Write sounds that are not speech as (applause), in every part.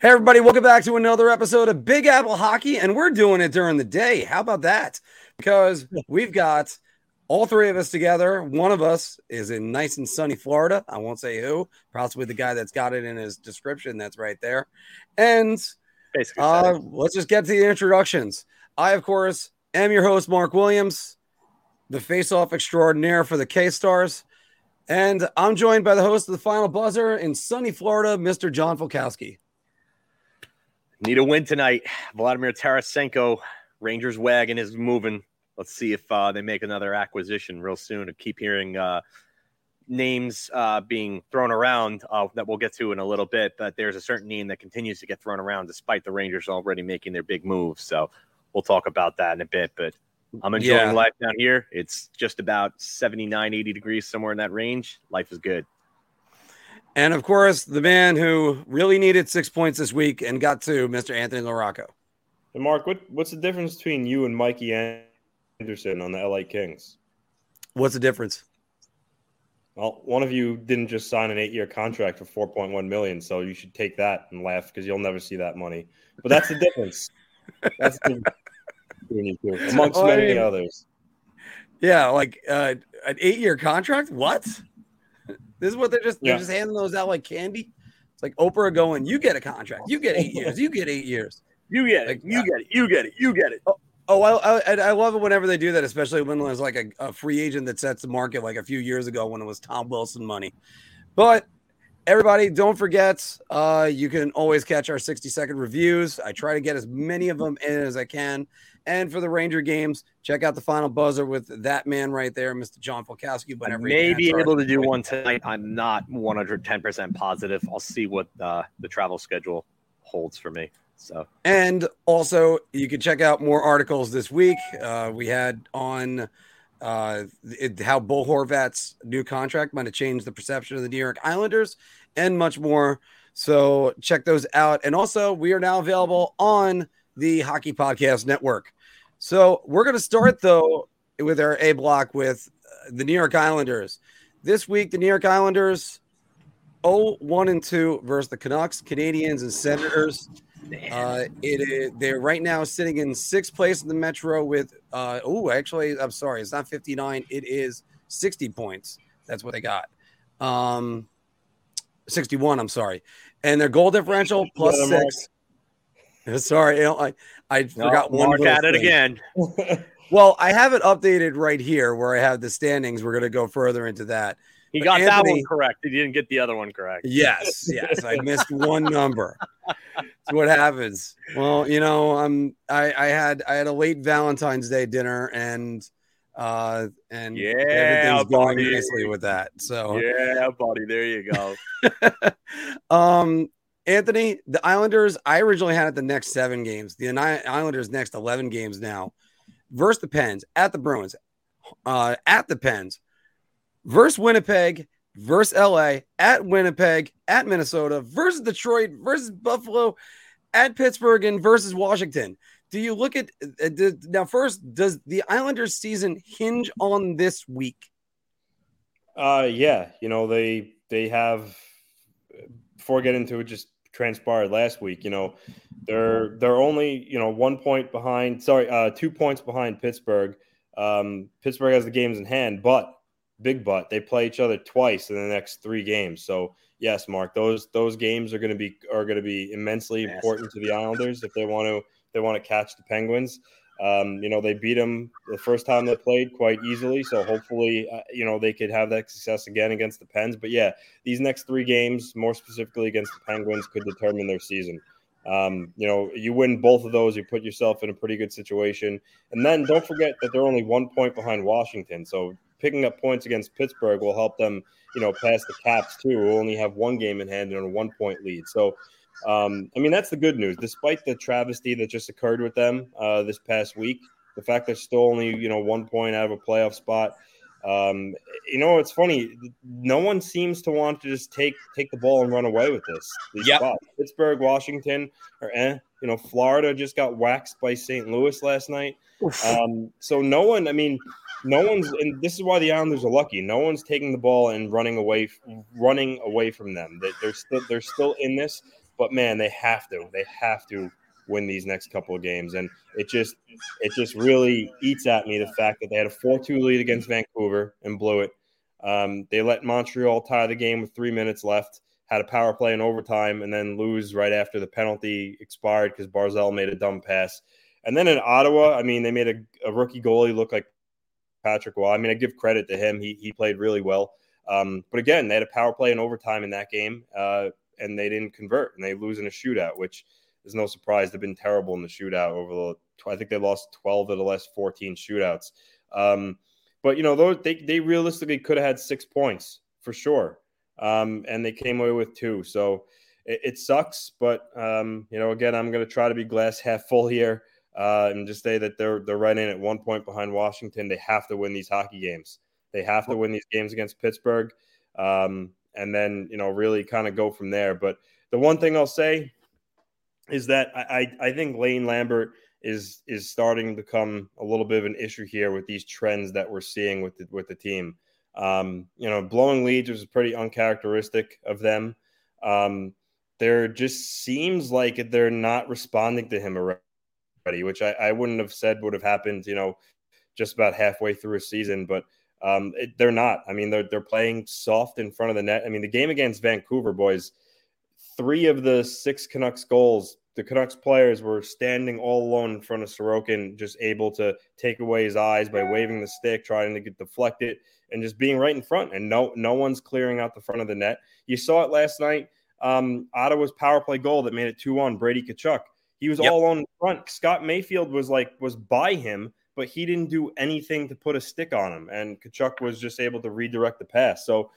Hey, everybody, welcome back to another episode of Big Apple Hockey, and we're doing it during the day. How about that? Because we've got all three of us together. One of us is in nice and sunny Florida. I won't say who, possibly the guy that's got it in his description. That's right there. And Basically, uh, let's just get to the introductions. I, of course, am your host, Marc Williams, the face off extraordinaire for the K Stars. And I'm joined by the host of the final buzzer in sunny Florida, Mr. John Volkowski. Need a win tonight. Vladimir Tarasenko, Rangers wagon is moving. Let's see if uh, they make another acquisition real soon. I keep hearing uh, names uh, being thrown around uh, that we'll get to in a little bit, but there's a certain name that continues to get thrown around despite the Rangers already making their big moves. So we'll talk about that in a bit. But I'm enjoying Yeah. life down here. It's just about 79, 80 degrees, somewhere in that range. Life is good. And of course, the man who really needed six points this week and got two, Mr. Anthony LaRocco. And Marc, what, what's the difference between you and Mikey Anderson on the LA Kings? What's the difference? Well, one of you didn't just sign an eight-year contract for 4.1 million, so you should take that and laugh because you'll never see that money. But that's the (laughs) difference. that's the between you two, amongst Oh, I many mean- others. Yeah, like uh, an eight-year contract. What? This is what they're just they're just handing those out like candy. It's like Oprah going, "You get a contract. You get eight years. You get eight years." (laughs) You get it. You get it. You get it. You get it. Oh, I, I I love it whenever they do that, especially when there's like a, a free agent that sets the market like a few years ago when it was Tom Wilson money. But everybody, don't forget, uh, you can always catch our 60 second reviews. I try to get as many of them in as I can. And for the Ranger games, check out the final buzzer with that man right there, Mr. John Volkowski. I Whenever may be able to do one tonight. I'm not 110% positive. I'll see what uh, the travel schedule holds for me. So And also, you can check out more articles this week. Uh, we had on uh, it, how Bo Horvat's new contract might have changed the perception of the New York Islanders and much more. So check those out. And also, we are now available on the Hockey Podcast Network. So we're going to start though with our A block with uh, the New York Islanders. This week, the New York Islanders 0 1 and 2 versus the Canucks, Canadians, and Senators. Uh, it is they're right now sitting in sixth place in the Metro with uh oh actually I'm sorry it's not 59 it is 60 points. That's what they got. Um 61 I'm sorry. And their goal differential plus Together, six (laughs) sorry I I forgot one Marc at it again. (laughs) well I have it updated right here where I have the standings we're gonna go further into that He But got that one correct. He didn't get the other one correct. Yes, yes, I missed one (laughs) number. That's what happens. Well, you know, I'm I I had I had a late Valentine's Day dinner and uh and Yeah, everything's going buddy. nicely with that. So Yeah, buddy. There you go. um Anthony, the Islanders, I originally had it the next seven games. The Islanders next 11 games now. Versus the Pens, at the Bruins, uh, at the Pens, versus Winnipeg, versus LA, at Winnipeg, at Minnesota, versus Detroit, versus Buffalo, at Pittsburgh, and versus Washington. Do you look at uh, do- now? First, does the Islanders season hinge on this week? Uh, yeah, you know they they have. Before I get into it, just transpired last week. You know, they're they're only you know one point behind. Sorry, uh, two points behind Pittsburgh. Um, Pittsburgh has the games in hand, but big but they play each other twice in the next three games. So yes, Marc, those those games are going to be are going to be immensely important to the Islanders if they want to they want to catch the Penguins. Um, you know, they beat them the first time they played quite easily. So hopefully, uh, you know, they could have that success again against the Pens. But yeah, these next three games, more specifically against the Penguins, could determine their season. Um, you know, you win both of those, you put yourself in a pretty good situation. And then don't forget that they're only one point behind Washington. So picking up points against Pittsburgh will help them, you know, pass the Caps too, who only have one game in hand and a one point lead. So um, I mean, that's the good news. Despite the travesty that just occurred with them uh, this past week, the fact they're still only you know one point out of a playoff spot. Um, you know, it's funny. No one seems to want to just take take the ball and run away with this. These Yep. Pittsburgh, Washington, or eh. You know, Florida just got waxed by St. Louis last night. Um, so no one. I mean, no one's. And this is why the Islanders are lucky. No one's taking the ball and running away, running away from them. That they're still they're still in this. But man, they have to. They have to win these next couple of games. And it just it just really eats at me the fact that they had a 4-2 lead against Vancouver and blew it. Um, they let Montreal tie the game with three minutes left, had a power play in overtime, and then lose right after the penalty expired because Barzal made a dumb pass. And then in Ottawa, I mean, they made a, a rookie goalie look like Patrick Roy. I mean, I give credit to him; he he played really well. Um, but again, they had a power play in overtime in that game, uh, and they didn't convert, and they lose in a shootout, which is no surprise. They've been terrible in the shootout over the. I think they lost twelve of the last fourteen shootouts. Um, but you know, those they they realistically could have had six points for sure, um, and they came away with two. So it, it sucks, but um, you know, again, I'm going to try to be glass (laughs) half full here uh, and just say that they're they're right in at one point behind Washington. They have to win these hockey games. They have to win these games against Pittsburgh, um, and then you know really kind of go from there. But the one thing I'll say is that I, I think Lane Lambert is is starting to become a little bit of an issue here with these trends that we're seeing with the, with the team. Um, you know, blowing leads is pretty uncharacteristic of them. Um, there just seems like they're not responding to him already, which I, I wouldn't have said would have happened. You know, just about halfway through a season, but um, it, they're not. I mean, they're they're playing soft in front of the net. I mean, the game against Vancouver, boys, three of the six Canucks goals, the Canucks players were standing all alone in front of Sorokin, just able to take away his eyes by waving the stick, trying to get deflected, and just being right in front. And no no one's clearing out the front of the net. You saw it last night. Um, Ottawa's power play goal that made it two one. Brady Tkachuk. He was yep. all on front. Scott Mayfield was like was by him but he didn't do anything to put a stick on him. And Tkachuk was just able to redirect the pass. So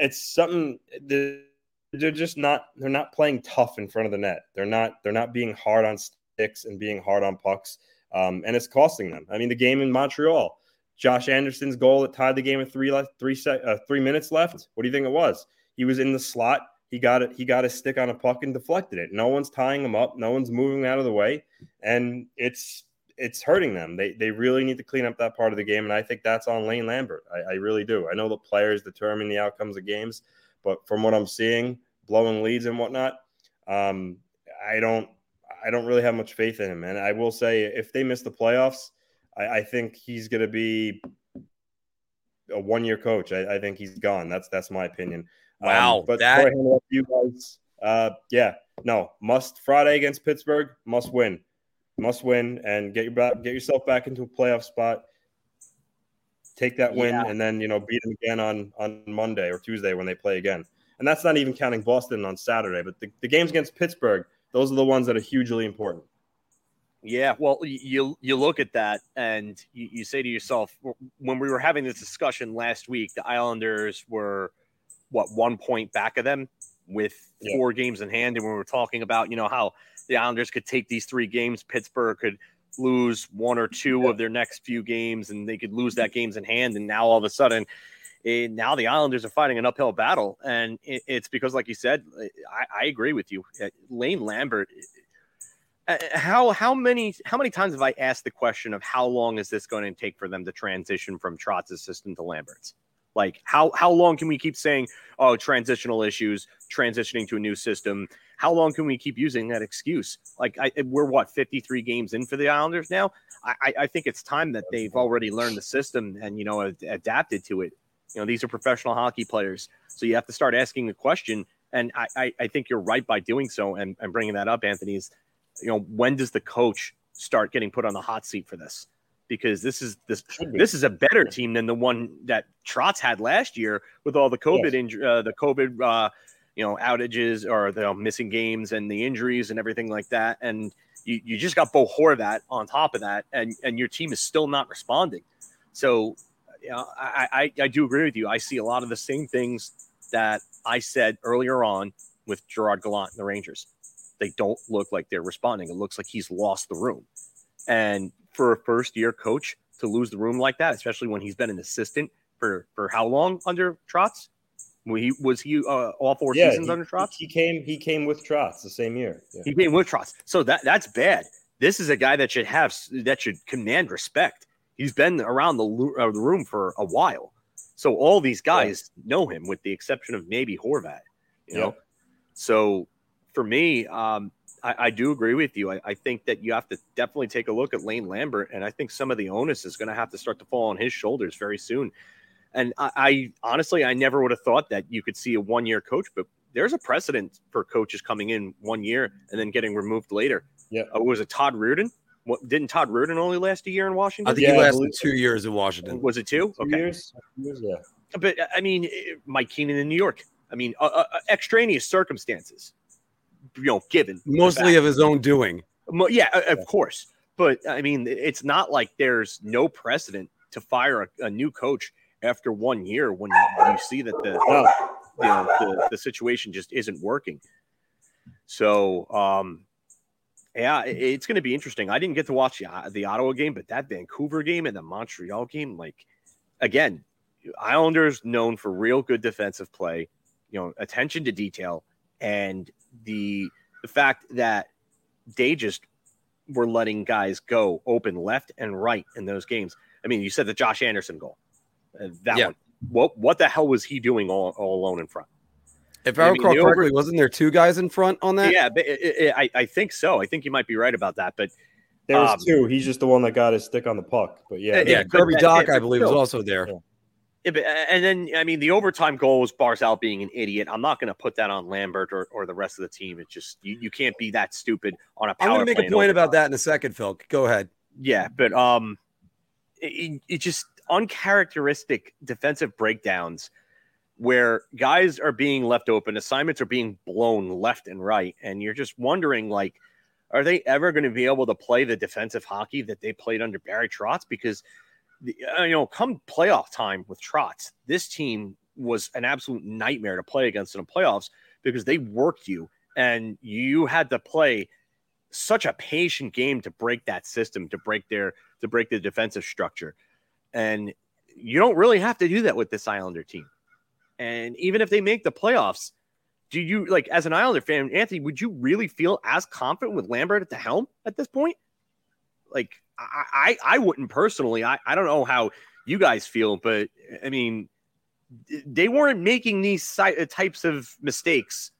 it's something they're just not they're not playing tough in front of the net. They're not they're not being hard on sticks and being hard on pucks. Um, and it's costing them. I mean, the game in Montreal, Josh Anderson's goal that tied the game with three left, three uh, three minutes left. What do you think it was? He was in the slot. He got it. He got a stick on a puck and deflected it. No one's tying him up. No one's moving out of the way, and it's it's hurting them. They they really need to clean up that part of the game, and I think that's on Lane Lambert. I, I really do. I know the players determine the outcomes of games, but from what I'm seeing, blowing leads and whatnot, um, I don't I don't really have much faith in him. And I will say, if they miss the playoffs, I, I think he's going to be a one year coach. I, I, think he's gone. That's that's my opinion. Um, wow, um, but that... you guys, uh, yeah, no, must Friday against Pittsburgh, must win must win and get your back, get yourself back into a playoff spot. Take that win yeah. and then you know beat them again on on Monday or Tuesday when they play again. And that's not even counting Boston on Saturday, but the, the games against Pittsburgh, those are the ones that are hugely important. Yeah, well, you you look at that and you, you say to yourself, when we were having this discussion last week, the Islanders were what one point back of them with yeah. four games in hand, and we were talking about you know how the Islanders could take these three games. Pittsburgh could lose one or two yeah. of their next few games, and they could lose that games in hand. And now all of a sudden, it, now the Islanders are fighting an uphill battle, and it, it's because, like you said, I, I agree with you. Uh, Lane Lambert. Uh, how how many how many times have I asked the question of how long is this going to take for them to transition from Trotz's system to Lambert's? Like how how long can we keep saying, oh, transitional issues, transitioning to a new system? How long can we keep using that excuse? Like I, we're what 53 games in for the Islanders now. I, I think it's time that they've already learned the system and you know adapted to it. You know, these are professional hockey players, so you have to start asking the question. And I, I, I think you're right by doing so and, and bringing that up, Anthony. Is you know when does the coach start getting put on the hot seat for this? Because this is this this is a better team than the one that Trotz had last year with all the COVID yes. injury, uh, the COVID uh, you know outages or the missing games and the injuries and everything like that. And you, you just got Bo Horvat on top of that, and and your team is still not responding. So, you know, I, I I do agree with you. I see a lot of the same things that I said earlier on with Gerard Gallant and the Rangers. They don't look like they're responding. It looks like he's lost the room. And for a first year coach to lose the room like that, especially when he's been an assistant for for how long under Trotz? Was he was he uh, all four yeah, seasons he, under Trotz? He came he came with Trotz the same year. Yeah. He came with Trotz, so that that's bad. This is a guy that should have that should command respect. He's been around the, uh, the room for a while, so all these guys yeah. know him, with the exception of maybe Horvat. You know, so for me, um, I, I, do agree with you. I, I, think that you have to definitely take a look at Lane Lambert, and I think some of the onus is going to have to start to fall on his shoulders very soon. And I, I honestly, I never would have thought that you could see a one-year coach, but there's a precedent for coaches coming in one year and then getting removed later. Yeah, uh, was it Todd Reirden? What didn't Todd Reirden only last a year in Washington? I think yeah, he lasted two years in Washington. Was it two? two okay. Years? years? Yeah. But I mean, Mike Keenan in New York. I mean, uh, uh, extraneous circumstances, you know, given mostly of his own doing. Yeah, of course. But I mean, it's not like there's no precedent to fire a, a new coach after one year when you see that the you know the, the situation just isn't working. So um, yeah, it's going to be interesting. I didn't get to watch the, the Ottawa game, but that Vancouver game and the Montreal game, like again, Islanders known for real good defensive play, you know, attention to detail, and the the fact that they just were letting guys go open left and right in those games. I mean, you said the Josh Anderson goal. Uh, that yeah. one. What what the hell was he doing all, all alone in front? If I, recall correctly, over... wasn't there two guys in front on that? Yeah, it, it, I, I think so. I think you might be right about that. But there was um, two. He's just the one that got his stick on the puck. But yeah, yeah, Kirby Dach, I believe, was also there. Yeah. And then I mean the overtime goal was Barzal being an idiot. I'm not going to put that on Lambert or, or the rest of the team. It's just you, you can't be that stupid on a power. I'm going to make a point about that in a second, Phil. Go ahead. Yeah, but um, it, it just uncharacteristic defensive breakdowns where guys are being left open, assignments are being blown left and right, and you're just wondering like, are they ever going to be able to play the defensive hockey that they played under Barry Trotz? Because uh, you know, come playoff time with Trotz, this team was an absolute nightmare to play against in the playoffs because they worked you and you had to play such a patient game to break that system, to break their to break the defensive structure. And you don't really have to do that with this Islander team. And even if they make the playoffs, do you like as an Islander fan, Anthony, would you really feel as confident with Lambert at the helm at this point? Like I, I, I wouldn't personally. I, I don't know how you guys feel, but I mean, they weren't making these uh, types of mistakes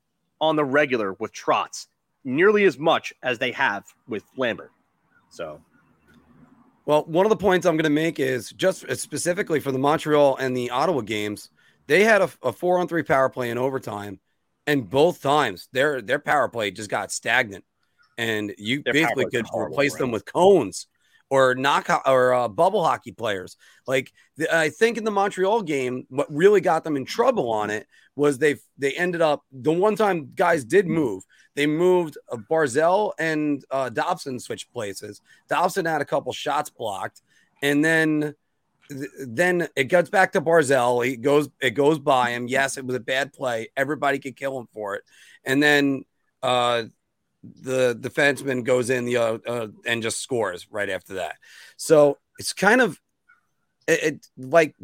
on the regular with Trotz nearly as much as they have with Lambert. So, well, one of the points I'm going to make is just specifically for the Montreal and the Ottawa games, they had a, a four on three power play in overtime, and both times their their power play just got stagnant, and you their basically could replace them with cones or knock or uh, bubble hockey players. Like the, I think in the Montreal game, what really got them in trouble on it was they they ended up the one time guys did move. They moved uh, Barzal and uh, Dobson switched places. Dobson had a couple shots blocked, and then then it gets back to Barzal. He goes it goes by him. Yes, it was a bad play. Everybody could kill him for it, and then. Uh, the defenseman goes in the uh, uh, and just scores right after that. So it's kind of it, it like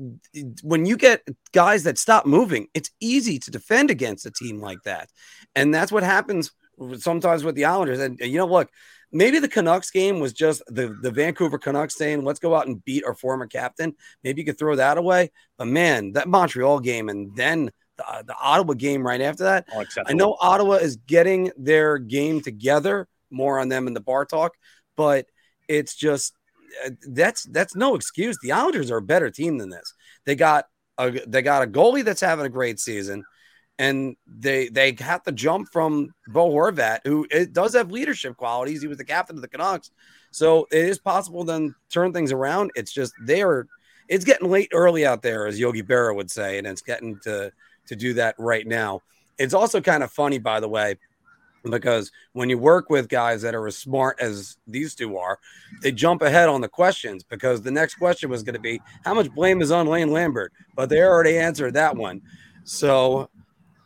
when you get guys that stop moving, it's easy to defend against a team like that, and that's what happens sometimes with the Islanders. And you know, look, maybe the Canucks game was just the the Vancouver Canucks saying, "Let's go out and beat our former captain." Maybe you could throw that away, but man, that Montreal game and then the, uh, the Ottawa game right after that. Oh, I know Ottawa is getting their game together. More on them in the bar talk, but it's just uh, that's that's no excuse. The Islanders are a better team than this. They got a they got a goalie that's having a great season, and they they have to jump from Bo Horvat, who it does have leadership qualities. He was the captain of the Canucks, so it is possible to then turn things around. It's just they are. It's getting late early out there, as Yogi Berra would say, and it's getting to to do that right now. It's also kind of funny, by the way, because when you work with guys that are as smart as these two are, they jump ahead on the questions because the next question was going to be how much blame is on Lane Lambert, but they already answered that one. So,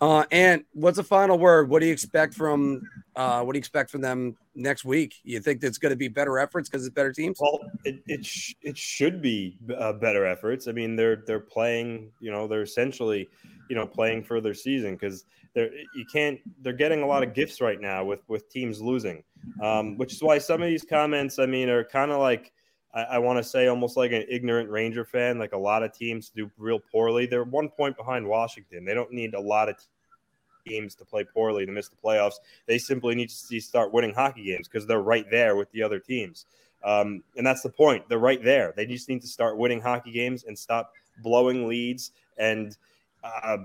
uh, and what's the final word? What do you expect from uh, what do you expect from them next week? You think it's going to be better efforts because it's better teams? Well, it it, sh- it should be uh, better efforts. I mean, they're they're playing. You know, they're essentially you know playing for their season because they're you can't they're getting a lot of gifts right now with with teams losing, um, which is why some of these comments I mean are kind of like I, I want to say almost like an ignorant Ranger fan. Like a lot of teams do real poorly. They're one point behind Washington. They don't need a lot of teams to play poorly to miss the playoffs. They simply need to start winning hockey games because they're right there with the other teams. Um, and that's the point. They're right there. They just need to start winning hockey games and stop blowing leads and uh,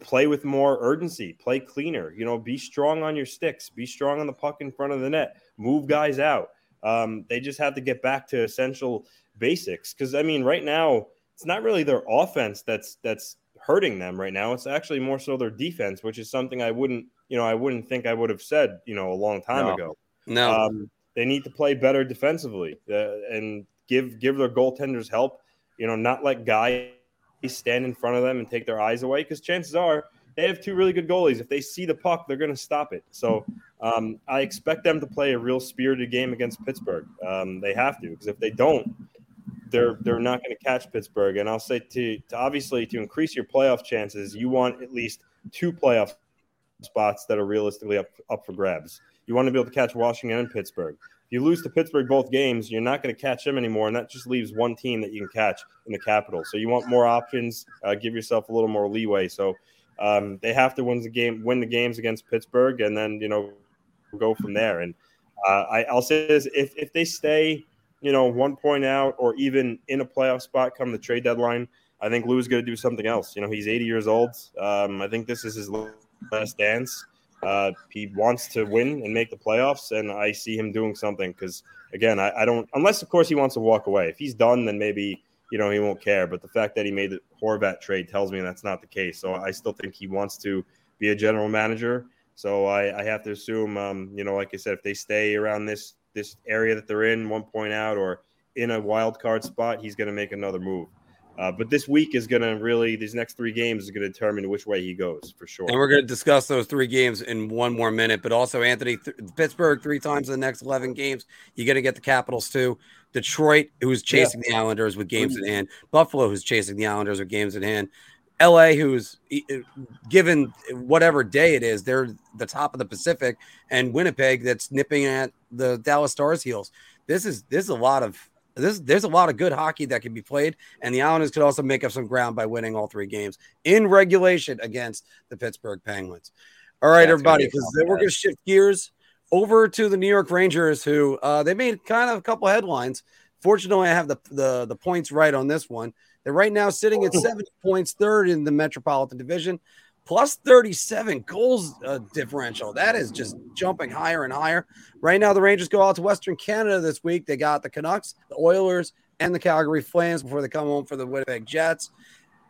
play with more urgency, play cleaner. You know, be strong on your sticks, be strong on the puck in front of the net, move guys out. Um, they just have to get back to essential basics because I mean, right now it's not really their offense that's that's hurting them right now. It's actually more so their defense, which is something I wouldn't, you know, I wouldn't think I would have said, you know, a long time no. ago. No, um, they need to play better defensively uh, and give give their goaltenders help. You know, not let guys stand in front of them and take their eyes away because chances are they have two really good goalies. If they see the puck, they're going to stop it. So um, I expect them to play a real spirited game against Pittsburgh. Um, they have to because if they don't, they're they're not going to catch Pittsburgh. And I'll say to, to obviously to increase your playoff chances, you want at least two playoff spots that are realistically up up for grabs. You want to be able to catch Washington and Pittsburgh. If you lose to Pittsburgh both games, you're not going to catch them anymore, and that just leaves one team that you can catch in the Capital. So you want more options. Uh, give yourself a little more leeway. So um, they have to win the game, win the games against Pittsburgh, and then you know go from there. And uh, I, will say this: if if they stay, you know, one point out or even in a playoff spot come the trade deadline, I think Lou is going to do something else. You know, he's 80 years old. Um, I think this is his last dance. Uh, he wants to win and make the playoffs, and I see him doing something because, again, I, I, don't, unless, of course, he wants to walk away. If he's done, then maybe, you know, he won't care. But the fact that he made the Horvat trade tells me that's not the case. So I still think he wants to be a general manager. So I, I have to assume, um, you know, like I said, if they stay around this this area that they're in, one point out, or in a wild card spot, he's going to make another move. Uh, but this week is going to really, these next three games is going to determine which way he goes for sure. And we're going to discuss those three games in one more minute. But also, Anthony, th- Pittsburgh three times in the next 11 games. You're going to get the Capitals too. Detroit, who's chasing yeah. the Islanders with games in hand. Buffalo, who's chasing the Islanders with games in hand. LA, who's given whatever day it is, they're the top of the Pacific, and Winnipeg, that's nipping at the Dallas Stars' heels. This is this is a lot of there's there's a lot of good hockey that can be played, and the Islanders could also make up some ground by winning all three games in regulation against the Pittsburgh Penguins. All right, That's everybody, because we're going to shift gears over to the New York Rangers, who uh, they made kind of a couple headlines. Fortunately, I have the, the the points right on this one. They're right now sitting at 70 points, third in the Metropolitan Division plus 37 goals uh, differential. That is just jumping higher and higher. Right now, the Rangers go out to Western Canada this week. They got the Canucks, the Oilers, and the Calgary Flames before they come home for the Winnipeg Jets.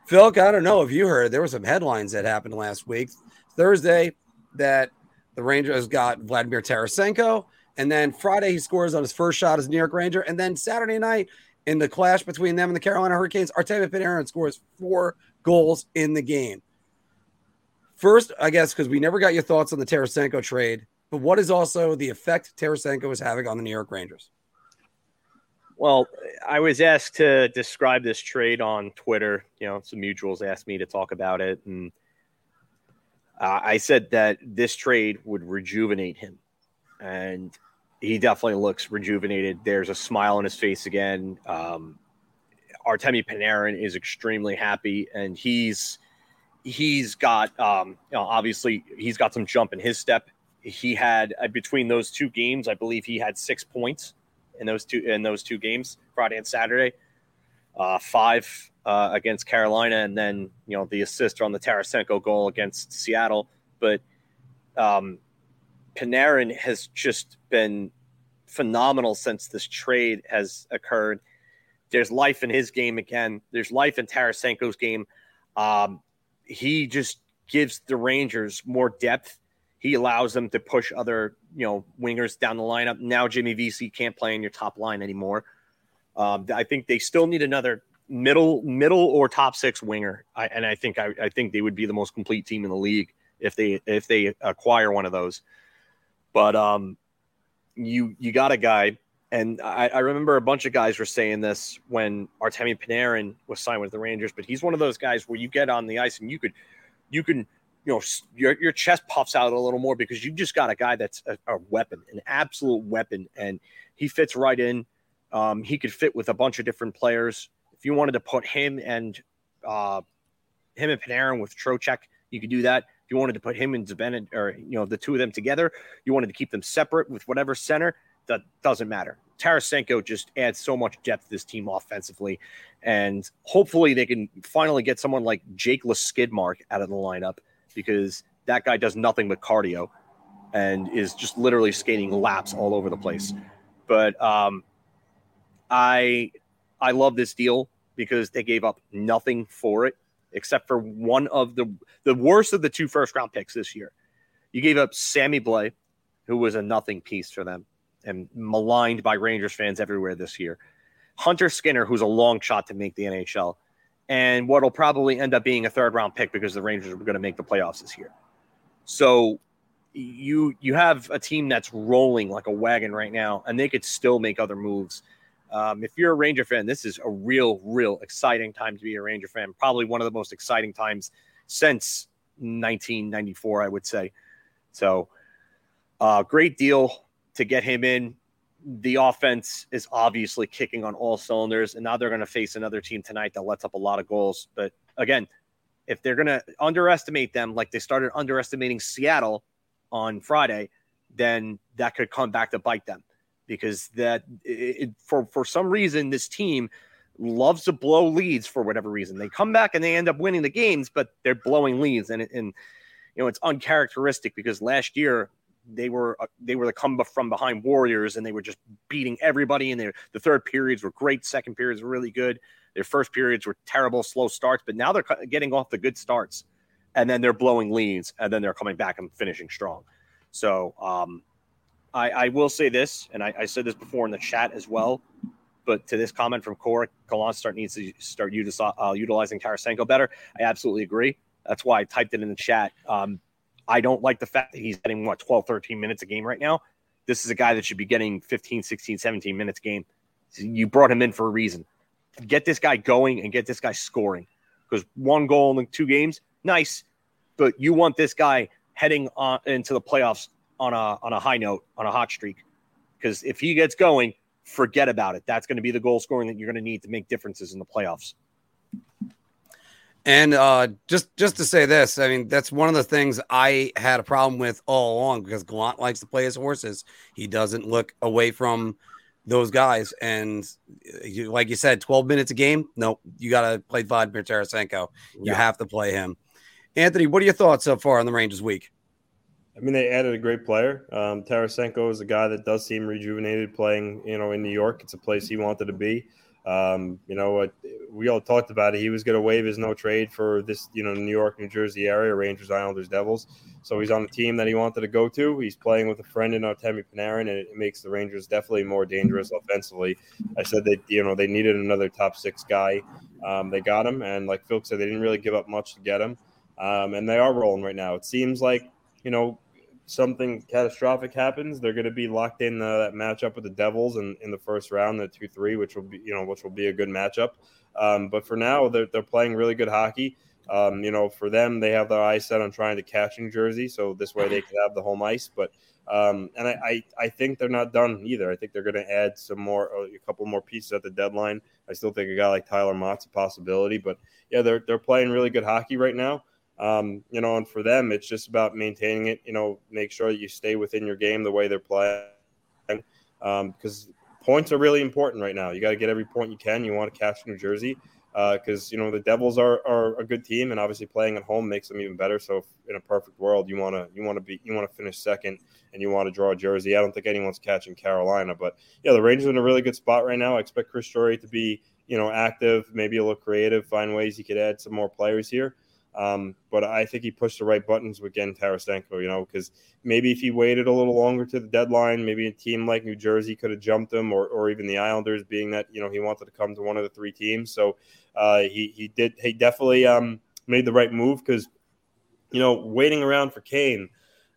Phil, I don't know if you heard, there were some headlines that happened last week. Thursday, that the Rangers got Vladimir Tarasenko. And then Friday, he scores on his first shot as New York Ranger. And then Saturday night, in the clash between them and the Carolina Hurricanes, Artemi Panarin scores four goals in the game. First, I guess because we never got your thoughts on the Tarasenko trade, but what is also the effect Tarasenko is having on the New York Rangers? Well, I was asked to describe this trade on Twitter. You know, some mutuals asked me to talk about it, and uh, I said that this trade would rejuvenate him, and he definitely looks rejuvenated. There's a smile on his face again. Um, Artemi Panarin is extremely happy, and he's he's got um, you know, obviously he's got some jump in his step. He had uh, between those two games, I believe he had six points in those two in those two games, Friday and Saturday. Uh, five uh, against Carolina, and then you know the assist on the Tarasenko goal against Seattle. But um, Panarin has just been phenomenal since this trade has occurred. There's life in his game again. There's life in Tarasenko's game. Um, he just gives the Rangers more depth. He allows them to push other, you know, wingers down the lineup. Now Jimmy Vesey can't play in your top line anymore. Um, I think they still need another middle, middle or top six winger. I, and I think I, I think they would be the most complete team in the league if they if they acquire one of those. But um, you you got a guy, and I, I remember a bunch of guys were saying this when Artemi Panarin was signed with the Rangers. But he's one of those guys where you get on the ice and you could you can you know your your chest puffs out a little more because you just got a guy that's a, a weapon, an absolute weapon, and he fits right in. Um, he could fit with a bunch of different players. If you wanted to put him and uh, him and Panarin with Trocheck, you could do that. You wanted to put him and Bennett or you know the two of them together, you wanted to keep them separate with whatever center. That doesn't matter. Tarasenko just adds so much depth to this team offensively, and hopefully they can finally get someone like Jake Skidmark out of the lineup because that guy does nothing but cardio and is just literally skating laps all over the place. But um, I I love this deal because they gave up nothing for it except for one of the the worst of the two first round picks this year. You gave up Sammy Blais, who was a nothing piece for them and maligned by Rangers fans everywhere this year. Hunter Skinner, who's a long shot to make the NHL, and what'll probably end up being a third round pick because the Rangers are going to make the playoffs this year. So you you have a team that's rolling like a wagon right now, and they could still make other moves. Um, if you're a Ranger fan, this is a real, real exciting time to be a Ranger fan. Probably one of the most exciting times since 1994, I would say. So, uh, great deal to get him in. The offense is obviously kicking on all cylinders, and now they're going to face another team tonight that lets up a lot of goals. But again, if they're going to underestimate them like they started underestimating Seattle on Friday, then that could come back to bite them because that it, for for some reason this team loves to blow leads for whatever reason. They come back and they end up winning the games, but they're blowing leads, and and you know it's uncharacteristic because last year they were uh, they were the come from behind warriors and they were just beating everybody and their the third periods were great. Second periods were really good. Their first periods were terrible slow starts but now they're getting off the good starts and then they're blowing leads and then they're coming back and finishing strong. So um, I, I, will say this and I, I, said this before in the chat as well but to this comment from Cora, Kalon start needs to start uh, utilizing Tarasenko better. I absolutely agree. That's why I typed it in the chat. Um, I don't like the fact that he's getting what 12, 13 minutes a game right now. This is a guy that should be getting 15, 16, 17 minutes a game. You brought him in for a reason. Get this guy going and get this guy scoring. Because one goal in two games, nice. But you want this guy heading on into the playoffs on a on a high note, on a hot streak. Because if he gets going, forget about it. That's going to be the goal scoring that you're going to need to make differences in the playoffs. And uh, just just to say this, I mean that's one of the things I had a problem with all along because Gallant likes to play his horses. He doesn't look away from those guys, and you, like you said, twelve minutes a game. No, you got to play Vladimir Tarasenko. You yeah. have to play him. Anthony, what are your thoughts so far on the Rangers week? I mean, they added a great player. Um, Tarasenko is a guy that does seem rejuvenated playing, you know, in New York. It's a place he wanted to be. Um, you know, we all talked about it. He was going to waive his no trade for this, you know, New York, New Jersey area, Rangers, Islanders, Devils. So he's on the team that he wanted to go to. He's playing with a friend in Artemi Panarin, and it makes the Rangers definitely more dangerous offensively. I said that, you know, they needed another top six guy. Um, they got him. And like Phil said, they didn't really give up much to get him. Um, and they are rolling right now. It seems like, you know, something catastrophic happens, they're going to be locked in uh, that matchup with the Devils in, in the first round, the two three, which will be you know which will be a good matchup. Um, but for now, they're they're playing really good hockey. Um, you know, for them, they have their eyes set on trying to catch New Jersey, so this way they can have the home ice. But um, and I, I, I think they're not done either. I think they're going to add some more, a couple more pieces at the deadline. I still think a guy like Tyler Motte's a possibility, but yeah, they're they're playing really good hockey right now. Um, you know, and for them, it's just about maintaining it. You know, make sure that you stay within your game the way they're playing, because um, points are really important right now. You got to get every point you can. You want to catch New Jersey because uh, you know the Devils are, are a good team, and obviously playing at home makes them even better. So, in a perfect world, you want to you want to be you want to finish second, and you want to draw Jersey. I don't think anyone's catching Carolina, but yeah, the Rangers are in a really good spot right now. I expect Chris Drury to be you know active, maybe a little creative, find ways he could add some more players here. Um, but I think he pushed the right buttons with getting Tarasenko, you know, because maybe if he waited a little longer to the deadline, maybe a team like New Jersey could have jumped him or, or even the Islanders, being that, you know, he wanted to come to one of the three teams. So uh, he, he did, he definitely um, made the right move because, you know, waiting around for Kane,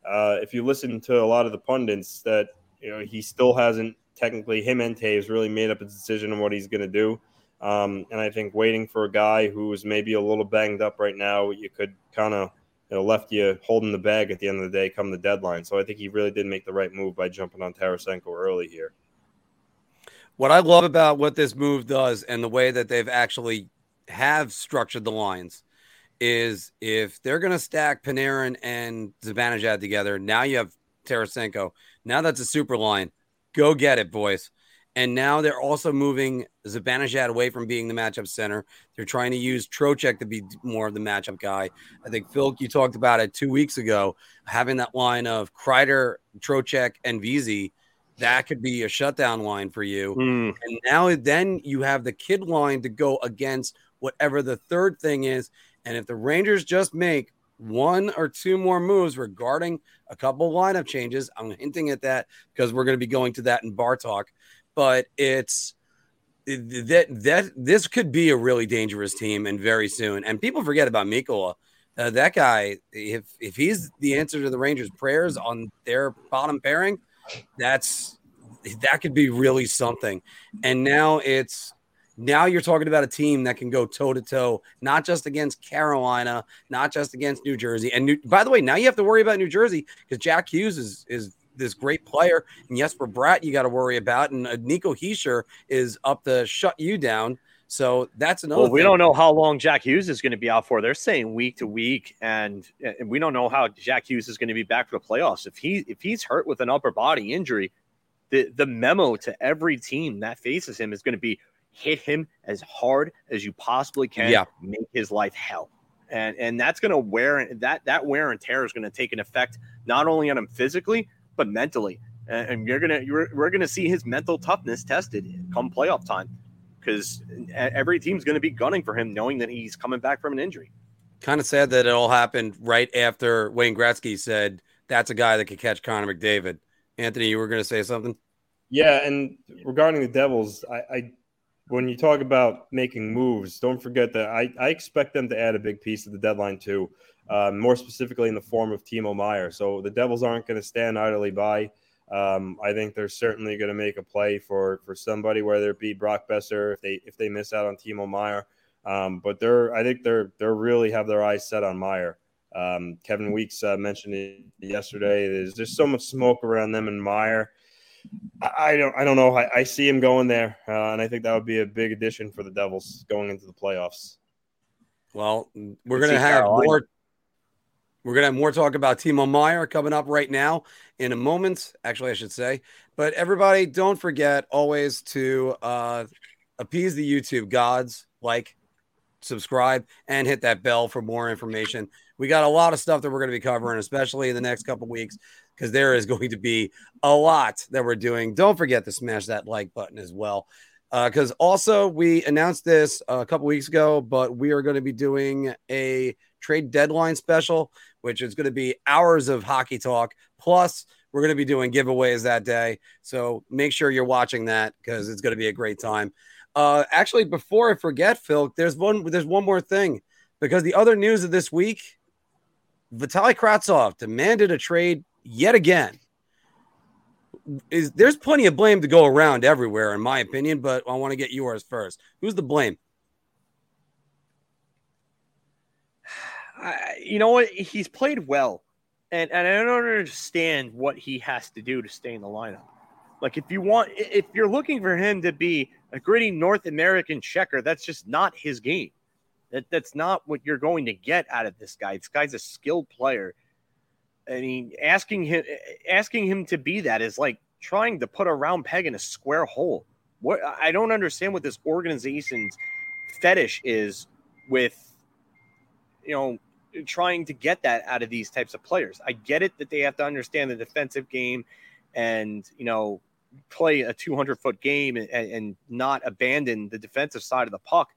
uh, if you listen to a lot of the pundits, that, you know, he still hasn't technically, him and Toews really made up a decision on what he's going to do. Um, and I think waiting for a guy who is maybe a little banged up right now, you could kind of you know, left you holding the bag at the end of the day come the deadline. So I think he really did make the right move by jumping on Tarasenko early here. What I love about what this move does and the way that they've actually have structured the lines is if they're going to stack Panarin and Zibanejad together, now you have Tarasenko. Now that's a super line. Go get it, boys. And now they're also moving Zibanejad away from being the matchup center. They're trying to use Trocheck to be more of the matchup guy. I think, Phil, you talked about it two weeks ago, having that line of Kreider, Trocheck, and Vesey. That could be a shutdown line for you. Mm. And now then you have the kid line to go against whatever the third thing is. And if the Rangers just make one or two more moves regarding a couple lineup changes, I'm hinting at that because we're going to be going to that in bar talk. But it's that that this could be a really dangerous team and very soon. And people forget about Mikkola. Uh, that guy, if if he's the answer to the Rangers' prayers on their bottom pairing, that's that could be really something. And now it's now you're talking about a team that can go toe to toe, not just against Carolina, not just against New Jersey. And New, by the way, now you have to worry about New Jersey because Jack Hughes is is this great player, and Jesper Bratt you got to worry about, and uh, Nico Hischier is up to shut you down. So that's another. Well, we thing. don't know how long Jack Hughes is going to be out for. They're saying week to week, and, and we don't know how Jack Hughes is going to be back for the playoffs. If he if he's hurt with an upper body injury, the the memo to every team that faces him is going to be hit him as hard as you possibly can. Yeah. make his life hell. And and that's going to wear that that wear and tear is going to take an effect not only on him physically but mentally. And, and you're gonna you're, we're gonna see his mental toughness tested come playoff time because every team's going to be gunning for him, knowing that he's coming back from an injury. Kind of sad that it all happened right after Wayne Gretzky said that's a guy that could catch Connor McDavid. Anthony, you were going to say something. Yeah, and regarding the Devils, I, I when you talk about making moves, don't forget that I, I expect them to add a big piece to the deadline too, uh, more specifically in the form of Timo Meier. So the Devils aren't going to stand idly by. Um, I think they're certainly going to make a play for for somebody, whether it be Brock Boeser if they if they miss out on Timo Meier. Um, but they're I think they're they're really have their eyes set on Meier. Um, Kevin Weeks uh, mentioned it yesterday. There's just so much smoke around them and Meier. I don't I don't know. I, I see him going there, uh, and I think that would be a big addition for the Devils going into the playoffs. Well, we're going to have Carolina. more. We're going to have more talk about Timo Meier coming up right now in a moment. Actually, I should say. But everybody, don't forget always to uh, appease the YouTube gods, like, subscribe, and hit that bell for more information. We got a lot of stuff that we're going to be covering, especially in the next couple weeks, because there is (laughs) going to be a lot that we're doing. Don't forget to smash that like button as well. Because also, we announced this a couple weeks ago, but we are going to be doing a trade deadline special, which is going to be hours of hockey talk. Plus, we're going to be doing giveaways that day. So make sure you're watching that because it's going to be a great time. Uh, actually, before I forget, Phil, there's one there's one more thing because the other news of this week, Vitaly Kravtsov demanded a trade yet again. Is there's plenty of blame to go around everywhere, in my opinion, but I want to get yours first. Who's the blame? I, you know what? He's played well, and and I don't understand what he has to do to stay in the lineup. Like if you want, if you're looking for him to be a gritty North American checker, that's just not his game. That that's not what you're going to get out of this guy. This guy's a skilled player. I mean, asking him asking him to be that is like trying to put a round peg in a square hole. What I don't understand what this organization's fetish is with you know trying to get that out of these types of players. I get it that they have to understand the defensive game and you know play a 200 foot game and, and not abandon the defensive side of the puck,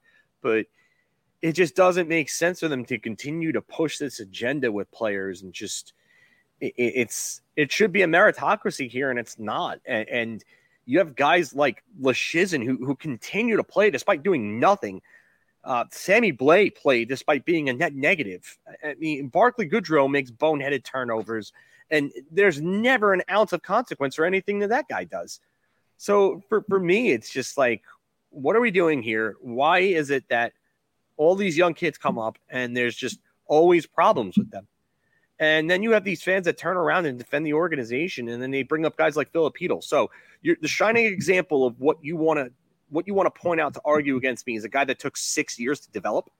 but it just doesn't make sense for them to continue to push this agenda with players and just it, it's it should be a meritocracy here and it's not and, and you have guys like Leschyshyn who who continue to play despite doing nothing. Uh, Sammy Blais played despite being a net negative. I mean, Barkley Goodrow makes boneheaded turnovers, and there's never an ounce of consequence or anything that that guy does. So for, for me, it's just like, what are we doing here? Why is it that all these young kids come up and there's just always problems with them? And then you have these fans that turn around and defend the organization, and then they bring up guys like Filipino. So you're the shining example of what you want to what you want to point out to argue against me is a guy that took six years to develop.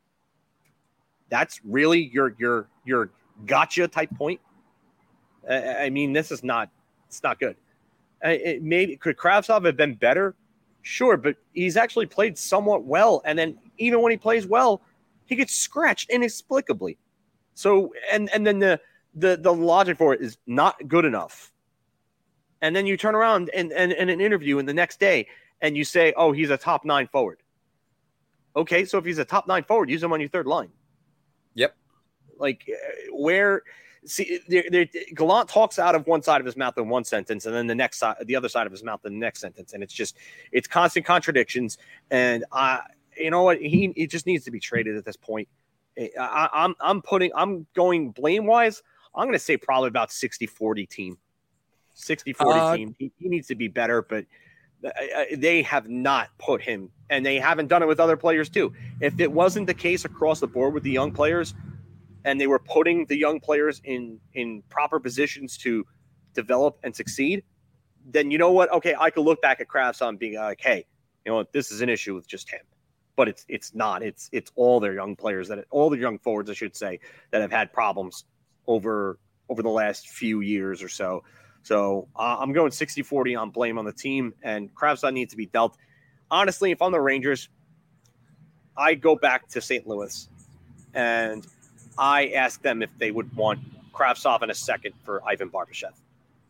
That's really your your your gotcha type point. I, I mean, this is not it's not good. It maybe could Kravtsov have been better? Sure, but he's actually played somewhat well. And then even when he plays well, he gets scratched inexplicably. So and and then the the the logic for it is not good enough. And then you turn around and, and, in an interview in the next day and you say, oh, he's a top nine forward. Okay, so if he's a top nine forward, use him on your third line. Yep. Like uh, where see there, there, Gallant talks out of one side of his mouth in one sentence, and then the next side, the other side of his mouth in the next sentence, and it's just it's constant contradictions. And I, you know what, he he just needs to be traded at this point. I, I'm I'm putting I'm going blame wise. I'm going to say probably about 60 40 team. 60 40 uh, team. He, he, needs to be better, but they have not put him, and they haven't done it with other players too. If it wasn't the case across the board with the young players, and they were putting the young players in in proper positions to develop and succeed, then you know what? Okay, I could look back at Kravtsov and being like, hey, you know what? This is an issue with just him. But it's it's not. It's it's all their young players that all the young forwards, I should say, that have had problems over over the last few years or so. So uh, I'm going 60 40 on blame on the team, and Kravtsov needs to be dealt. Honestly, if I'm the Rangers, I go back to St. Louis and I ask them if they would want Kravtsov in a second for Ivan Barbashev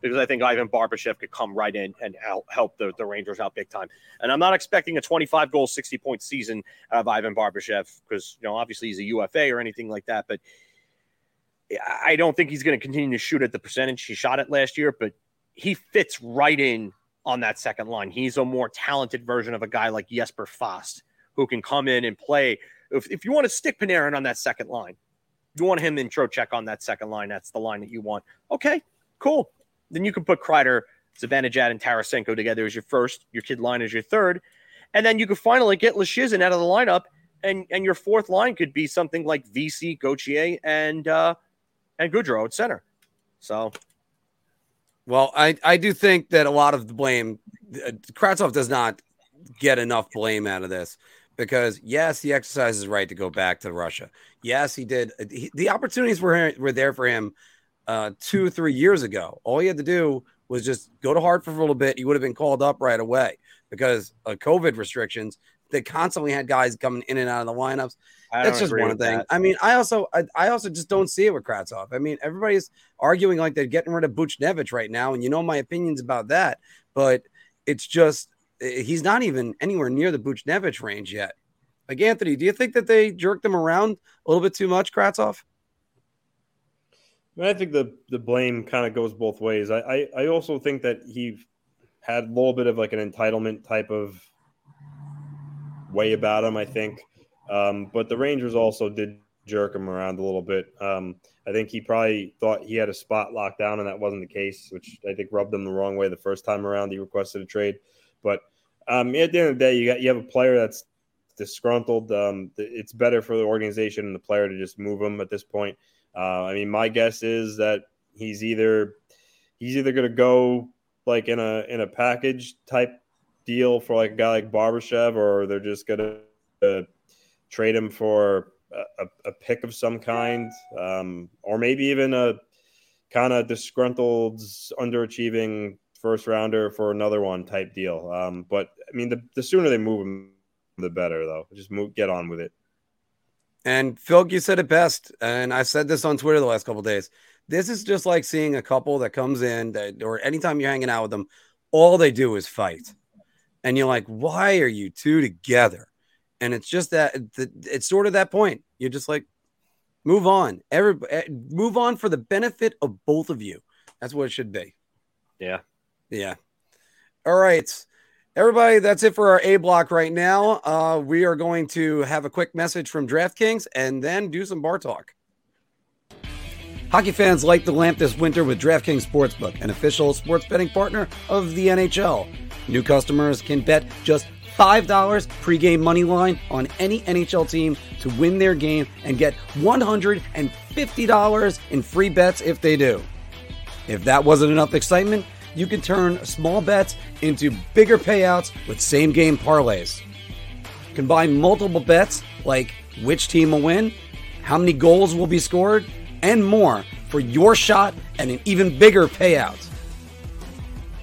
because I think Ivan Barbashev could come right in and help the, the Rangers out big time. And I'm not expecting a 25 goal, 60 point season out of Ivan Barbashev because, you know, obviously he's a UFA or anything like that. But I don't think he's going to continue to shoot at the percentage he shot it last year, but he fits right in on that second line. He's a more talented version of a guy like Jesper Fast who can come in and play. If, if you want to stick Panarin on that second line, you want him in Trocheck on that second line. That's the line that you want. Okay, cool. Then you can put Kreider, Zibanejad, and Tarasenko together as your first. Your kid line as your third. And then you could finally get Leschyshyn out of the lineup, and, and your fourth line could be something like VC, Gauthier, and uh, – and Goodrow at center. So, well, I I do think that a lot of the blame, uh, Kravtsov does not get enough blame out of this because yes, he exercises right to go back to Russia. Yes, he did. He, the opportunities were were there for him uh, two three years ago. All he had to do was just go to Hartford for a little bit. He would have been called up right away because of COVID restrictions. They constantly had guys coming in and out of the lineups. That's just one thing. That. I mean, I also I, I, also just don't see it with Kravtsov. I mean, everybody's arguing like they're getting rid of Buchnevich right now, and you know my opinions about that, but it's just eh, he's not even anywhere near the Buchnevich range yet. Like Anthony, do you think that they jerked him around a little bit too much, Kravtsov? I think the the blame kind of goes both ways. I, I I also think that he had a little bit of like an entitlement type of way about him. I think um, but the Rangers also did jerk him around a little bit. Um, I think he probably thought he had a spot locked down, and that wasn't the case, which I think rubbed him the wrong way the first time around. He requested a trade, but um, at the end of the day, you got you have a player that's disgruntled. Um, it's better for the organization and the player to just move him at this point. Uh, I mean, my guess is that he's either he's either going to go like in a in a package type deal for like a guy like Barbashev, or they're just to uh, trade him for a, a pick of some kind, um, or maybe even a kind of disgruntled, underachieving first rounder for another one type deal. Um, but I mean, the, the sooner they move him, the better, though. Just move, get on with it. And Phil, you said it best, and I said this on Twitter the last couple days. This is just like seeing a couple that comes in, that, or anytime you're hanging out with them, all they do is fight, and you're like, "Why are you two together?" and it's just that it's sort of that point. You're just like, move on. Every eh, move on for the benefit of both of you. That's what it should be. Yeah. Yeah. All right. Everybody, that's it for our A block right now. Uh, we are going to have a quick message from DraftKings and then do some bar talk. Hockey fans light the lamp this winter with DraftKings Sportsbook, an official sports betting partner of the NHL. New customers can bet just $5 pregame money line on any NHL team to win their game and get $150 in free bets if they do. If that wasn't enough excitement, you can turn small bets into bigger payouts with same game parlays. Combine multiple bets like which team will win how many goals will be scored, and more for your shot and an even bigger payout.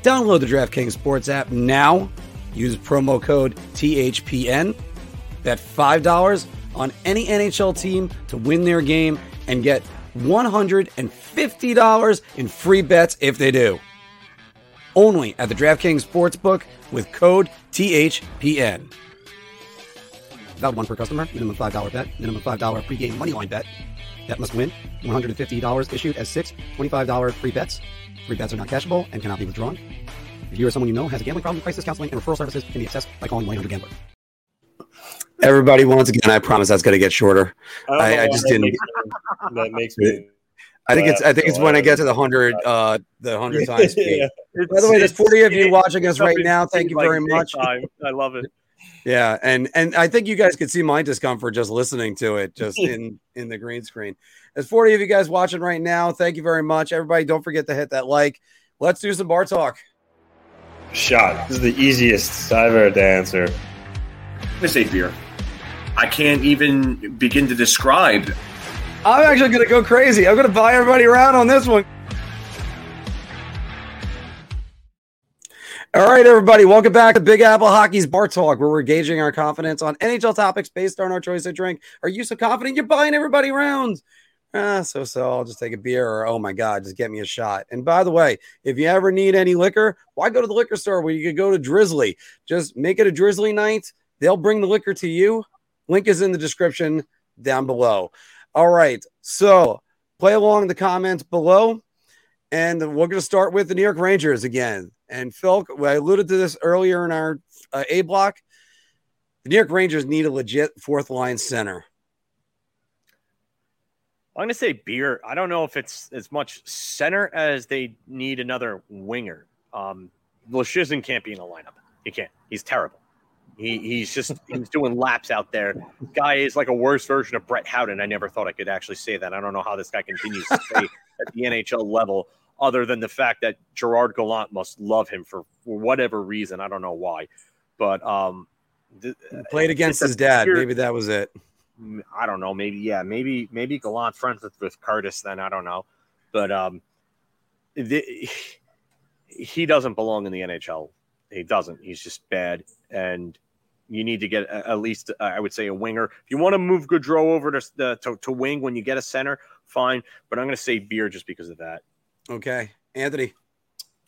Download the DraftKings Sports app now. Use promo code THPN. Bet $5 on any NHL team to win their game and get $150 in free bets if they do. Only at the DraftKings Sportsbook with code THPN. Valid one per customer. Minimum $5 bet. Minimum $5 pregame moneyline bet. Bet must win. $150 issued as six $25 free bets. Free bets are not cashable and cannot be withdrawn. If you or someone you know has a gambling problem, crisis counseling and referral services can be accessed by calling 1-800-GAMBLER. Everybody, once again, I promise that's going to get shorter. I, I, just that didn't. Makes me, that makes me. (laughs) I think it's. I think it's when I get to the hundred, uh, the hundred times (laughs) yeah. By the way, there's 40 of you watching us right now. Thank you very much. I love it. (laughs) Yeah, and and I think you guys could see my discomfort just listening to it, just in in the green screen. There's 40 of you guys watching right now. Thank you very much, everybody. Don't forget to hit that like. Let's do some bar talk. Shot. This is the easiest I've ever had to answer. I'm gonna say beer. I can't even begin to describe. I'm actually going to go crazy. I'm going to buy everybody around on this one. All right, everybody, welcome back to Big Apple Hockey's Bar Talk, where we're gauging our confidence on NHL topics based on our choice of drink. Are you so confident you're buying everybody around? Ah, so so. I'll just take a beer, or oh my god, just get me a shot. And by the way, if you ever need any liquor, why go to the liquor store where you could go to Drizly? Just make it a Drizly night. They'll bring the liquor to you. Link is in the description down below. All right, so play along the comments below. And we're going to start with the New York Rangers again. And Phil, I alluded to this earlier in our uh, A block. The New York Rangers need a legit fourth line center. I'm going to say beer. I don't know if it's as much center as they need another winger. Um, Leschyshyn can't be in the lineup. He can't. He's terrible. He, he's just (laughs) he's doing laps out there. Guy is like a worse version of Brett Howden. I never thought I could actually say that. I don't know how this guy continues to stay (laughs) at the NHL level, other than the fact that Gerard Gallant must love him for, for whatever reason. I don't know why, but um, th- Played against his dad. beer- Maybe that was it. Mm, I don't know. Maybe yeah. Maybe maybe Gallant friends with, with Curtis. Then I don't know, but um, the, (sighs) he doesn't belong in the NHL. He doesn't. He's just bad, and you need to get a- at least uh, I would say a winger. If you want to move Goodrow over to, the to to wing when you get a center, fine. But I'm going to say beer just because of that. Okay. Anthony.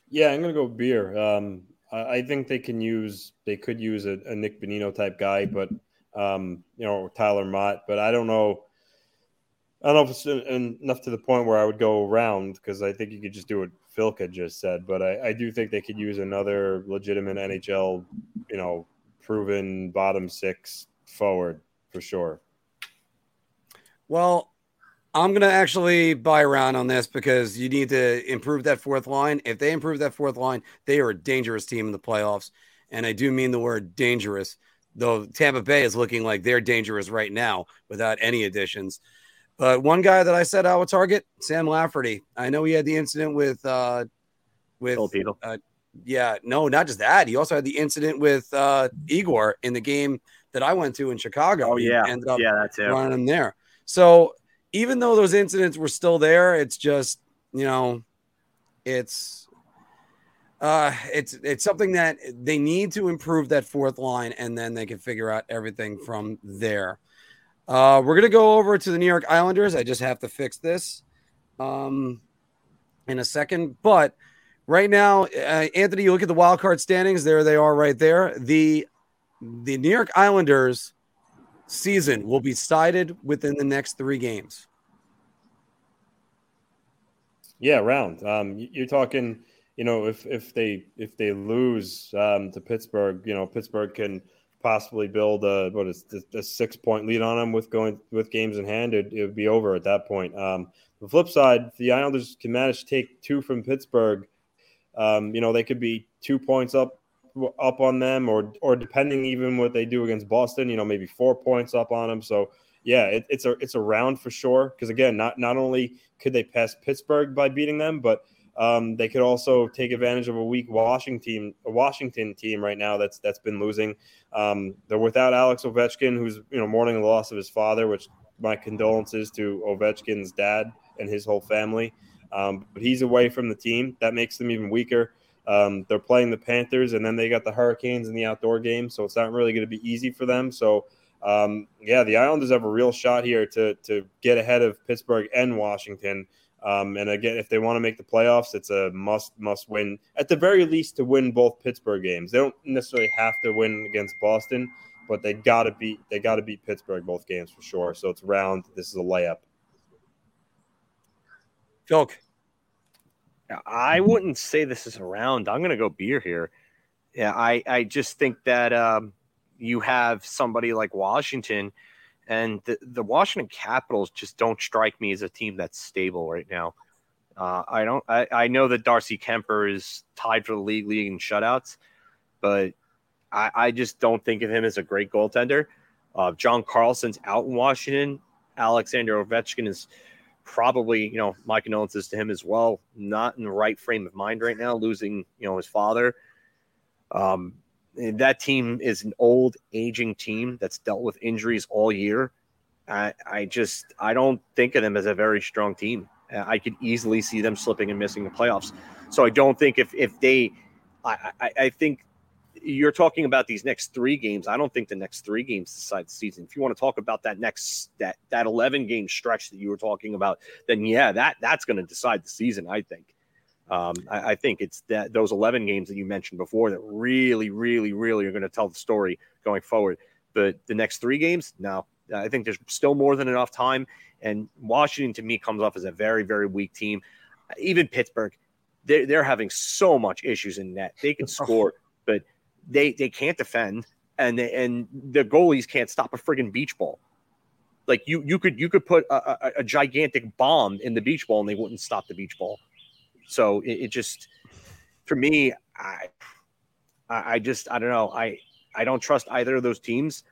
Yeah, I'm gonna go beer. Um, I, I think they can use they could use a, a Nick Bonino type guy, but um, you know Tyler Motte. But I don't know. I don't know if it's en- enough to the point where I would go around because I think you could just do what Philka just said. But I, I do think they could use another legitimate NHL, you know, proven bottom six forward for sure. Well, I'm going to actually buy around on this because you need to improve that fourth line. If they improve that fourth line, they are a dangerous team in the playoffs. And I do mean the word dangerous, though Tampa Bay is looking like they're dangerous right now without any additions. But one guy that I said I would target, Sam Lafferty. I know he had the incident with, uh, with, uh, yeah, no, not just that. He also had the incident with uh, Igor in the game that I went to in Chicago. Oh He yeah, ended up yeah, that's it. running him there. So even though those incidents were still there, it's just you know, it's uh, it's it's something that they need to improve that fourth line, and then they can figure out everything from there. Uh, we're gonna go over to the New York Islanders. I just have to fix this um, in a second, but right now, uh, Anthony, you look at the wild card standings. There they are, right there. The the New York Islanders season will be decided within the next three games. Yeah, round. Um, you're talking, you know, if if they if they lose um, to Pittsburgh, you know, Pittsburgh can possibly build a what is a six point lead on them with going with games in hand. It, it would be over at that point. Um, the flip side, the Islanders can manage to take two from Pittsburgh. Um, you know, they could be two points up up on them, or or depending even what they do against Boston, you know, maybe four points up on them. So yeah, it, it's a it's a round for sure. Because again, not not only could they pass Pittsburgh by beating them, but um, they could also take advantage of a weak Washington team, a Washington team right now that's that's been losing. Um, they're without Alex Ovechkin, who's you know mourning the loss of his father, which my condolences to Ovechkin's dad and his whole family. Um, but he's away from the team. That makes them even weaker. Um, they're playing the Panthers, and then they got the Hurricanes in the outdoor game, so it's not really going to be easy for them. So, um, yeah, the Islanders have a real shot here to to get ahead of Pittsburgh and Washington. Um, and again, if they want to make the playoffs, it's a must must win at the very least to win both Pittsburgh games. They don't necessarily have to win against Boston, but they got to beat they got to beat Pittsburgh both games for sure. So it's round. This is a layup. Phil, I wouldn't say this is a round. I'm going to go beer here. Yeah, I I just think that um, you have somebody like Washington and the, the Washington Capitals just don't strike me as a team that's stable right now. Uh, I don't. I, I know that Darcy Kuemper is tied for the league league in shutouts, but I, I just don't think of him as a great goaltender. Uh, John Carlson's out in Washington. Alexander Ovechkin is probably, you know, my condolences to him as well. Not in the right frame of mind right now, losing, you know, his father. Um, that team is an old, aging team that's dealt with injuries all year. I, I just I don't think of them as a very strong team. Uh, I could easily see them slipping and missing the playoffs. So I don't think if if they, I, I, I think you're talking about these next three games. I don't think the next three games decide the season. If you want to talk about that next that that 11 game stretch that you were talking about, then yeah, that that's going to decide the season. I think. Um, I, I, think it's that those 11 games that you mentioned before that really, really, really are going to tell the story going forward. But the next three games, no, I think there's still more than enough time. And Washington to me comes off as a very, very weak team. Even Pittsburgh, they're, they're having so much issues in net. They can (laughs) score, but they they can't defend, and they, and the goalies can't stop a friggin' beach ball. Like you you could you could put a, a, a gigantic bomb in the beach ball and they wouldn't stop the beach ball. So it, it just, for me, I, I just, I don't know. I, I don't trust either of those teams.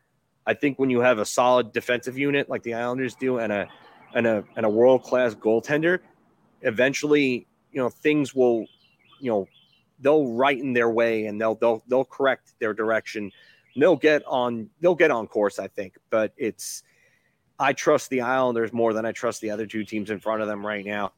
I think when you have a solid defensive unit like the Islanders do and a, and a, and a world class goaltender, eventually, you know, things will, you know, they'll righten their way and they'll, they'll, they'll correct their direction. They'll get on, they'll get on course, I think. But it's, I trust the Islanders more than I trust the other two teams in front of them right now.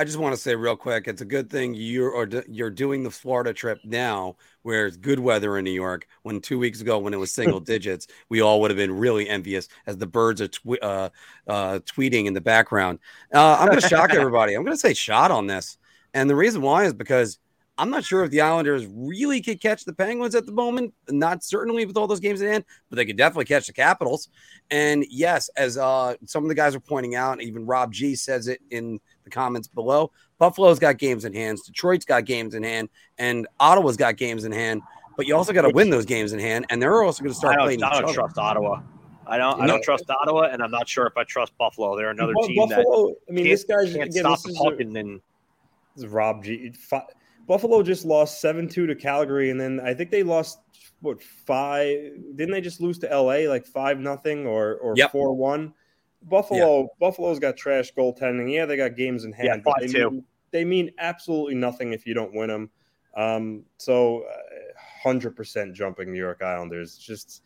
I just want to say real quick, it's a good thing you're you're doing the Florida trip now, where it's good weather in New York. When two weeks ago, when it was single (laughs) digits, we all would have been really envious as the birds are tw- uh, uh, tweeting in the background. Uh, I'm going to shock (laughs) everybody. I'm going to say shot on this, and the reason why is because I'm not sure if the Islanders really could catch the Penguins at the moment. Not certainly with all those games in hand, but they could definitely catch the Capitals. And yes, as uh, some of the guys are pointing out, even Rob G says it in the comments below. Buffalo's got games in hand, Detroit's got games in hand, and Ottawa's got games in hand. But you also got to win those games in hand, and they're also going to start I playing. I don't trust Ottawa. I don't. I don't trust Ottawa, and I'm not sure if I trust Buffalo. They're another team Buffalo, that I mean, this guy's can't again, stop this pucking. And this is Rob G. Buffalo just lost 7 2 to Calgary, and then I think they lost, what, five? Didn't they just lose to LA like 5 nothing or 4 yep. 1? Buffalo, yep. Buffalo's got trash goaltending. Yeah, they got games in hand. Yeah, five they, two. Mean, they mean absolutely nothing if you don't win them. Um, so, uh, 100% jumping New York Islanders. Just.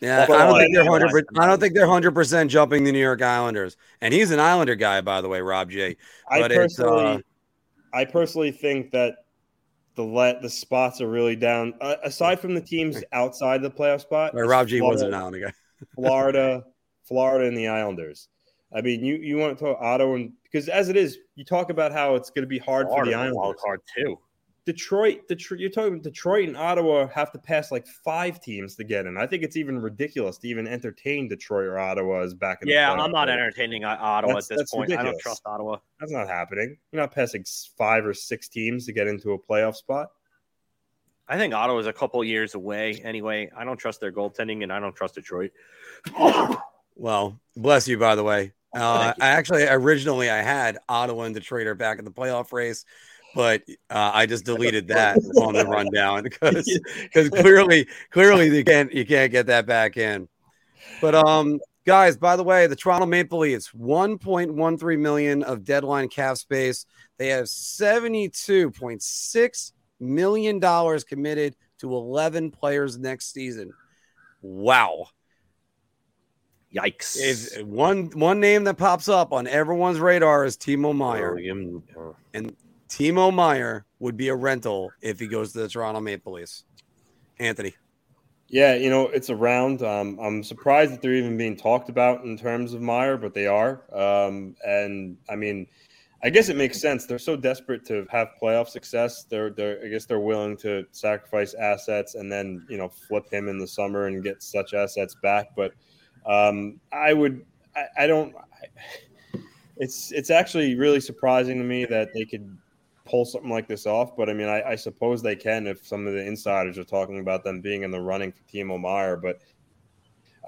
Yeah, I don't think they're hundred. I don't think they're hundred percent jumping the New York Islanders, and he's an Islander guy, by the way, Rob J. But I personally, uh, I personally think that the let the spots are really down. Uh, aside from the teams outside the playoff spot, right, Rob G Florida, wasn't an Islander. (laughs) Florida, Florida, and the Islanders. I mean, you you want to talk Ottawa and because as it is, you talk about how it's going to be hard Florida, for the Islanders. Wild card too. Detroit, Detroit, you're talking Detroit and Ottawa have to pass like five teams to get in. I think it's even ridiculous to even entertain Detroit or Ottawa as back in. The Yeah, I'm not entertaining Ottawa that's, at this point. Ridiculous. I don't trust Ottawa. That's not happening. You're not passing five or six teams to get into a playoff spot. I think Ottawa's a couple years away. Anyway, I don't trust their goaltending, and I don't trust Detroit. (coughs) well, bless you, by the way. (laughs) Uh, I actually originally I had Ottawa and Detroit are back in the playoff race but uh, I just deleted (laughs) that on the rundown (laughs) because because (laughs) clearly clearly you can't you can't get that back in. But um guys, by the way, the Toronto Maple Leafs 1.13 million of deadline cap space. They have 72.6 million dollars committed to 11 players next season. Wow. Yikes! Is one one name that pops up on everyone's radar is Timo Meier, uh, and Timo Meier would be a rental if he goes to the Toronto Maple Leafs. Anthony, Yeah, you know, it's around. Um, I'm surprised that they're even being talked about in terms of Meier, but they are. Um, and I mean, I guess it makes sense. They're so desperate to have playoff success. They're, they're, I guess they're willing to sacrifice assets and then, you know, flip him in the summer and get such assets back. But um, I would, I, I don't, I, it's, it's actually really surprising to me that they could pull something like this off. But I mean, I, I suppose they can if some of the insiders are talking about them being in the running for Timo Meier. But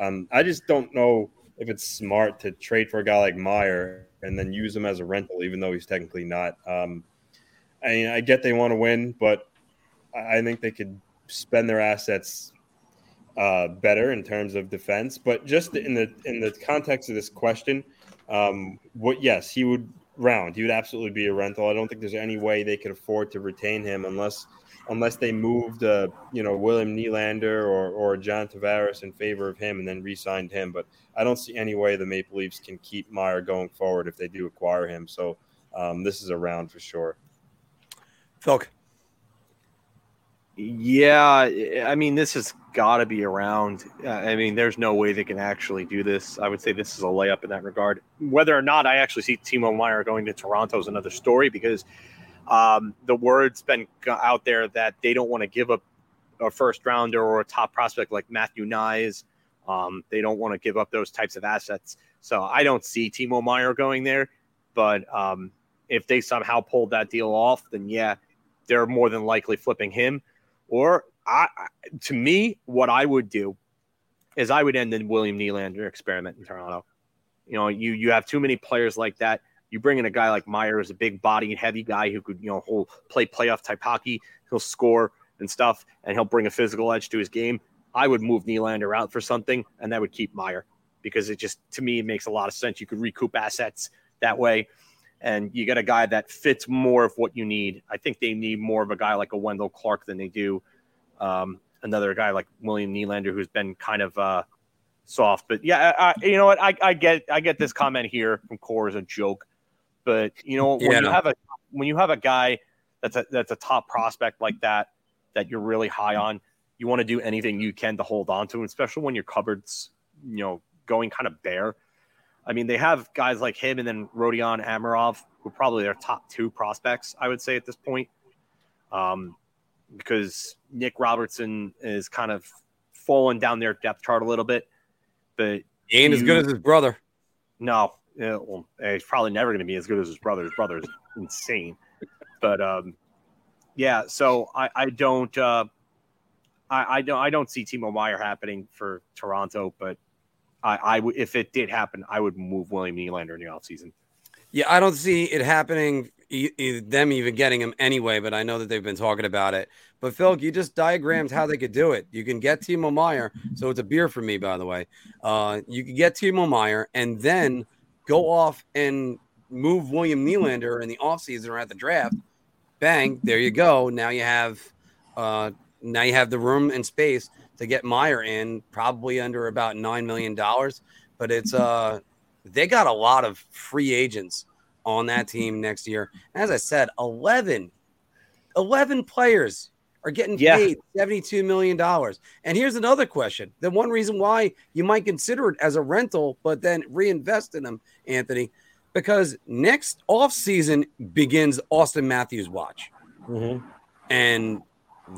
um, I just don't know if it's smart to trade for a guy like Meier and then use him as a rental, even though he's technically not. Um, I mean, I get they want to win, but I think they could spend their assets uh, better in terms of defense. But just in the in the context of this question, um, what yes, he would round. He would absolutely be a rental. I don't think there's any way they could afford to retain him unless unless they moved uh, you know William Nylander or or John Tavares in favor of him and then re-signed him. But I don't see any way the Maple Leafs can keep Meier going forward if they do acquire him. So um, this is a round for sure. Phil, Yeah, I mean, this has got to be around. Uh, I mean, there's no way they can actually do this. I would say this is a layup in that regard. Whether or not I actually see Timo Meier going to Toronto is another story because um, the word's been out there that they don't want to give up a first rounder or a top prospect like Matthew Knies. Um, they don't want to give up those types of assets. So I don't see Timo Meier going there. But um, if they somehow pulled that deal off, then yeah, they're more than likely flipping him. Or I, to me, what I would do is I would end the William Nylander experiment in Toronto. You know, you you have too many players like that. You bring in a guy like Meier, as a big body, and heavy guy who could you know whole play playoff type hockey. He'll score and stuff, and he'll bring a physical edge to his game. I would move Nylander out for something, and that would keep Meier because it just to me makes a lot of sense. You could recoup assets that way, and you get a guy that fits more of what you need. I think they need more of a guy like a Wendel Clark than they do um, another guy like William Nylander, who's been kind of uh, soft. But yeah, I, you know what? I, I get I get this comment here from Core as a joke, but you know when Yeah. you have a when you have a guy that's a that's a top prospect like that that you're really high on, you want to do anything you can to hold on to, him, especially when your cupboard's you know going kind of bare. I mean, they have guys like him and then Rodion Amirov, who are probably their top two prospects, I would say at this point. Um, because Nick Robertson is kind of fallen down their depth chart a little bit. But he ain't as good as his brother. no, yeah, well, he's probably never going to be as good as his brother. His brother is (laughs) insane. But um, yeah, so I, I don't, uh, I, I don't, I don't see Timo Meier happening for Toronto. But I, I if it did happen, I would move William Nylander in the offseason. Yeah, I don't see it happening, e- e- them even getting him anyway, but I know that they've been talking about it. But Phil, you just diagrammed how they could do it. You can get Timo Meier, so it's a beer for me, by the way. Uh, you can get Timo Meier and then go off and move William Nylander in the offseason or at the draft. Bang, there you go. Now you have uh, now you have the room and space to get Meier in, probably under about nine million dollars. But it's uh they got a lot of free agents on that team next year. As I said, 11, 11 players are getting Yeah. paid $72 million. And here's another question. The one reason why you might consider it as a rental, but then reinvest in them, Anthony, because next offseason begins Auston Matthews' watch. Mm-hmm. And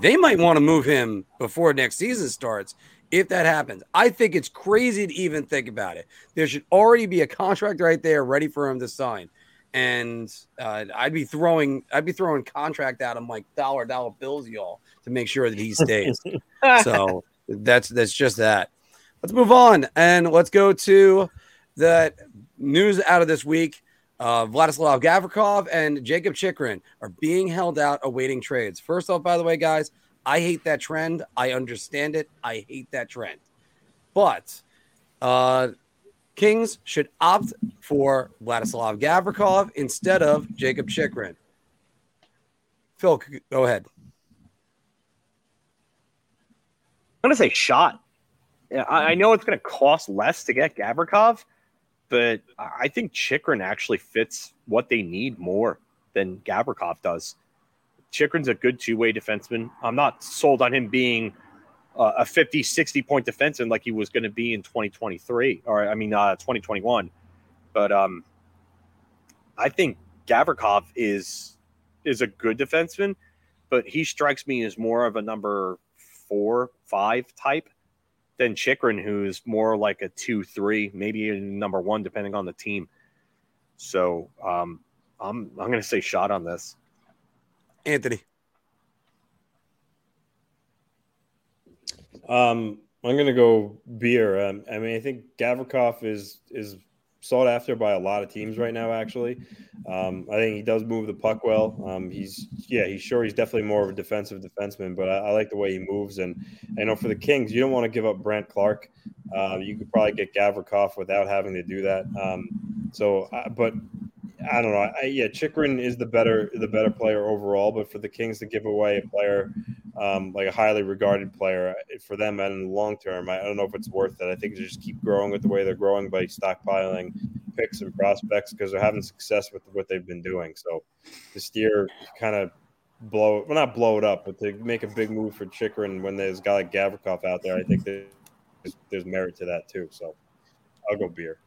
they might want to move him before next season starts if that happens. I think it's crazy to even think about it. There should already be a contract right there ready for him to sign. And uh, I'd be throwing I'd be throwing contract at him like dollar dollar bills, y'all, to make sure that he stays. (laughs) so that's that's just that. Let's move on and let's go to the news out of this week. Uh, Vladislav Gavrikov and Jacob Chychrun are being held out awaiting trades. First off, by the way, guys, I hate that trend. I understand it. I hate that trend. But uh, Kings should opt for Vladislav Gavrikov instead of Jacob Chychrun. Phil, go ahead. I'm gonna say shot. I know it's going to cost less to get Gavrikov, but I think Chychrun actually fits what they need more than Gavrikov does. Chychrun's a good two way defenseman. I'm not sold on him being uh, a 50, 60 point defenseman like he was going to be in 2023, or I mean, uh, 2021. But um, I think Gavrikov is is a good defenseman, but he strikes me as more of a number four, five type than Chychrun, who's more like a two, three, maybe a number one, depending on the team. So um, I'm I'm going to say shot on this. Anthony. Um, I'm going to go beer. Um, I mean, I think Gavrikov is is sought after by a lot of teams right now. Actually, um, I think he does move the puck well. Um, he's yeah, he's sure he's definitely more of a defensive defenseman, but I, I, like the way he moves. And I know for the Kings, you don't want to give up Brandt Clarke. Uh, you could probably get Gavrikov without having to do that. Um, so, uh, but I don't know. I, yeah, Chychrun is the better the better player overall, but for the Kings to give away a player um, like a highly regarded player uh, for them and in the long term, I, I don't know if it's worth it. I think they just keep growing with the way they're growing by stockpiling picks and prospects because they're having success with what they've been doing. So the steer kind of blow well not blow it up, but to make a big move for Chychrun when there's a guy like Gavrikov out there, I think there's, there's merit to that too. So I'll go beer.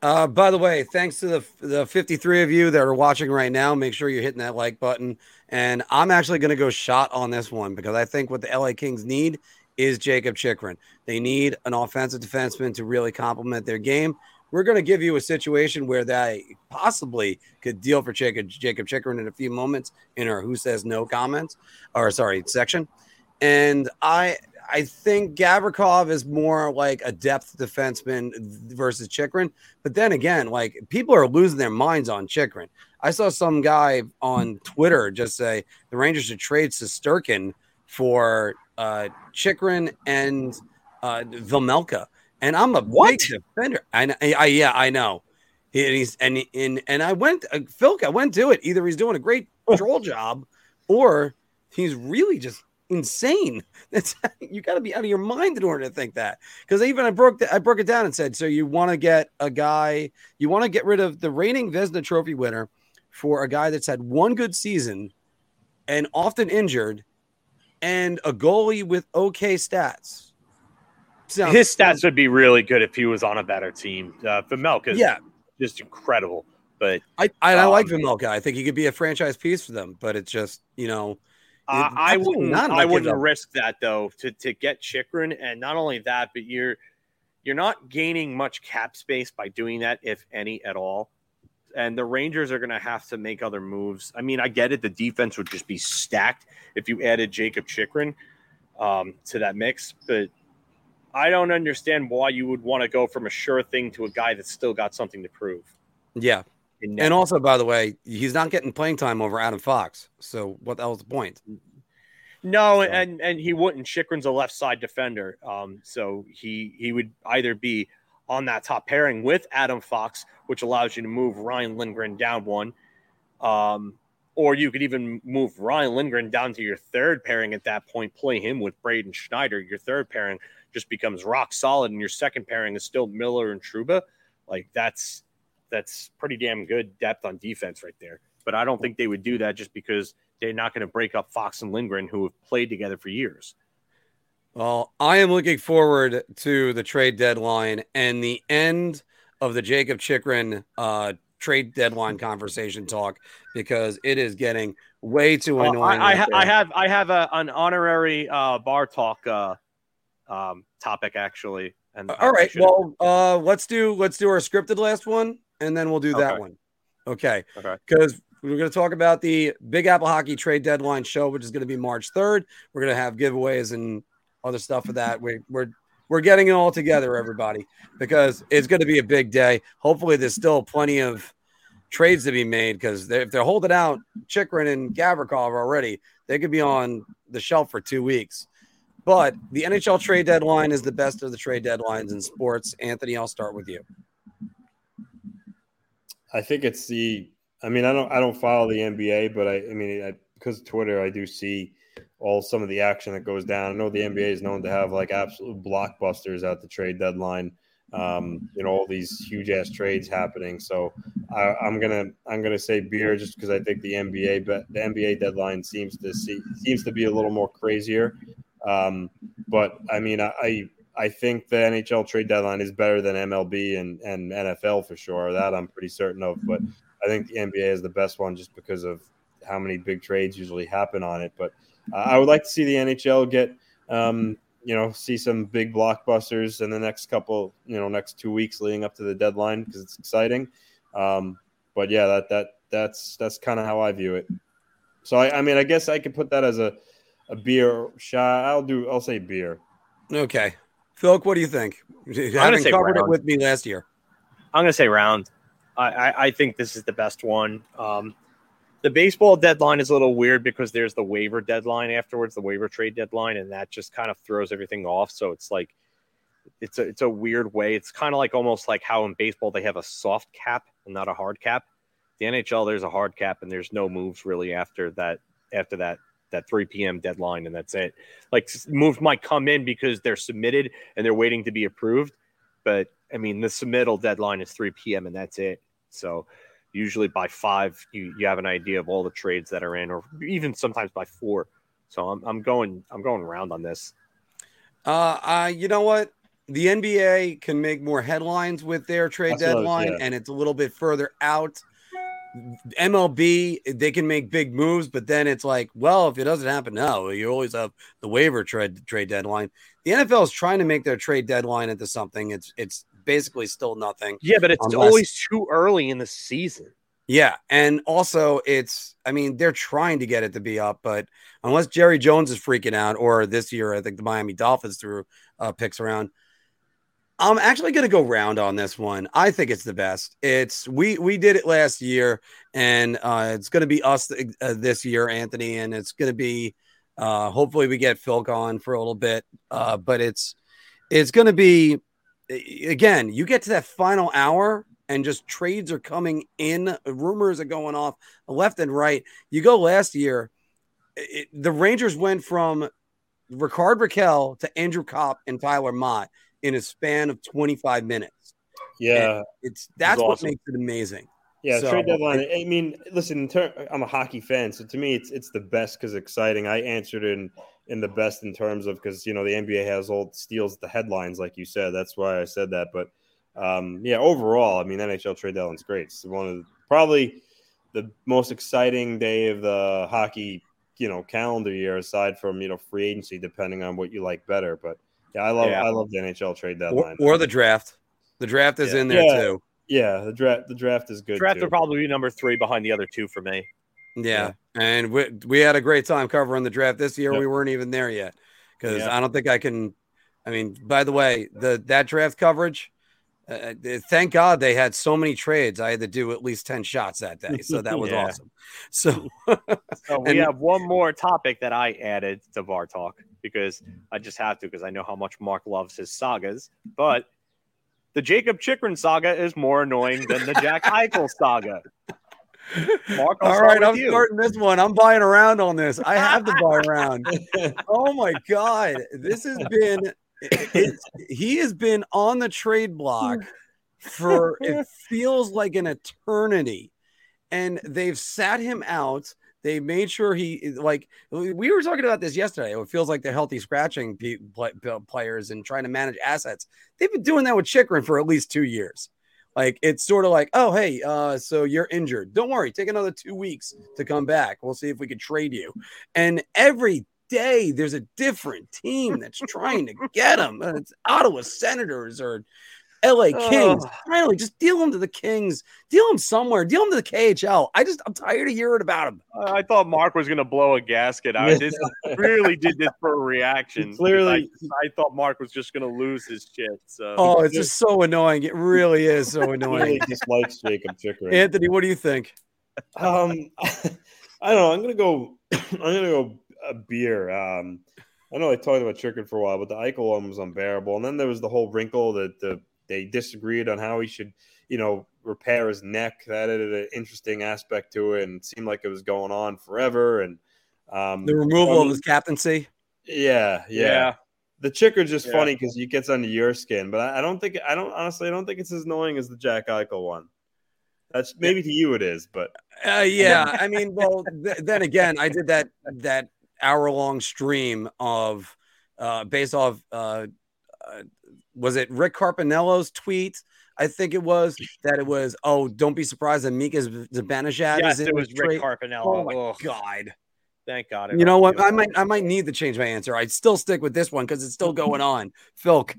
Uh, by the way, thanks to the the 53 of you that are watching right now, make sure you're hitting that like button. And I'm actually going to go shot on this one because I think what the LA Kings need is Jacob Chychrun. They need an offensive defenseman to really complement their game. We're going to give you a situation where they possibly could deal for Jacob Jacob Chychrun in a few moments in our Who Says No comments, or sorry, section. And I I think Gavrikov is more like a depth defenseman versus Chychrun. But then again, like people are losing their minds on Chychrun. I saw some guy on Twitter just say the Rangers should trade Shesterkin for uh, Chychrun and uh, Vejmelka. And I'm a what? big defender. I, I, yeah, I know. He, and he's and and and I went, uh, Phil, I went to it. Either he's doing a great troll job, or he's really just insane. (laughs) That's you got to be out of your mind in order to think that. Because even I broke the, I broke it down and said, so you want to get a guy, you want to get rid of the reigning Vezina Trophy winner for a guy that's had one good season and often injured, and a goalie with okay stats. Sounds His stats would be really good if he was on a better team. Uh, Vejmelka yeah. just incredible. But I I, um, I like um, I think he could be a franchise piece for them. But it's just you know uh, I wouldn't. I wouldn't risk that though to to get Chychrun, and not only that, but you're you're not gaining much cap space by doing that, if any at all. And the Rangers are going to have to make other moves. I mean, I get it. The defense would just be stacked if you added Jacob Chychrun um, to that mix, but I don't understand why you would want to go from a sure thing to a guy that's still got something to prove. Yeah, and also, by the way, he's not getting playing time over Adam Fox. So what the hell's the point? No, and and he wouldn't. Chychrun's a left side defender, um, so he he would either be on that top pairing with Adam Fox, which allows you to move Ryan Lindgren down one, um, or you could even move Ryan Lindgren down to your third pairing at that point. Play him with Braden Schneider. Your third pairing just becomes rock solid, and your second pairing is still Miller and Trouba. Like that's that's pretty damn good depth on defense right there. But I don't think they would do that just because they're not going to break up Fox and Lindgren, who have played together for years. Well, I am looking forward to the trade deadline and the end of the Jacob Chychrun uh, trade deadline conversation talk because it is getting way too annoying. I, I, I, have I have a, an honorary uh, bar talk uh, um, topic actually. And all right, well, uh, let's do let's do our scripted last one and then we'll do that okay. one. Okay. Okay. Because we're going to talk about the Big Apple Hockey Trade Deadline show, which is going to be March 3rd. We're going to have giveaways and other stuff for that. We, we're we're getting it all together, everybody, because it's going to be a big day. Hopefully, there's still plenty of trades to be made because if they're holding out Chychrun and Gavrikov already, they could be on the shelf for two weeks. But the NHL trade deadline is the best of the trade deadlines in sports. Anthony, I'll start with you. I think it's the. I mean, I don't. I don't follow the NBA, but I. I mean, I, because of Twitter, I do see all some of the action that goes down. I know the NBA is known to have like absolute blockbusters at the trade deadline. Um, you know, all these huge ass trades happening. So I, am gonna I'm gonna say beer just because I think the NBA but the NBA deadline seems to see seems to be a little more crazier. Um, but I mean, I I think the NHL trade deadline is better than MLB and, and NFL for sure. That I'm pretty certain of. But I think the NBA is the best one just because of how many big trades usually happen on it. But uh, I would like to see the NHL get, um, you know, see some big blockbusters in the next couple, you know, next two weeks leading up to the deadline because it's exciting. Um, but yeah, that that that's that's kind of how I view it. So I, I mean, I guess I could put that as a a beer shot. I'll do. I'll say beer. Okay, Phil, what do you think? (laughs) You haven't covered round. it with me last year. I'm going to say round. I, I, I, think this is the best one. Um, the baseball deadline is a little weird because there's the waiver deadline afterwards, the waiver trade deadline, and that just kind of throws everything off. So it's like it's a it's a weird way. It's kind of like almost like how in baseball they have a soft cap and not a hard cap. The NHL there's a hard cap and there's no moves really after that after that that 3 p.m. deadline, and that's it. Like moves might come in because they're submitted and they're waiting to be approved, but I mean the submittal deadline is 3 p.m. and that's it. So usually by five, you you have an idea of all the trades that are in, or even sometimes by four. So I'm I'm going I'm going around on this. Uh, uh you know what? The NBA can make more headlines with their trade That's deadline, yeah. and it's a little bit further out. MLB, they can make big moves, but then it's like, well, if it doesn't happen now, you always have the waiver trade trade deadline. The NFL is trying to make their trade deadline into something. It's it's basically still nothing. Yeah, but it's unless, always too early in the season. Yeah, and also it's I mean they're trying to get it to be up, but unless Jerry Jones is freaking out, or this year I think the Miami Dolphins threw uh, picks around I'm actually going to go round on this one. I think it's the best. It's we we did it last year, and uh, it's going to be us th- uh, this year, Anthony, and it's going to be uh, hopefully we get Phil gone for a little bit. Uh, but it's it's going to be again. You get to that final hour, and just trades are coming in, rumors are going off left and right. You go last year, it, the Rangers went from Rickard Rakell to Andrew Copp and Tyler Motte in a span of 25 minutes. Yeah, and it's that's what makes it amazing. Yeah, so, trade deadline. I mean, listen, I'm a hockey fan, so to me, it's it's the best because exciting. I answered in in the best in terms of because you know the NBA has all steals the headlines, like you said. That's why I said that. But um, yeah, overall, I mean, NHL trade deadline's great. It's one of the, probably the most exciting day of the hockey, you know, calendar year, aside from you know free agency, depending on what you like better. But yeah, I love yeah. I love the NHL trade deadline or, or the draft. The draft is yeah. in there yeah. too. Yeah, the draft the draft is good. Draft too. will probably be number three behind the other two for me. Yeah, and we we had a great time covering the draft this year. We weren't even there yet because I don't think I can. I mean, by the way, the that draft coverage. Uh, uh thank God they had so many trades. I had to do at least 10 shots that day. So that was (laughs) awesome. So, (laughs) so we and, have one more topic that I added to Bar Talk because I just have to because I know how much Marc loves his sagas. But the Jacob Chychrun saga is more annoying than the Jack (laughs) Eichel saga. Marc, All right, I'm you. starting this one. I'm buying around on this. I have to buy around. (laughs) oh my god, this has been. It, he has been on the trade block for it (laughs) feels like an eternity, and they've sat him out they made sure he like we were talking about this yesterday. It feels like they're healthy scratching players and trying to manage assets. They've been doing that with Chychrun for at least two years. Like it's sort of like, oh hey, uh, so you're injured. Don't worry, take another two weeks to come back. We'll see if we can trade you. And every day there's a different team that's trying to get him. It's Ottawa Senators or LA Kings. Oh. Finally, just deal him to the Kings. Deal him somewhere. Deal him to the KHL. I just I'm tired of hearing about him. I thought Marc was gonna blow a gasket. I just really did this for a (laughs) reaction. Clearly, I, I, thought Marc was just gonna lose his shit. So oh, it's just so annoying. It really is so (laughs) annoying. really dislikes Jacob Chychrun. Anthony, what do you think? Um, (laughs) I don't know. I'm gonna go. (clears throat) I'm gonna go a beer. Um, I know I talked about Chychrun for a while, but the Eichel one was unbearable. And then there was the whole wrinkle that the they disagreed on how he should, you know, repair his neck. That added an interesting aspect to it, and it seemed like it was going on forever. And Um, The removal I of his captaincy. yeah, yeah, Yeah. The chicker's just Yeah. funny because he gets under your skin, but I, I don't think I don't honestly I don't think it's as annoying as the Jack Eichel one. That's maybe to you it is, but Uh, yeah, I mean, well, th- then again, I did that that hour long stream of uh, based off uh, uh, was it Rick Carpiniello's tweet? I think it was that it was. Oh, don't be surprised that Mika Zibanejad yes, is in it was the trade. Rick Carpiniello. Oh my Ugh, god! Thank God. You know what? I might I might need to change my answer. I'd still stick with this one because it's still going on. Philk,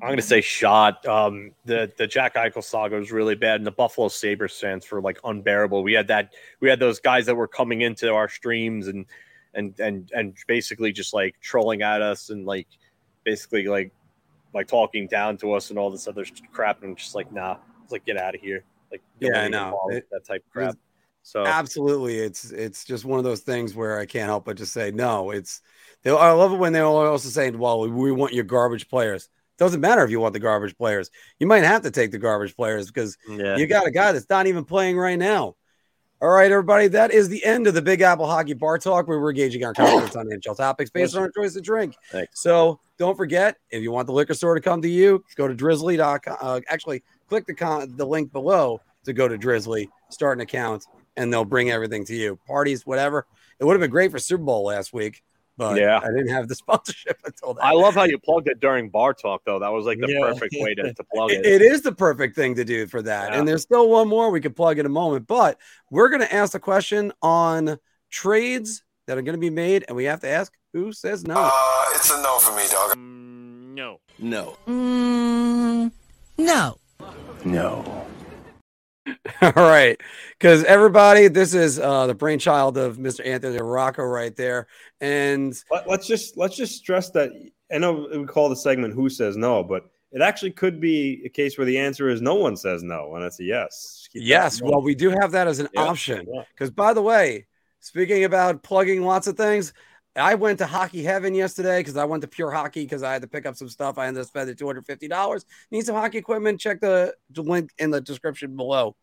I'm going to say shot. Um, the the Jack Eichel saga was really bad, and the Buffalo Sabres fans were like unbearable. We had that. We had those guys that were coming into our streams and and and and basically just like trolling at us and like basically like like talking down to us and all this other crap. And I'm just like, nah, it's like get out of here. Like, Yeah, I know. It- that type of crap. So absolutely, it's it's just one of those things where I can't help but just say no. It's they, I love it when they're also saying, "Well, we want your garbage players." Doesn't matter if you want the garbage players. You might have to take the garbage players because yeah, you got a guy that's not even playing right now. All right, everybody, that is the end of the Big Apple Hockey Bar Talk, where we're gauging our confidence on NHL topics based on our choice to drink. Thanks. So don't forget, if you want the liquor store to come to you, go to drizly.com. Uh, actually, click the con- the link below to go to Drizly, start an account, and they'll bring everything to you. Parties, whatever. It would have been great for Super Bowl last week, but Yeah. I didn't have the (laughs) sponsorship until that. I love how you plugged it during bar talk though. That was like the Yeah. perfect way to, to plug It- it. it is the perfect thing to do for that. Yeah. And there's still one more we could plug in a moment, but we're going to ask the question on trades that are going to be made, and we have to ask who says no. Uh, it's a no for me, dog. Mm, no. No. Mm, no. No. (laughs) All right, because everybody, this is uh, the brainchild of Mr. Anthony Rocco right there, and let, let's just let's just stress that I know we call the segment "Who Says No," but it actually could be a case where the answer is no one says no, and it's a yes. Keep yes, well, we do have that as an Yeah, option. yeah. Because by the way, speaking about plugging lots of things, I went to Hockey Heaven yesterday because I went to Pure Hockey because I had to pick up some stuff. I ended up spending two hundred fifty dollars. Need some hockey equipment? Check the, the link in the description below.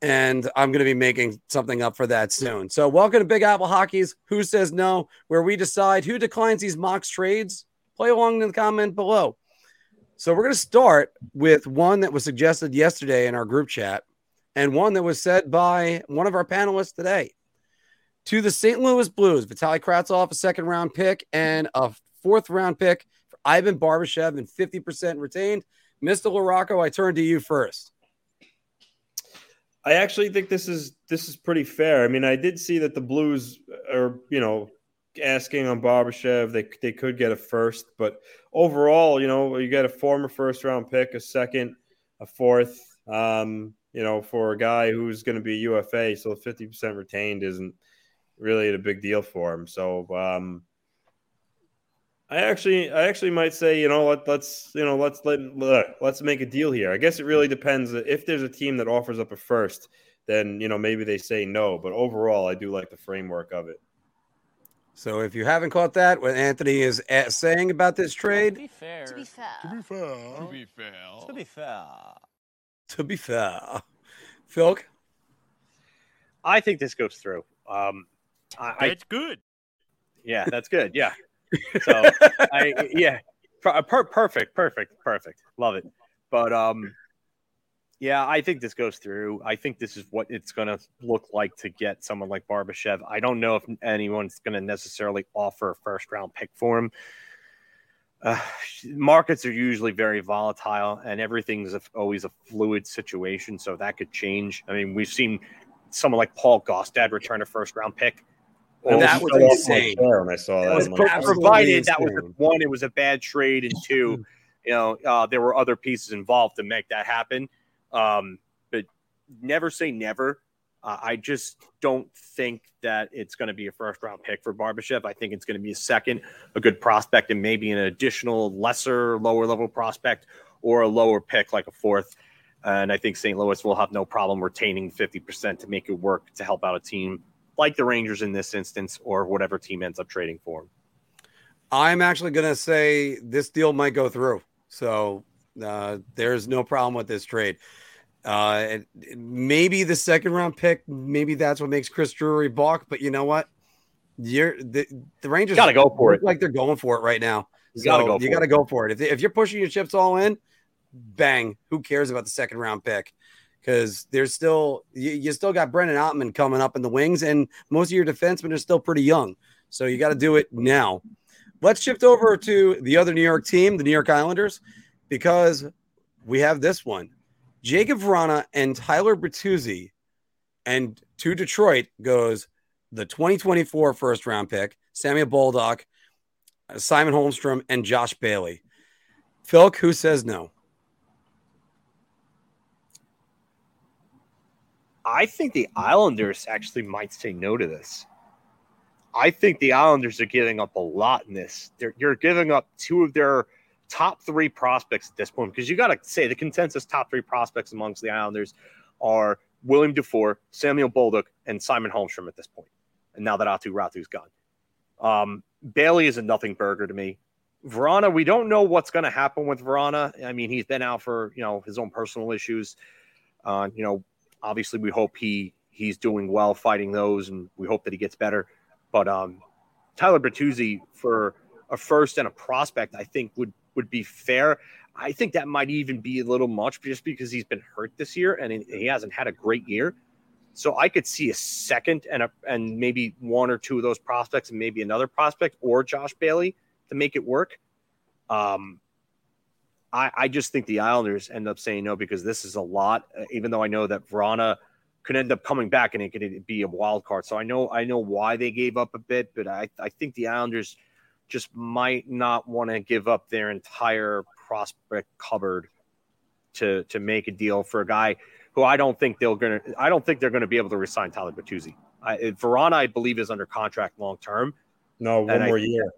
And I'm going to be making something up for that soon. So, welcome to Big Apple Hockey's Who Says No, where we decide who declines these mock trades. Play along in the comment below. So, we're going to start with one that was suggested yesterday in our group chat and one that was said by one of our panelists today. To the St. Louis Blues, Vitaly Kravtsov, a second round pick, and a fourth round pick for Ivan Barbashev, and 50% retained. Mr. LaRocco, I turn to you first. I actually think this is this is pretty fair. I mean, I did see that the Blues are, you know, asking on Barbashev. They they could get a first, but overall, you know, you get a former first round pick, a second, a fourth. Um, you know, for a guy who's going to be UFA, so fifty percent retained isn't really a big deal for him. So, um, I actually, I actually might say, you know, let, let's, you know, let's let let's make a deal here. I guess it really depends. If there's a team that offers up a first, then you know maybe they say no. But overall, I do like the framework of it. So, if you haven't caught that, what Anthony is a- saying about this To trade, be fair. To be fair. To be fair. To be fair. To be fair. to be fair, Phil, I think this goes through. Um, I, That's good. yeah, that's good. Yeah. (laughs) So I yeah, per, per, perfect, perfect, perfect. Love it. But um, yeah, I think this goes through. I think this is what it's going to look like to get someone like Barbashev. I don't know if anyone's going to necessarily offer a first round pick for him. Uh, markets are usually very volatile, and everything's a, always a fluid situation, so that could change. I mean, we've seen someone like Paul Gaustad return a first round pick. I That was fell off my insane. when I saw that. was provided that was one, it was a bad trade, and two, (laughs) you know, uh, there were other pieces involved to make that happen. Um, but never say never. Uh, I just don't think that it's going to be a first round pick for Barbashev. I think it's going to be a second, a good prospect, and maybe an additional lesser, lower level prospect or a lower pick like a fourth. And I think St. Louis will have no problem retaining 50% to make it work to help out a team like the Rangers in this instance or whatever team ends up trading for him. I'm actually going to say this deal might go through. So uh, there's no problem with this trade. Uh, maybe the second round pick, maybe that's what makes Chris Drury balk. But you know what? You're the, the Rangers Gotta go for it. Like they're going for it right now. You So gotta go You for got to it. go for it. If, if you're pushing your chips all in, bang. Who cares about the second round pick? Because there's still you, you still got Brendan Othmann coming up in the wings, and most of your defensemen are still pretty young. So you got to do it now. Let's shift over to the other New York team, the New York Islanders, because we have this one. Jakub Vrana and Tyler Bertuzzi, and to Detroit goes the 2024 first round pick, Samuel Bolduc, Simon Holmstrom, and Josh Bailey. Philk, who says no? I think the Islanders actually might say no to this. I think the Islanders are giving up a lot in this. They're, you're giving up two of their top three prospects at this point because you got to say the consensus top three prospects amongst the Islanders are William Dufour, Samuel Bolduc, and Simon Holmstrom at this point. And now that Aatu Räty's gone, um, Bailey is a nothing burger to me. Vrana, we don't know what's going to happen with Vrana. I mean, he's been out for you know his own personal issues. Uh, you know, obviously we hope he he's doing well fighting those, and we hope that he gets better. But um, Tyler Bertuzzi for a first and a prospect, I think would would be fair. I think that might even be a little much just because he's been hurt this year and he- hasn't had a great year. So I could see a second and a and maybe one or two of those prospects and maybe another prospect or Josh Bailey to make it work. Um, I, I just think the Islanders end up saying no because this is a lot. uh, Even though I know that Vrana could end up coming back and it could be a wild card. So I know I know why they gave up a bit, but I, I think the Islanders just might not want to give up their entire prospect cupboard to to make a deal for a guy who I don't think they're gonna I don't think they're gonna be able to resign Tyler Bertuzzi. I, Vrana, I believe, is under contract long term. No, one And I- more year.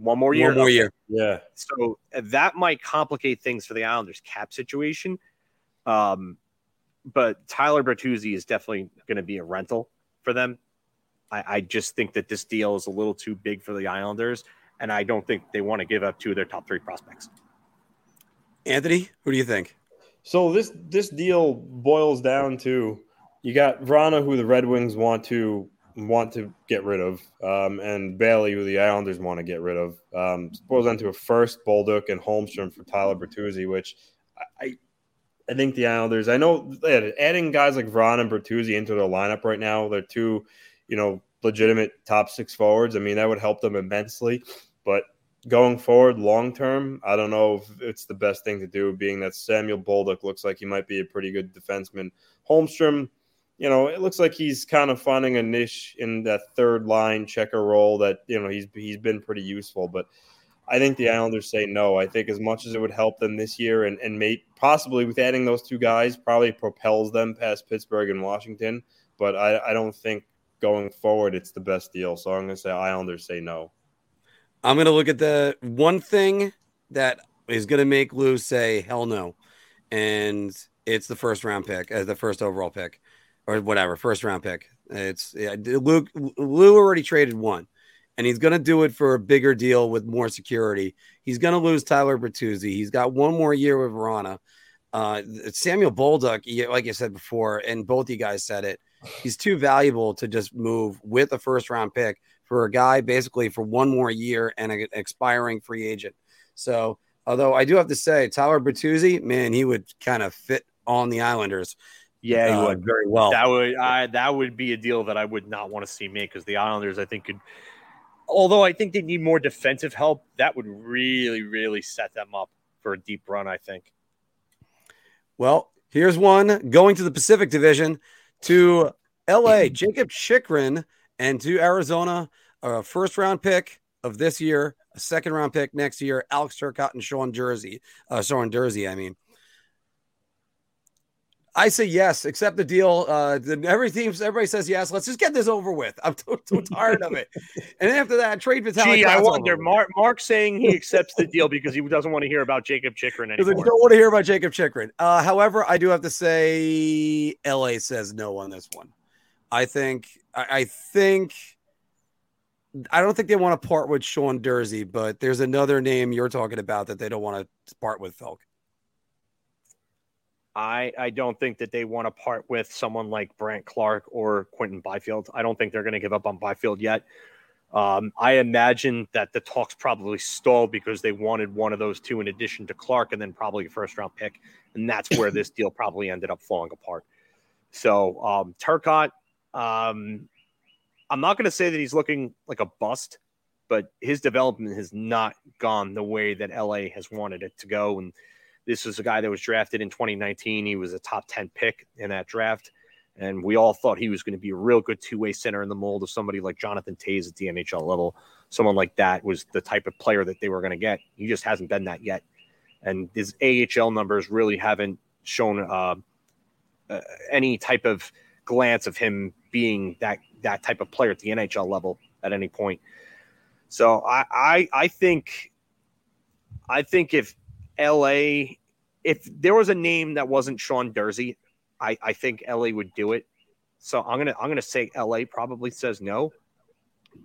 One more year. One more year. Yeah. So uh, that might complicate things for the Islanders cap situation. Um, but Tyler Bertuzzi is definitely going to be a rental for them. I, I just think that this deal is a little too big for the Islanders, and I don't think they want to give up two of their top three prospects. Anthony, who do you think? So this this deal boils down to you got Vrana, who the Red Wings want to want to get rid of, um, and Bailey, who the Islanders want to get rid of. Um, boils down to a first Bolduc and Holmstrom for Tyler Bertuzzi, which I I think the Islanders. I know adding guys like Vrana and Bertuzzi into their lineup right now, they're two, you know, legitimate top six forwards. I mean, that would help them immensely, but going forward long term, I don't know if it's the best thing to do, being that Samuel Bolduc looks like he might be a pretty good defenseman. Holmstrom, you know, it looks like he's kind of finding a niche in that third line checker role that, you know, he's he's been pretty useful. But I think the Islanders say no. I think as much as it would help them this year and, and may, possibly with adding those two guys probably propels them past Pittsburgh and Washington. But I, I don't think going forward it's the best deal. So I'm gonna say Islanders say no. I'm to look at the one thing that is to make Lou say hell no, and it's the first round pick, uh, the first overall pick, or whatever, first round pick. It's yeah, Luke. Lou already traded one, and he's going to do it for a bigger deal with more security. He's going to lose Tyler Bertuzzi. He's got one more year with Vrana. Uh, Samuel Bolduc, you- like I said before, and both you guys said it. He's too valuable to just move with a first round pick for a guy basically for one more year and an expiring free agent. So, although I do have to say, Tyler Bertuzzi, man, he would kind of fit on the Islanders. Yeah, he uh, would. very well. That would I, that would be a deal that I would not want to see made because the Islanders, I think, could. Although I think they need more defensive help, that would really, really set them up for a deep run. I think. Well, here's one going to the Pacific Division to LA, (laughs) Jakob Chychrun, and to Arizona, a first round pick of this year, a second round pick next year, Alex Turcotte and Sean Durzi, uh, Sean Durzi, I mean. I say yes, accept the deal. Uh, the, every team, everybody says yes. Let's just get this over with. I'm so, so (laughs) tired of it. And after that, trade Vitaly. Gee, I wonder. Mark Mark saying he (laughs) accepts the deal because he doesn't want to hear about Jakob Chychrun Because I anymore. don't want to hear about Jakob Chychrun. Uh, however, I do have to say LA says no on this one. I think I, I think I don't think they want to part with Sean Durzi, but there's another name you're talking about that they don't want to part with, Felk. I, I don't think that they want to part with someone like Brandt Clarke or Quinton Byfield. I don't think they're going to give up on Byfield yet. Um, I imagine that the talks probably stalled because they wanted one of those two in addition to Clarke, and then probably a first round pick, and that's where this (coughs) deal probably ended up falling apart. So um, Turcotte, um, I'm not going to say that he's looking like a bust, but his development has not gone the way that LA has wanted it to go. And this was a guy that was drafted in 2019. He was a top 10 pick in that draft. And we all thought he was going to be a real good two way center in the mold of somebody like Jonathan Toews at the NHL level. Someone like that was the type of player that they were going to get. He just hasn't been that yet. And his AHL numbers really haven't shown uh, uh, any type of glance of him being that that type of player at the NHL level at any point. So I I, I think I think if LA if there was a name that wasn't Sean Durzi, I, I think LA would do it. So I'm gonna I'm gonna say LA probably says no.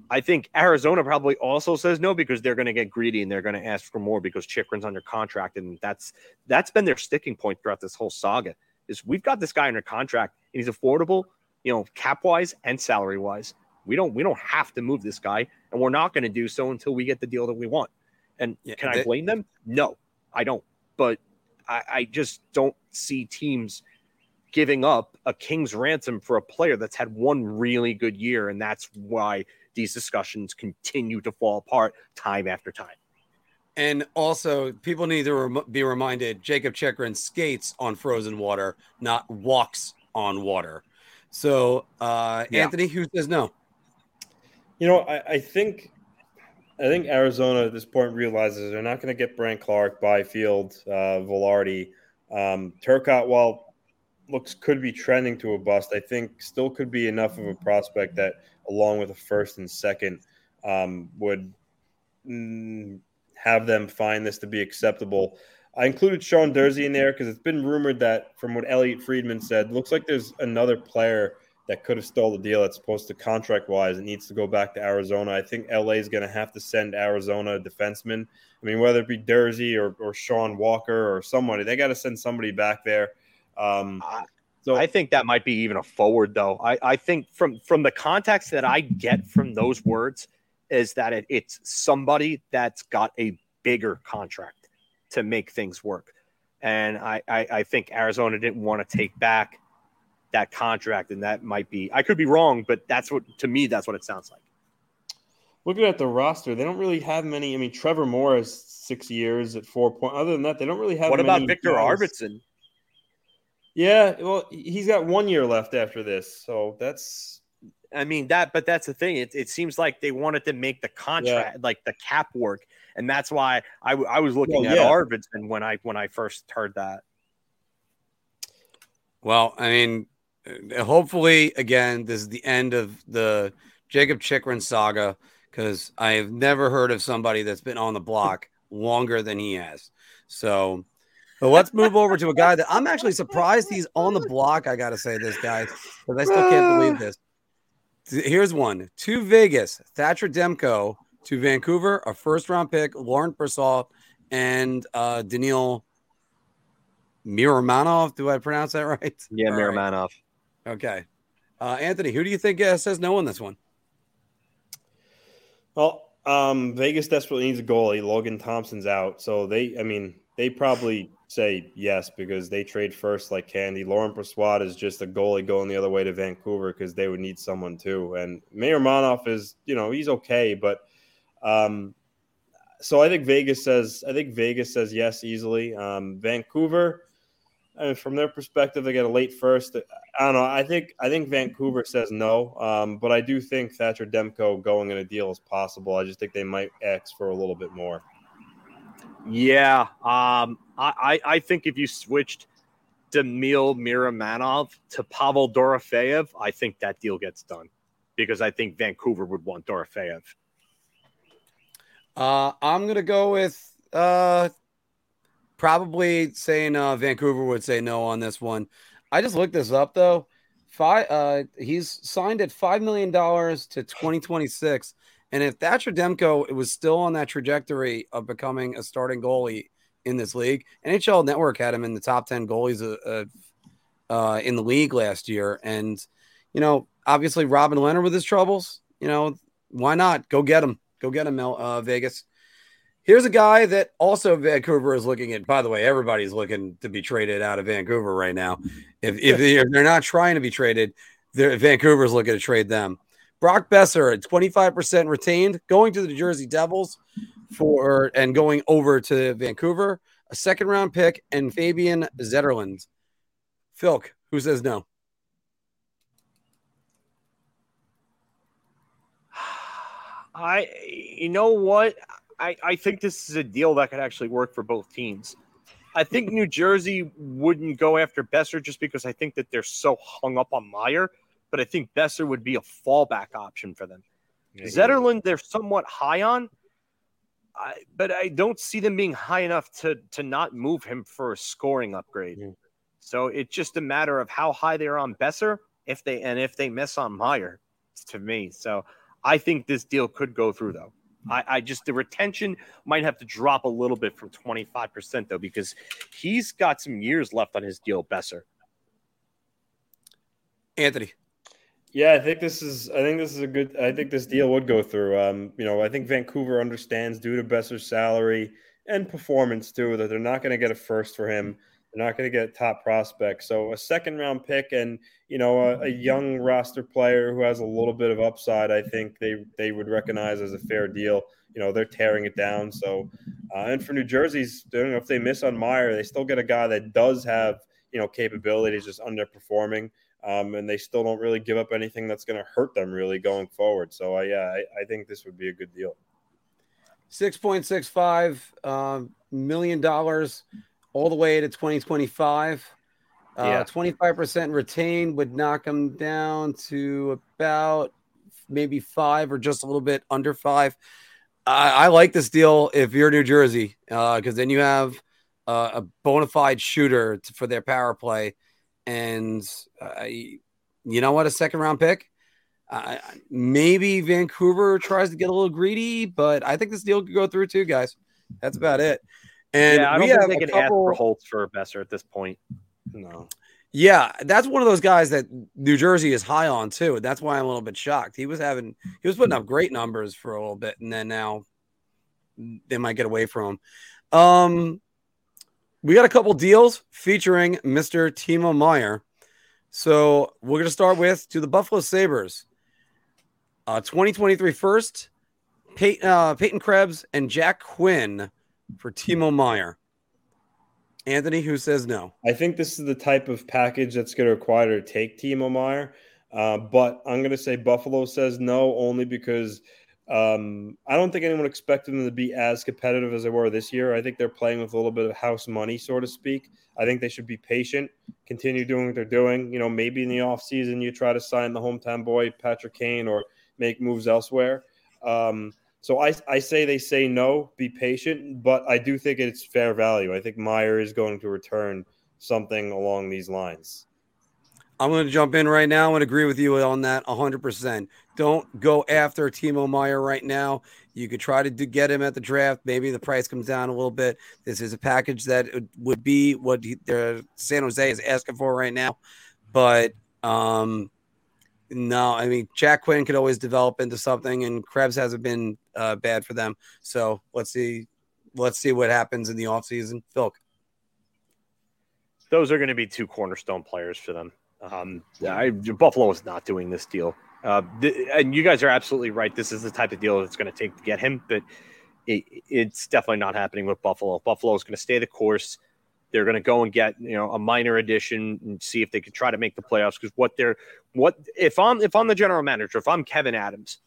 I think Arizona probably also says no because they're going to get greedy and they're going to ask for more because Chychrun's under contract and that's that's been their sticking point throughout this whole saga. Is we've got this guy under contract and he's affordable, you know, cap wise and salary wise. We don't we don't have to move this guy and we're not going to do so until we get the deal that we want. And Yeah, can I blame them? No, I don't. But I, I just don't see teams giving up a king's ransom for a player that's had one really good year, and that's why these discussions continue to fall apart time after time. And also, people need to rem- be reminded Jakob Chychrun skates on frozen water, not walks on water. So, uh, Yeah. Anthony, who says no? You know, I, I think I think Arizona at this point realizes they're not going to get Brandt Clarke, Byfield, uh, Velarde, um, Turcotte. While looks could be trending to a bust, I think still could be enough of a prospect that, along with a first and second, um, would mm, have them find this to be acceptable. I included Sean Durzi in there because it's been rumored that, from what Elliotte Friedman said, looks like there's another player that could have stole the deal that's supposed to contract wise. It needs to go back to Arizona. I think LA is going to have to send Arizona a defenseman. I mean, whether it be Durzi or, or Sean Walker or somebody, they got to send somebody back there. Um, I- so I think that might be even a forward, though. I, I think from from the context that I get from those words is that it, it's somebody that's got a bigger contract to make things work, and I, I, I think Arizona didn't want to take back that contract, and that might be I could be wrong, but that's what to me that's what it sounds like. looking at the roster, they don't really have many. I mean, Trevor Moore has six years at four point. Other than that, they don't really have. What about Viktor guys. Arvidsson? Yeah, well, he's got one year left after this, so that's I mean that, but that's the thing. It, it seems like they wanted to make the contract, like the cap work, and that's why I, I was looking Well, at yeah. Arvidsson when I when I first heard that. Well, I mean, hopefully, again, this is the end of the Jakob Chychrun saga because I have never heard of somebody that's been on the block longer than he has. So, but let's move over to a guy that I'm actually surprised he's on the block. I got to say this, guys, because I still can't (sighs) believe this. Here's one to Vegas, Thatcher Demko to Vancouver, a first round pick, Laurent Brossoit, and uh, Daniil Miromanov. Do I pronounce that right? Yeah, All right. Okay. Uh, Anthony, who do you think uh, says no on this one? Well, um, Vegas desperately needs a goalie. Logan Thompson's out, so they. I mean, they probably say yes because they trade first like candy. Laurent Brossoit is just a goalie going the other way to Vancouver because they would need someone too. And Miromanov is, you know, he's okay, but um, so I think Vegas says. I think Vegas says yes easily. Um, Vancouver. I mean, from their perspective, they get a late first. I don't know. I think I think Vancouver says no, um, but I do think Thatcher Demko going in a deal is possible. I just think they might X for a little bit more. Yeah, um, I, I I think if you switched Demil Miromanov to Pavel Dorofeyev, I think that deal gets done because I think Vancouver would want Dorofeyev. Uh, I'm gonna go with uh, probably saying uh, Vancouver would say no on this one. I just looked this up though. Five, uh, he's signed at five million dollars to 2026, and if Thatcher Demko was still on that trajectory of becoming a starting goalie in this league, NHL Network had him in the top 10 goalies uh, uh, in the league last year, and you know, obviously Robin Lehner with his troubles, you know, why not? Go get him. Go get him, uh, Vegas. Here's a guy that also Vancouver is looking at. By the way, everybody's looking to be traded out of Vancouver right now. If if they're not trying to be traded, Vancouver's looking to trade them. Brock Boeser at 25% retained, going to the New Jersey Devils for and going over to Vancouver, a second round pick, and Fabian Zetterlund. Philk, who says no? (sighs) I, you know what? I, I think this is a deal that could actually work for both teams. I think New Jersey wouldn't go after Boeser just because I think that they're so hung up on Meier, but I think Boeser would be a fallback option for them. Yeah, Zetterlund, they're somewhat high on, I, but I don't see them being high enough to to not move him for a scoring upgrade. Yeah. So it's just a matter of how high they're on Boeser if they and if they miss on Meier to me. So I think this deal could go through though. I, I, just the retention might have to drop a little bit from 25% though, because he's got some years left on his deal, Boeser. Anthony. Yeah, I think this is I think this is a good I think this deal would go through. Um, you know, I think Vancouver understands due to Boeser's salary and performance too that they're not going to get a first for him. They're not going to get top prospects. So a second round pick and you know a, a, young roster player who has a little bit of upside, I think they they would recognize as a fair deal. You know they're tearing it down. So uh, and for New Jersey's, you know, if they miss on Meier, they still get a guy that does have you know capabilities, just underperforming. Um, and they still don't really give up anything that's going to hurt them really going forward. So, uh, yeah, I, I, think this would be a good deal. Six point six five uh, million dollars all the way to 2025. Uh, yeah. 25% retained would knock them down to about maybe five or just a little bit under five. I, I like this deal if you're New Jersey, because uh, then you have uh, a bona fide shooter to, for their power play. And uh, you know what? A second round pick. Maybe Vancouver tries to get a little greedy, but I think this deal could go through too, guys. That's about it. And yeah, I don't think they can couple... ask for Holtz for Boeser at this point. No. Yeah, that's one of those guys that New Jersey is high on too. That's why I'm a little bit shocked. He was having he was putting up great numbers for a little bit, and then now they might get away from him. Um, we got a couple deals featuring Mr. Timo Meier. So we're gonna start with to the Buffalo Sabres. Uh, 2023 first, Peyton, uh, Peyton Krebs and Jack Quinn for Timo Meier. Anthony, who says no? I think this is the type of package that's going to require to take Timo Meier. Uh, but I'm going to say Buffalo says no only because um, I don't think anyone expected them to be as competitive as they were this year. I think they're playing with a little bit of house money, so to speak. I think they should be patient, continue doing what they're doing. You know, maybe in the offseason you try to sign the hometown boy, Patrick Kane, or make moves elsewhere. Um, so I, I say they say no, be patient, but I do think it's fair value. I think Meier is going to return something along these lines. I'm going to jump in right now and agree with you on that 100%. Don't go after Timo Meier right now. You could try to do, get him at the draft. Maybe the price comes down a little bit. This is a package that would be what he, San Jose is asking for right now. But um, no, I mean Jack Quinn could always develop into something, and Krebs hasn't been uh, bad for them. So let's see, let's see what happens in the offseason. Phil, those are going to be two cornerstone players for them. Um, I, Buffalo is not doing this deal, uh, th- and you guys are absolutely right. This is the type of deal that's going to take to get him, but it, it's definitely not happening with Buffalo. Buffalo is going to stay the course. They're going to go and get you know a minor addition and see if they can try to make the playoffs. Because what they're what if I'm if I'm the general manager, if I'm Kevin Adams,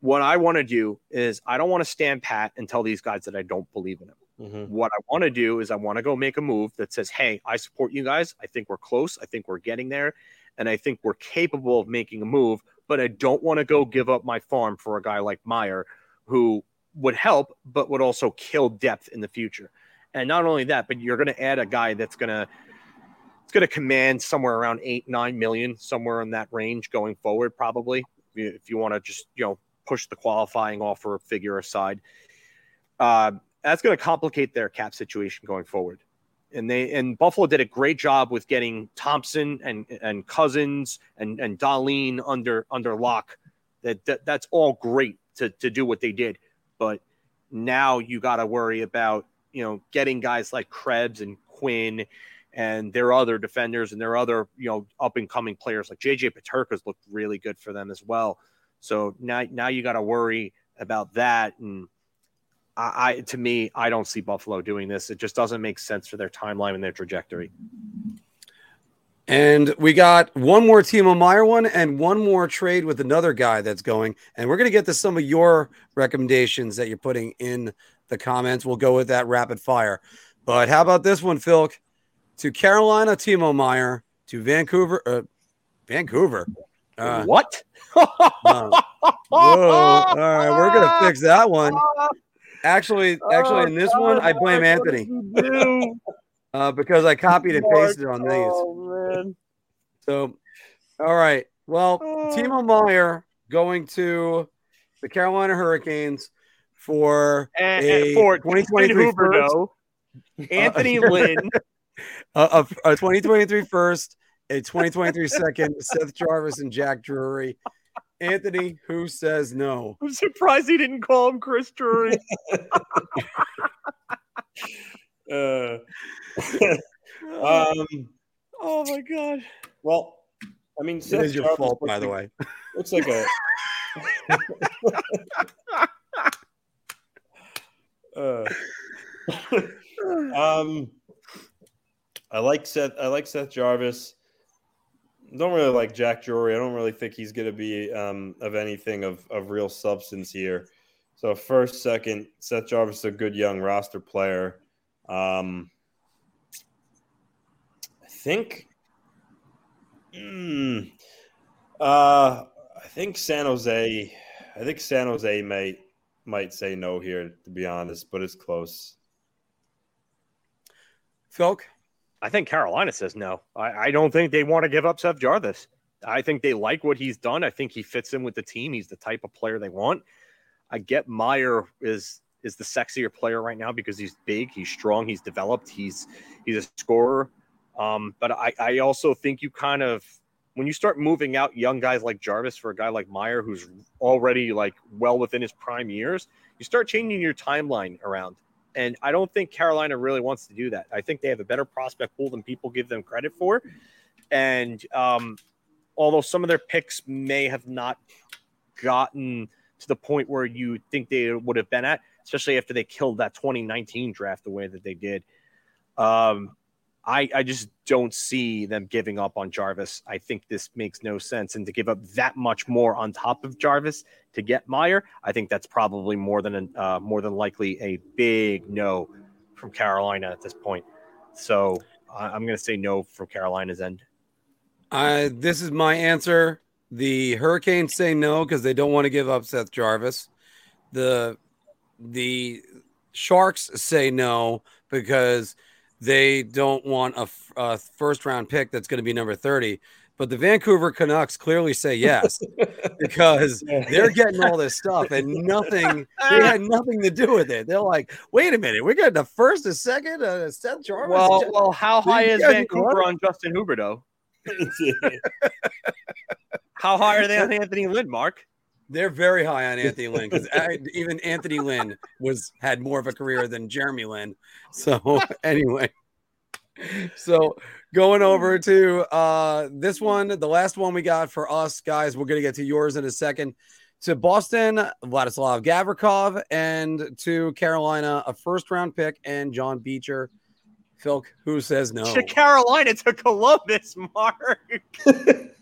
what I want to do is I don't want to stand pat and tell these guys that I don't believe in them. Mm-hmm. What I want to do is I want to go make a move that says, "Hey, I support you guys. I think we're close. I think we're getting there, and I think we're capable of making a move." But I don't want to go give up my farm for a guy like Meier, who would help, but would also kill depth in the future. And not only that, but you're going to add a guy that's going to it's going to command somewhere around eight nine million, somewhere in that range going forward, probably. If you want to just you know push the qualifying offer figure aside, uh, that's going to complicate their cap situation going forward. And they and Buffalo did a great job with getting Thompson and and Cozens and and Dahlin under under lock That, that that's all great to to do what they did, but now you got to worry about you know getting guys like Krebs and Quinn and their other defenders and their other you know up and coming players like JJ Peterka's looked really good for them as well. So now now you got to worry about that and. I, I to me, I don't see Buffalo doing this. It just doesn't make sense for their timeline and their trajectory. And we got one more Timo Meier one and one more trade with another guy that's going. And we're going to get to some of your recommendations that you're putting in the comments. We'll go with that rapid fire. But how about this one, Phil? To Carolina, Timo Meier. To Vancouver, uh, Vancouver. Uh, what? (laughs) uh, whoa! All right, we're gonna fix that one. Actually, actually, in this one, I blame Anthony (laughs) uh, because I copied and pasted on these. Oh! So, all right. Well, Timo Meier going to the Carolina Hurricanes for And, a for 2023 Huberto, first, Anthony (laughs) Uh, Lynn, a, a, a 2023 first, a 2023 second, (laughs) Seth Jarvis and Jack Drury. Anthony, who says no? I'm surprised he didn't call him Chris Drury. (laughs) Uh, um, oh my god! well, I mean, It Seth is your Jarvis fault, by the way. Looks like a. uh, (laughs) um, I like Seth. I like Seth Jarvis. Don't really like Jack Drury. I don't really think he's going to be um, of anything of, of real substance here. So first, second, Seth Jarvis is a good young roster player. Um, I think. Hmm, uh, I think San Jose. I think San Jose might might say no here, to be honest, but it's close. Phil, I think Carolina says no. I, I don't think they want to give up Seth Jarvis. I think they like what he's done. I think he fits in with the team. He's the type of player they want. I get Meier is is the sexier player right now because he's big, he's strong, he's developed, he's he's a scorer. Um, but I, I also think you kind of when you start moving out young guys like Jarvis for a guy like Meier who's already like well within his prime years, you start changing your timeline around. And I don't think Carolina really wants to do that. I think they have a better prospect pool than people give them credit for. And um, although some of their picks may have not gotten to the point where you think they would have been at, especially after they killed that 2019 draft the way that they did. Um, I, I just don't see them giving up on Jarvis. I think this makes no sense. And to give up that much more on top of Jarvis to get Meier, I think that's probably more than an, uh, more than likely a big no from Carolina at this point. So I, I'm going to say no from Carolina's end. Uh, this is my answer. The Hurricanes say no because they don't want to give up Seth Jarvis. The the Sharks say no because they don't want a first round pick that's going to be number 30. But the Vancouver Canucks clearly say yes (laughs) because they're getting all this stuff and nothing, they had (laughs) nothing to do with it. They're like, wait a minute, we're getting the first, a second, uh, Seth Jarvis. Well, well, how high is Vancouver on Justin Huberto? (laughs) How high are they on Anthony Lynn, Mark? They're very high on (laughs) Anthony Lynn because even Anthony Lynn was had more of a career than Jeremy Lynn. So (laughs) anyway, so going over to uh, this one, the last one we got for us guys. We're gonna get to yours in a second. To Boston, Vladislav Gavrikov, and to Carolina, a first round pick and John Beecher. Phil, who says no? To Carolina to Columbus, Mark. (laughs)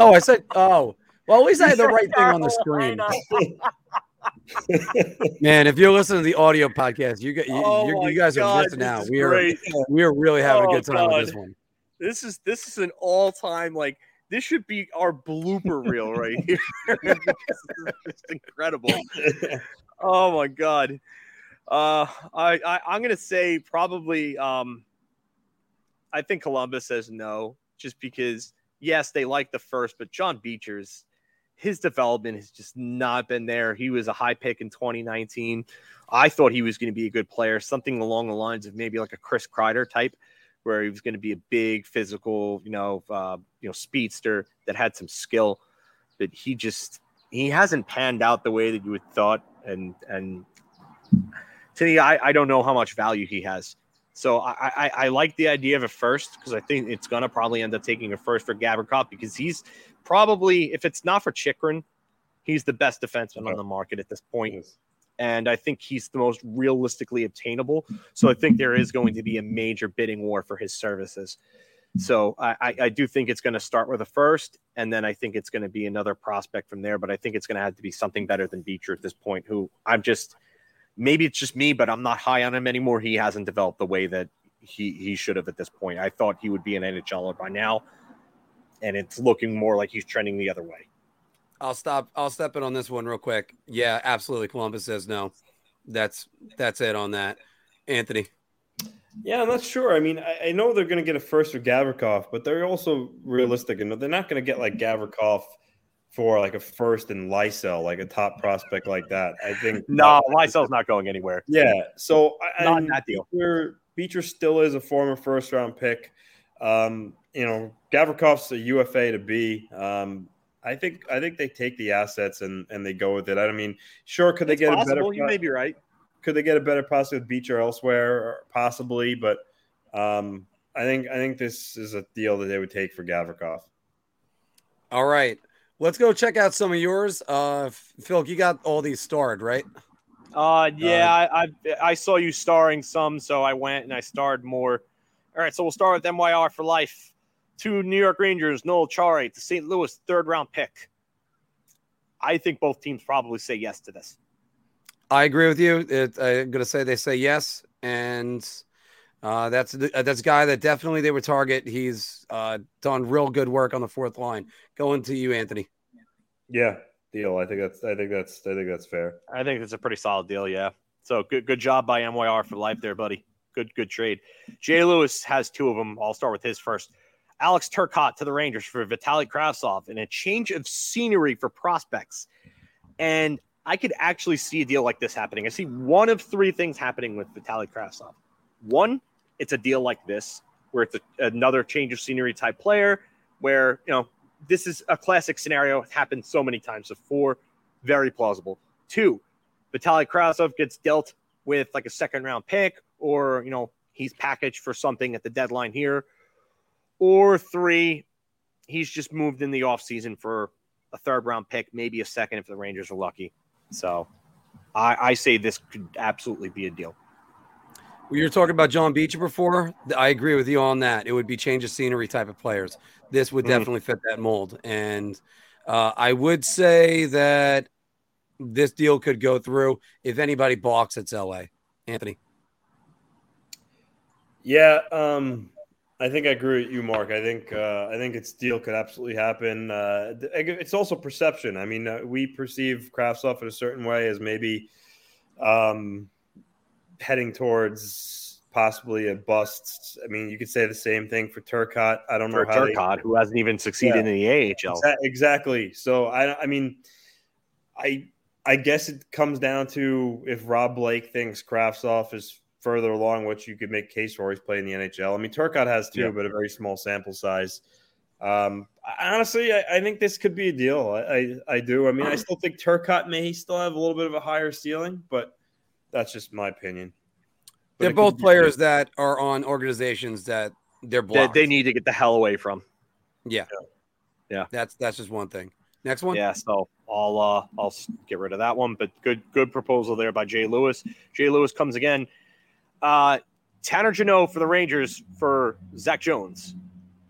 Oh, I said, oh, well, at least I had the right thing on the screen. (laughs) (laughs) Man, if you're listening to the audio podcast, you got you, Oh you, my you guys are God, missing out. We are great. we are really having Oh, a good time with this one. This is this is an all time like this should be our blooper reel right here. (laughs) this is just incredible. Oh my god. Uh, I, I I'm gonna say probably um, I think Columbus says no, just because yes they like the first, but John Beecher's his development has just not been there. He was a high pick in 2019. I thought he was going to be a good player, something along the lines of maybe like a Chris Kreider type, where he was going to be a big physical, you know, uh, you know, speedster that had some skill. but he just he hasn't panned out the way that you would thought. And and to me, I, I don't know how much value he has. So I, I, I like the idea of a first because I think it's gonna probably end up taking a first for Gavrikov because he's probably if it's not for Chychrun, he's the best defenseman on the market at this point and I think he's the most realistically obtainable. So I think there is going to be a major bidding war for his services. So I, I, I do think it's going to start with a first, and then I think it's going to be another prospect from there. But I think it's going to have to be something better than Beecher at this point. Who I'm just maybe it's just me, but I'm not high on him anymore. He hasn't developed the way that he he should have at this point. I thought he would be an NHLer by now, and it's looking more like he's trending the other way. I'll stop. I'll step in on this one real quick. Yeah, absolutely. Columbus says no. That's that's it on that. Anthony. Yeah, I'm not sure. I mean, I, I know they're going to get a first for Gavrikov, but they're also realistic and they're not going to get like Gavrikov for like a first in Lysell, like a top prospect like that. I think (laughs) no, Lysell's not going anywhere. Yeah, so not that deal. Beecher, Beecher still is a former first round pick. Um, you know, Gavrikov's a UFA to be. Um, I think I think they take the assets and and they go with it. I mean, sure, could they it's get possible. a better? You may be right. Could they get a better prospect with Beecher elsewhere? Possibly, but um, I think I think this is a deal that they would take for Gavrikov. All right, let's go check out some of yours. Uh, Phil, you got all these starred, right? Uh, yeah, uh, I, I I saw you starring some, so I went and I starred more. All right, so we'll start with MYR for life to New York Rangers, Noel Acciari, to St. Louis, third round pick. I think both teams probably say yes to this. I agree with you. It, I'm going to say they say yes, and uh, that's uh, that's a guy that definitely they would target. He's uh, done real good work on the fourth line. Going to you, Anthony. Yeah, deal. I think that's I think that's I think that's fair. I think it's a pretty solid deal. Yeah. So good good job by MYR for life there, buddy. Good good trade. Jay Lewis has two of them. I'll start with his first. Alex Turcotte to the Rangers for Vitali Kravtsov and a change of scenery for prospects. And I could actually see a deal like this happening. I see one of three things happening with Vitali Kravtsov. One, it's a deal like this where it's a, another change of scenery type player where, you know, this is a classic scenario. It's happened so many times before. Very plausible. Two, Vitali Kravtsov gets dealt with like a second round pick or, you know, he's packaged for something at the deadline here or three, he's just moved in the offseason for a third round pick, maybe a second if the Rangers are lucky. So I, I say this could absolutely be a deal. We were talking about John Beecher before. I agree with you on that. It would be change of scenery type of players. This would mm-hmm. definitely fit that mold. And uh, I would say that this deal could go through. If anybody balks, it's LA. Anthony. Yeah. Um, I think I agree with you, Mark. I think uh, I think its deal could absolutely happen. Uh, it's also perception. I mean, uh, we perceive Kravtsov in a certain way as maybe um, heading towards possibly a bust. I mean, you could say the same thing for Turcotte. I don't for know how Turcotte, they, who hasn't even succeeded yeah, in the AHL. Exactly. So I, I mean, I I guess it comes down to if Rob Blake thinks Kravtsov is further along, which you could make case for he's playing the NHL. I mean, Turcotte has two, yeah. but a very small sample size. Um, honestly, I, I, think this could be a deal. I, I, I, do. I mean, I still think Turcotte may still have a little bit of a higher ceiling, but that's just my opinion. But they're both players that are on organizations that they're blocked. They, they, need to get the hell away from. Yeah. yeah, yeah. That's that's just one thing. Next one. Yeah. So I'll uh, I'll get rid of that one. But good good proposal there by Jay Lewis. Jay Lewis comes again. Uh, Tanner Jeannot for the Rangers for Zach Jones.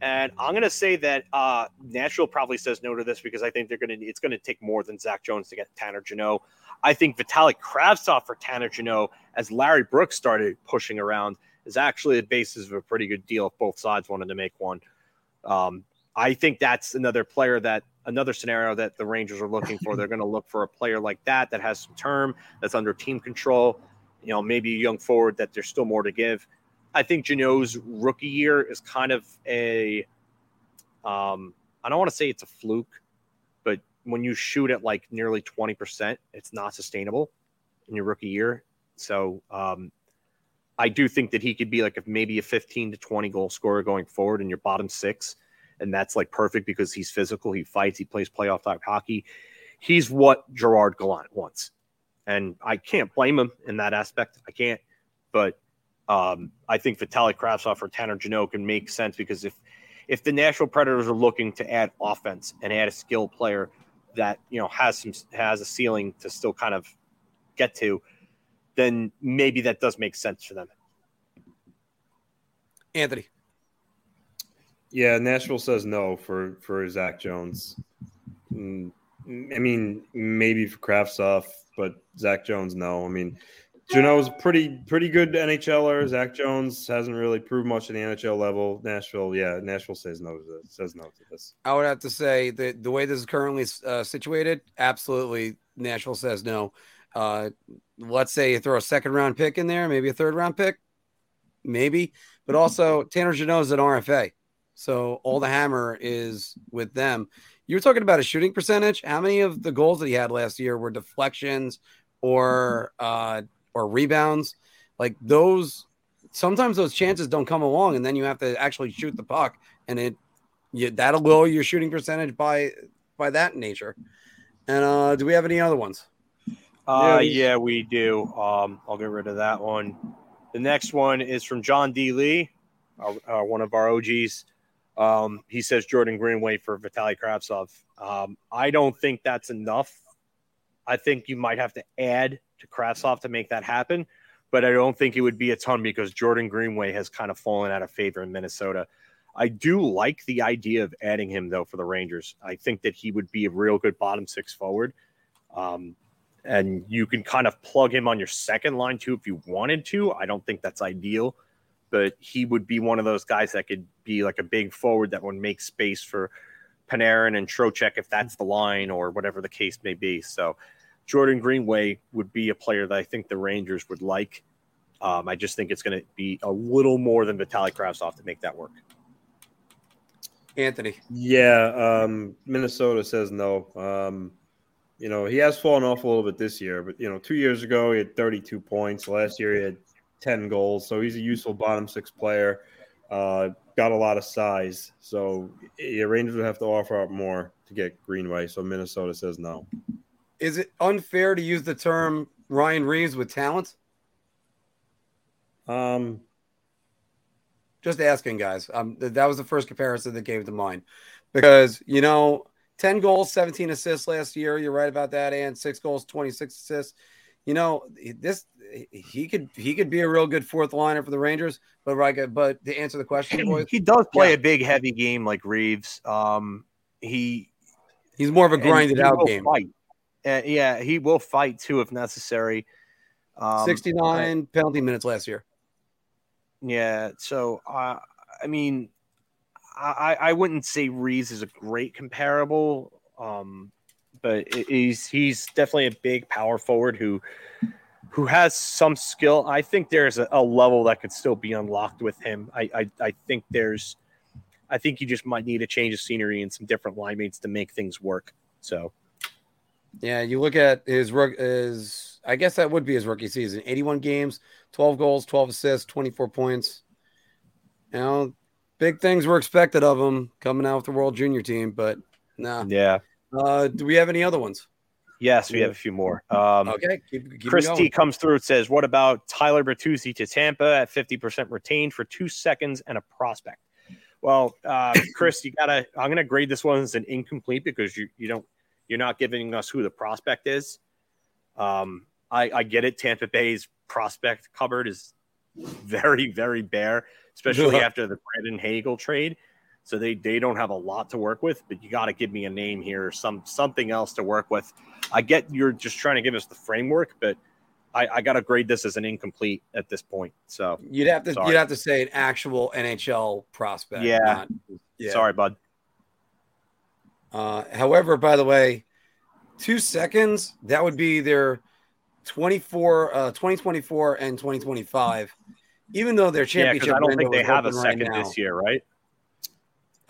And I'm going to say that uh, Nashville probably says no to this because I think they're going to. It's going to take more than Zach Jones to get Tanner Jeannot. I think Vitalik Kravtsov for Tanner Jeannot, as Larry Brooks started pushing around, is actually the basis of a pretty good deal if both sides wanted to make one. Um, I think that's another player that another scenario that the Rangers are looking for. They're going to look for a player like that that has some term, that's under team control, you know, maybe a young forward that there's still more to give. I think Jeannot's rookie year is kind of a, um, I don't want to say it's a fluke, but when you shoot at like nearly 20%, it's not sustainable in your rookie year. So um, I do think that he could be like a, maybe a 15 to 20 goal scorer going forward in your bottom six. and that's like perfect because he's physical, he fights, he plays playoff type hockey. He's what Gerard Gallant wants, and I can't blame him in that aspect. I can't, but um, I think Vitaly Kravtsov or Tanner Jeannot can make sense because if if the Nashville Predators are looking to add offense and add a skill player that you know has some has a ceiling to still kind of get to, then maybe that does make sense for them. Anthony. Yeah, Nashville says no for for Zach Jones. Mm, I mean, maybe for Kravtsov, but Zach Jones, no. I mean, Jeannot's a pretty pretty good NHLer. Zach Jones hasn't really proved much at the NHL level. Nashville, yeah, Nashville says no to this, says no to this. I would have to say that the way this is currently uh, situated, absolutely, Nashville says no. Uh, let's say you throw a second round pick in there, maybe a third round pick, maybe, but also Tanner Janot is an RFA. So all the hammer is with them. You were talking about a shooting percentage. How many of the goals that he had last year were deflections or uh, or rebounds? Like those, sometimes those chances don't come along, and then you have to actually shoot the puck, and it you, that'll lower your shooting percentage by by that nature. And uh, do we have any other ones? Uh, yeah, we do. Um, I'll get rid of that one. The next one is from John D. Lee, uh, uh, one of our OGs. Um, he says Jordan Greenway for Vitaly Kravtsov. Um, I don't think that's enough. I think you might have to add to Kravtsov to make that happen, but I don't think it would be a ton because Jordan Greenway has kind of fallen out of favor in Minnesota. I do like the idea of adding him though for the Rangers. I think that he would be a real good bottom six forward. Um, and you can kind of plug him on your second line too if you wanted to. I don't think that's ideal, but he would be one of those guys that could be like a big forward that would make space for Panarin and Trocheck if that's the line or whatever the case may be. So Jordan Greenway would be a player that I think the Rangers would like. Um, I just think it's going to be a little more than Vitaly Kravtsov to make that work. Anthony. Yeah, um, Minnesota says no. Um, you know, he has fallen off a little bit this year, but you know, two years ago he had 32 points. Last year he had 10 goals, so he's a useful bottom six player. Uh, got a lot of size, so the Rangers would have to offer up more to get Greenway. So Minnesota says no. Is it unfair to use the term Ryan Reaves with talent? Um, just asking, guys. Um, th- that was the first comparison that came to mind because you know, ten goals, seventeen assists last year. You're right about that, and six goals, twenty six assists. You know, this he could he could be a real good fourth liner for the Rangers. But right, but to answer the question, (clears throat) boys, he does play Yeah. a big, heavy game like Reaves. Um, he he's more of a grinded out game. Fight. Uh, yeah, he will fight too if necessary. Um, 69 penalty minutes last year. Yeah, so uh, I mean, I, I wouldn't say Reaves is a great comparable, um, but he's he's definitely a big power forward who who has some skill. I think there's a, a level that could still be unlocked with him. I, I I think there's, I think you just might need a change of scenery and some different line mates to make things work. So Yeah, you look at his rook his I guess that would be his rookie season. 81 games, 12 goals, 12 assists, 24 points. You know, big things were expected of him coming out with the World Junior team, but nah. yeah, Uh, do we have any other ones? yes, we have a few more. Um, Okay, keep, keep going. Comes through and says, What about Tyler Bertuzzi to Tampa at 50% retained for two seconds and a prospect? Well, uh, (coughs) Chris, you gotta I'm gonna grade this one as an incomplete because you you don't you're not giving us who the prospect is. Um, I, I get it, Tampa Bay's prospect cupboard is (laughs) very, very bare, especially (laughs) after the Brandon Hagel trade. So they they don't have a lot to work with, but you got to give me a name here or some something else to work with. I get you're just trying to give us the framework, but I, I got to grade this as an incomplete at this point. So You'd have to Sorry. you'd have to say an actual NHL prospect. Yeah. not- yeah. sorry, bud. Uh, however, by the way, two seconds, that would be their 24, uh, 2024 and 2025. Even though their Yeah, championship I don't think they have a open right second this year, right?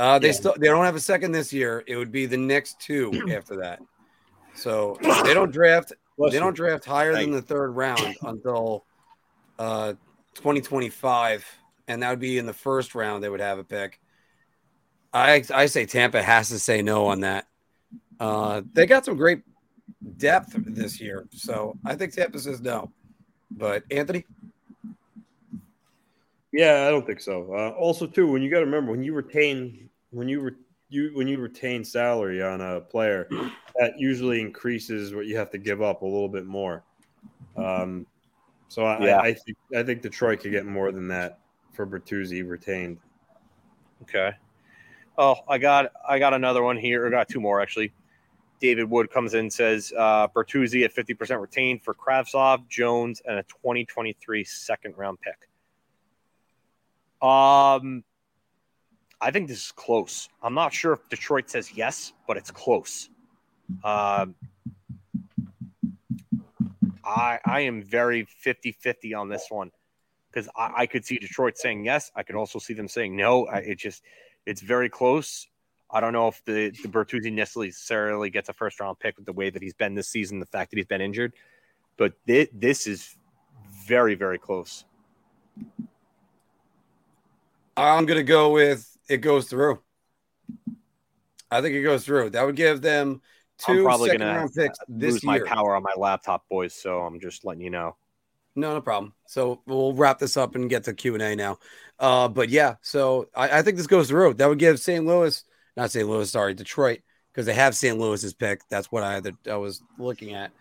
Uh, they Yeah. still they don't have a second this year. It would be the next (clears throat) two after that. So they don't draft bless they you. don't draft higher Thank than the third round (clears throat) until uh 2025 and that would be in the first round they would have a pick I I say Tampa has to say no on that. Uh, they got some great depth this year, so I think Tampa says no. But Anthony, Yeah, I don't think so. Uh, also, too, when you got to remember when you retain when you re- you when you retain salary on a player, (clears throat) that usually increases what you have to give up a little bit more. Um, so I, Yeah. I, I think I think Detroit could get more than that for Bertuzzi retained. Okay. Oh, I got I got another one here. I got two more actually. David Wood comes in and says uh, Bertuzzi at 50% retained for Kravtsov, Jones, and a 2023 second round pick. Um, I think this is close. I'm not sure if Detroit says yes, but it's close. Um, I I am very 50-50 on this one because I, I could see Detroit saying yes. I could also see them saying no. I, it just it's very close. I don't know if the the Bertuzzi necessarily gets a first round pick with the way that he's been this season, the fact that he's been injured, but thi- this is very very close. I'm gonna go with it goes through. I think it goes through. That would give them I'm probably second gonna round picks this Lose my power on my laptop, boys. So I'm just letting you know. No, no problem. So we'll wrap this up and get to Q and A now. Uh, but yeah, so I, I think this goes through. That would give St. Louis, not St. Louis, sorry, Detroit, because they have St. Louis's pick. That's what I I was looking at.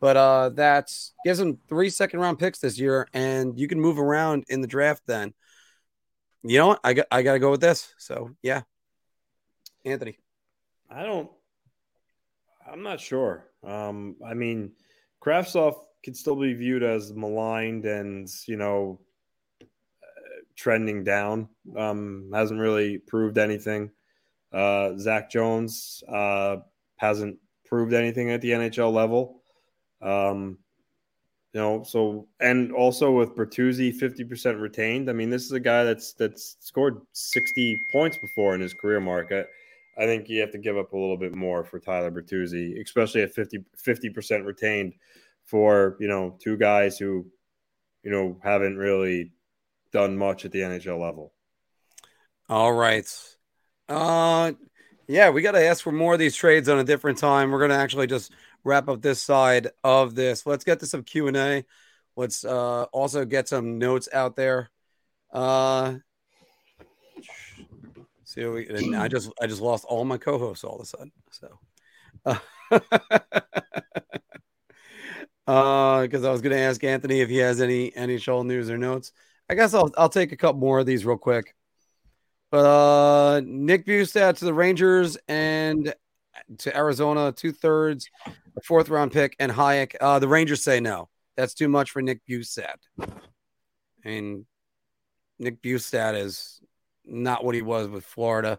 But uh, that's gives them three second round picks this year, and you can move around in the draft. Then, you know what? I got I got to go with this. So yeah, Anthony. I don't. I'm not sure. Um, I mean, Kravtsov could still be viewed as maligned and you know uh, trending down. Um, hasn't really proved anything. Uh, Zach Jones uh, hasn't proved anything at the NHL level. Um, you know, so and also with Bertuzzi, fifty percent retained. I mean, this is a guy that's that's scored sixty points before in his career mark. I, I think you have to give up a little bit more for Tyler Bertuzzi, especially at 50 percent retained for you know two guys who you know haven't really done much at the NHL level. All right. Uh yeah, we got to ask for more of these trades on a different time. We're going to actually just wrap up this side of this. Let's get to some Q&A. Let's uh also get some notes out there. Uh See, we, and I just I just lost all my co-hosts all of a sudden. So, (laughs) uh, because I was going to ask Anthony if he has any any NHL news or notes. I guess I'll I'll take a couple more of these real quick. But uh Nick Bjugstad to the Rangers and to Arizona, two thirds, a fourth round pick, and Hajek. Uh, the Rangers say no. That's too much for Nick Bjugstad. I mean, Nick Bjugstad is not what he was with Florida.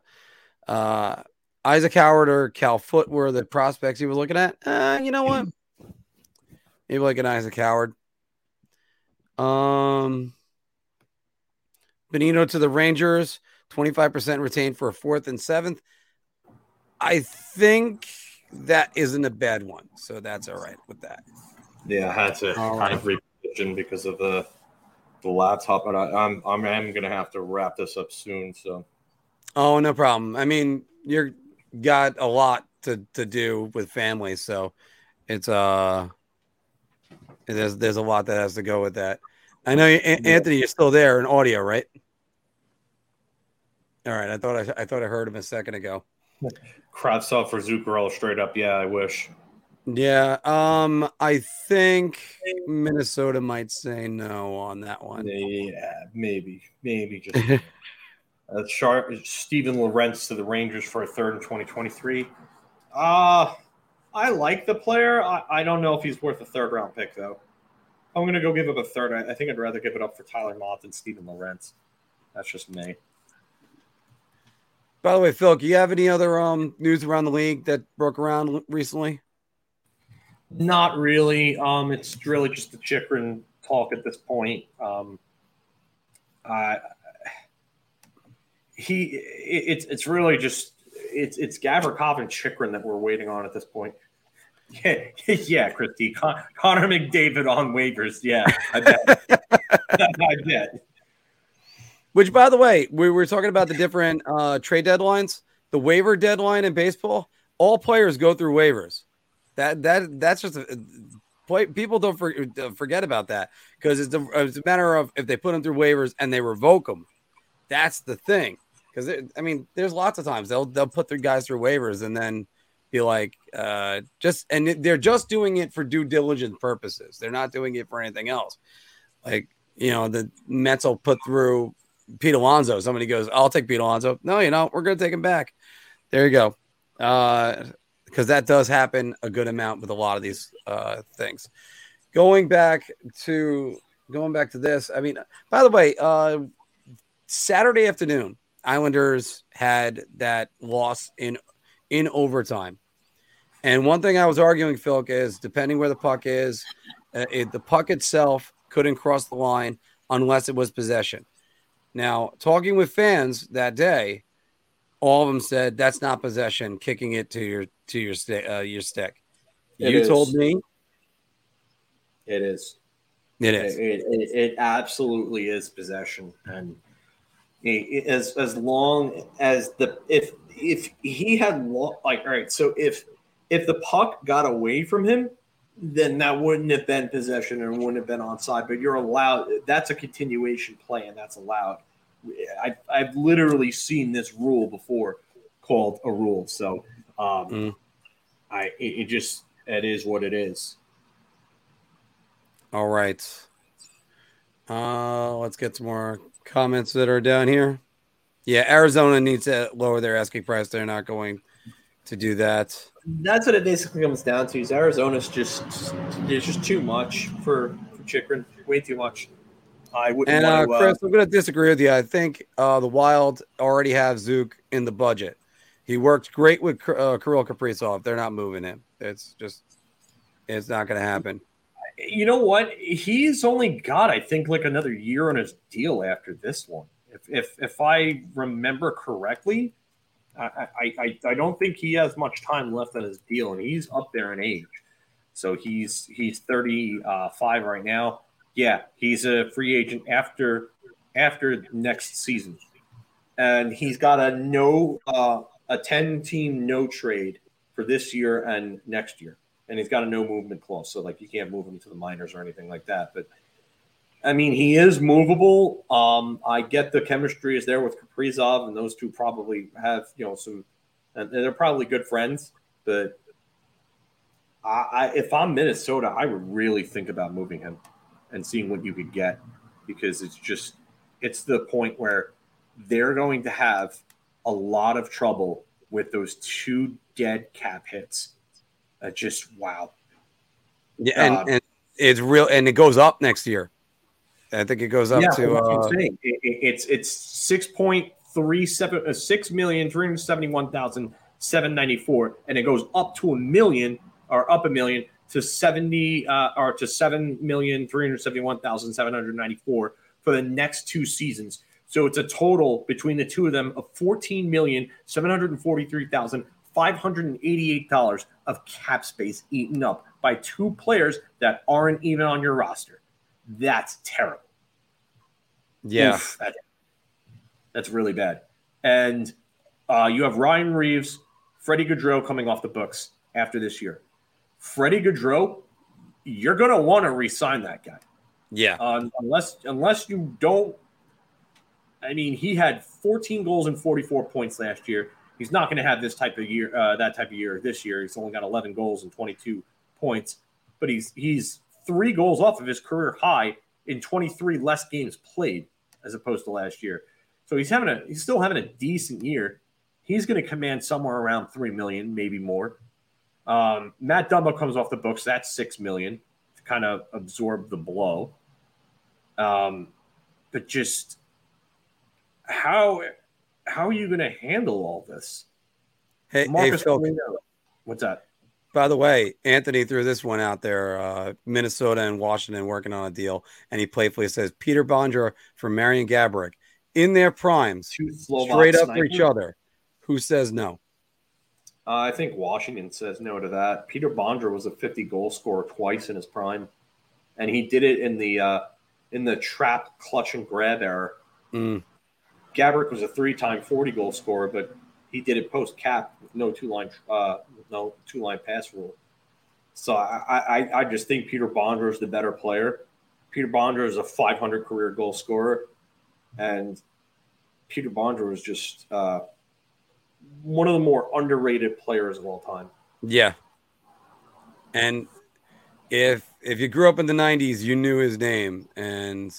Uh, Isaac Howard or Cal Foote were the prospects he was looking at. Uh, you know what? Maybe like an Isaac Howard. Um, Benito to the Rangers, 25% retained for a fourth and seventh. I think that isn't a bad one. So that's all right with that. Yeah, I had to All kind right. of reposition because of the the laptop, but I, I'm I'm am gonna have to wrap this up soon. So Oh, no problem. I mean, you're got a lot to, to do with family, so it's uh there's there's a lot that has to go with that. I know Anthony, you're still there in audio, right? All right, I thought I, I thought I heard him a second ago. Kravtsov for Zuccarello straight up. Yeah, I wish. Yeah, um, I think Minnesota might say no on that one. Yeah, maybe, maybe just. (laughs) uh, Char- Stephen Lawrence to the Rangers for a third in 2023. Uh, I like the player. I, I don't know if he's worth a third round pick, though. I'm going to go give up a third. I, I think I'd rather give it up for Tyler Motte than Stephen Lawrence. That's just me. By the way, Phil, do you have any other um news around the league that broke around recently? Not really. Um, it's really just the Chychrun talk at this point. Um, he, it, it's it's really just it's it's Gavrikov and Chychrun that we're waiting on at this point. Yeah, (laughs) yeah, Christy, Con- Connor McDavid on waivers. Yeah, I bet. (laughs) I bet. Which, by the way, we were talking about the different uh, trade deadlines. The waiver deadline in baseball, all players go through waivers. That that that's just a, play, people don't for, forget about that because it's a, it's a matter of if they put them through waivers and they revoke them. That's the thing. Because I mean, there's lots of times they'll they'll put their guys through waivers and then be like, uh, just and they're just doing it for due diligence purposes. They're not doing it for anything else. Like you know, the Mets will put through Pete Alonso. Somebody goes, "I'll take Pete Alonso." No, you know, we're going to take him back. There you go. Because uh, that does happen a good amount with a lot of these uh, things. Going back to going back to this, I mean, by the way, uh, Saturday afternoon, Islanders had that loss in in overtime. And one thing I was arguing, Phil, is depending where the puck is, uh, it, the puck itself couldn't cross the line unless it was possession. Now, talking with fans that day, all of them said that's not possession, kicking it to your to your stick. Uh, your stick. It you is. told me it is. It is. It, it, it absolutely is possession, and it, as as long as the if if he had like all right, so if if the puck got away from him, then that wouldn't have been possession and wouldn't have been onside. But you're allowed. That's a continuation play, and that's allowed. I, I've literally seen this rule before called a rule. So, um, mm. I it, it just it is what it is. All right. Uh, let's get some more comments that are down here. Yeah, Arizona needs to lower their asking price. They're not going to do that. That's what it basically comes down to. Is Arizona's just there's just too much for for Chychrun, way too much. I wouldn't. And uh, to, uh, Chris, I'm going to disagree with you. I think uh, the Wild already have Zook in the budget. He worked great with uh, Kirill Kaprizov. They're not moving him. It's just, it's not going to happen. You know what? He's only got, I think, like another year on his deal after this one. If if if I remember correctly, I, I, I don't think he has much time left on his deal, and he's up there in age. So he's he's 35 right now. Yeah, he's a free agent after after next season, and he's got a no uh, a 10 team no trade for this year and next year, and he's got a no movement clause. So like you can't move him to the minors or anything like that, but I mean, he is movable. Um, I get the chemistry is there with Kaprizov, and those two probably have you know some, and they're probably good friends. But I, I, if I'm Minnesota, I would really think about moving him and seeing what you could get because it's just it's the point where they're going to have a lot of trouble with those two dead cap hits. Uh, just wow. Yeah, and, um, and it's real, and it goes up next year. I think it goes up yeah, to. Uh, it, it's it's six point three seven uh, six million three hundred seventy one thousand seven ninety four, and it goes up to a million or up a million to seventy uh, or to seven million three hundred seventy one thousand seven hundred ninety four for the next two seasons. So it's a total between the two of them of fourteen million seven hundred forty three thousand five hundred eighty eight dollars of cap space eaten up by two players that aren't even on your roster. That's terrible. Yeah. Oof, that, that's really bad. And uh, you have Ryan Reaves, Freddie Gaudreau coming off the books after this year. Freddie Gaudreau, you're going to want to re-sign that guy. Yeah. Um, unless unless you don't. I mean, he had 14 goals and 44 points last year. He's not going to have this type of year, uh, that type of year this year. He's only got 11 goals and 22 points, but he's he's three goals off of his career high in 23 less games played as opposed to last year. So he's having a he's still having a decent year. He's going to command somewhere around three million, maybe more. Um, Matt Dumba comes off the books. That's six million to kind of absorb the blow. Um, but just how how are you going to handle all this? Hey, Marcus hey, Phil, what's that? By the way, Anthony threw this one out there. Uh, Minnesota and Washington working on a deal, and he playfully says Peter Bondra for Marian Gaborik in their primes, straight up for each other. Who says no? Uh, I think Washington says no to that. Peter Bondra was a 50 goal scorer twice in his prime, and he did it in the uh, in the trap clutch and grab era. Mm. Gaborik was a three-time 40-goal scorer, but he did it post-cap with no two-line uh, with no two-line pass rule. So I, I, I just think Peter Bondra is the better player. Peter Bondra is a 500 career goal scorer, and Peter Bondra is just uh, one of the more underrated players of all time. Yeah. And if if you grew up in the '90s, you knew his name, and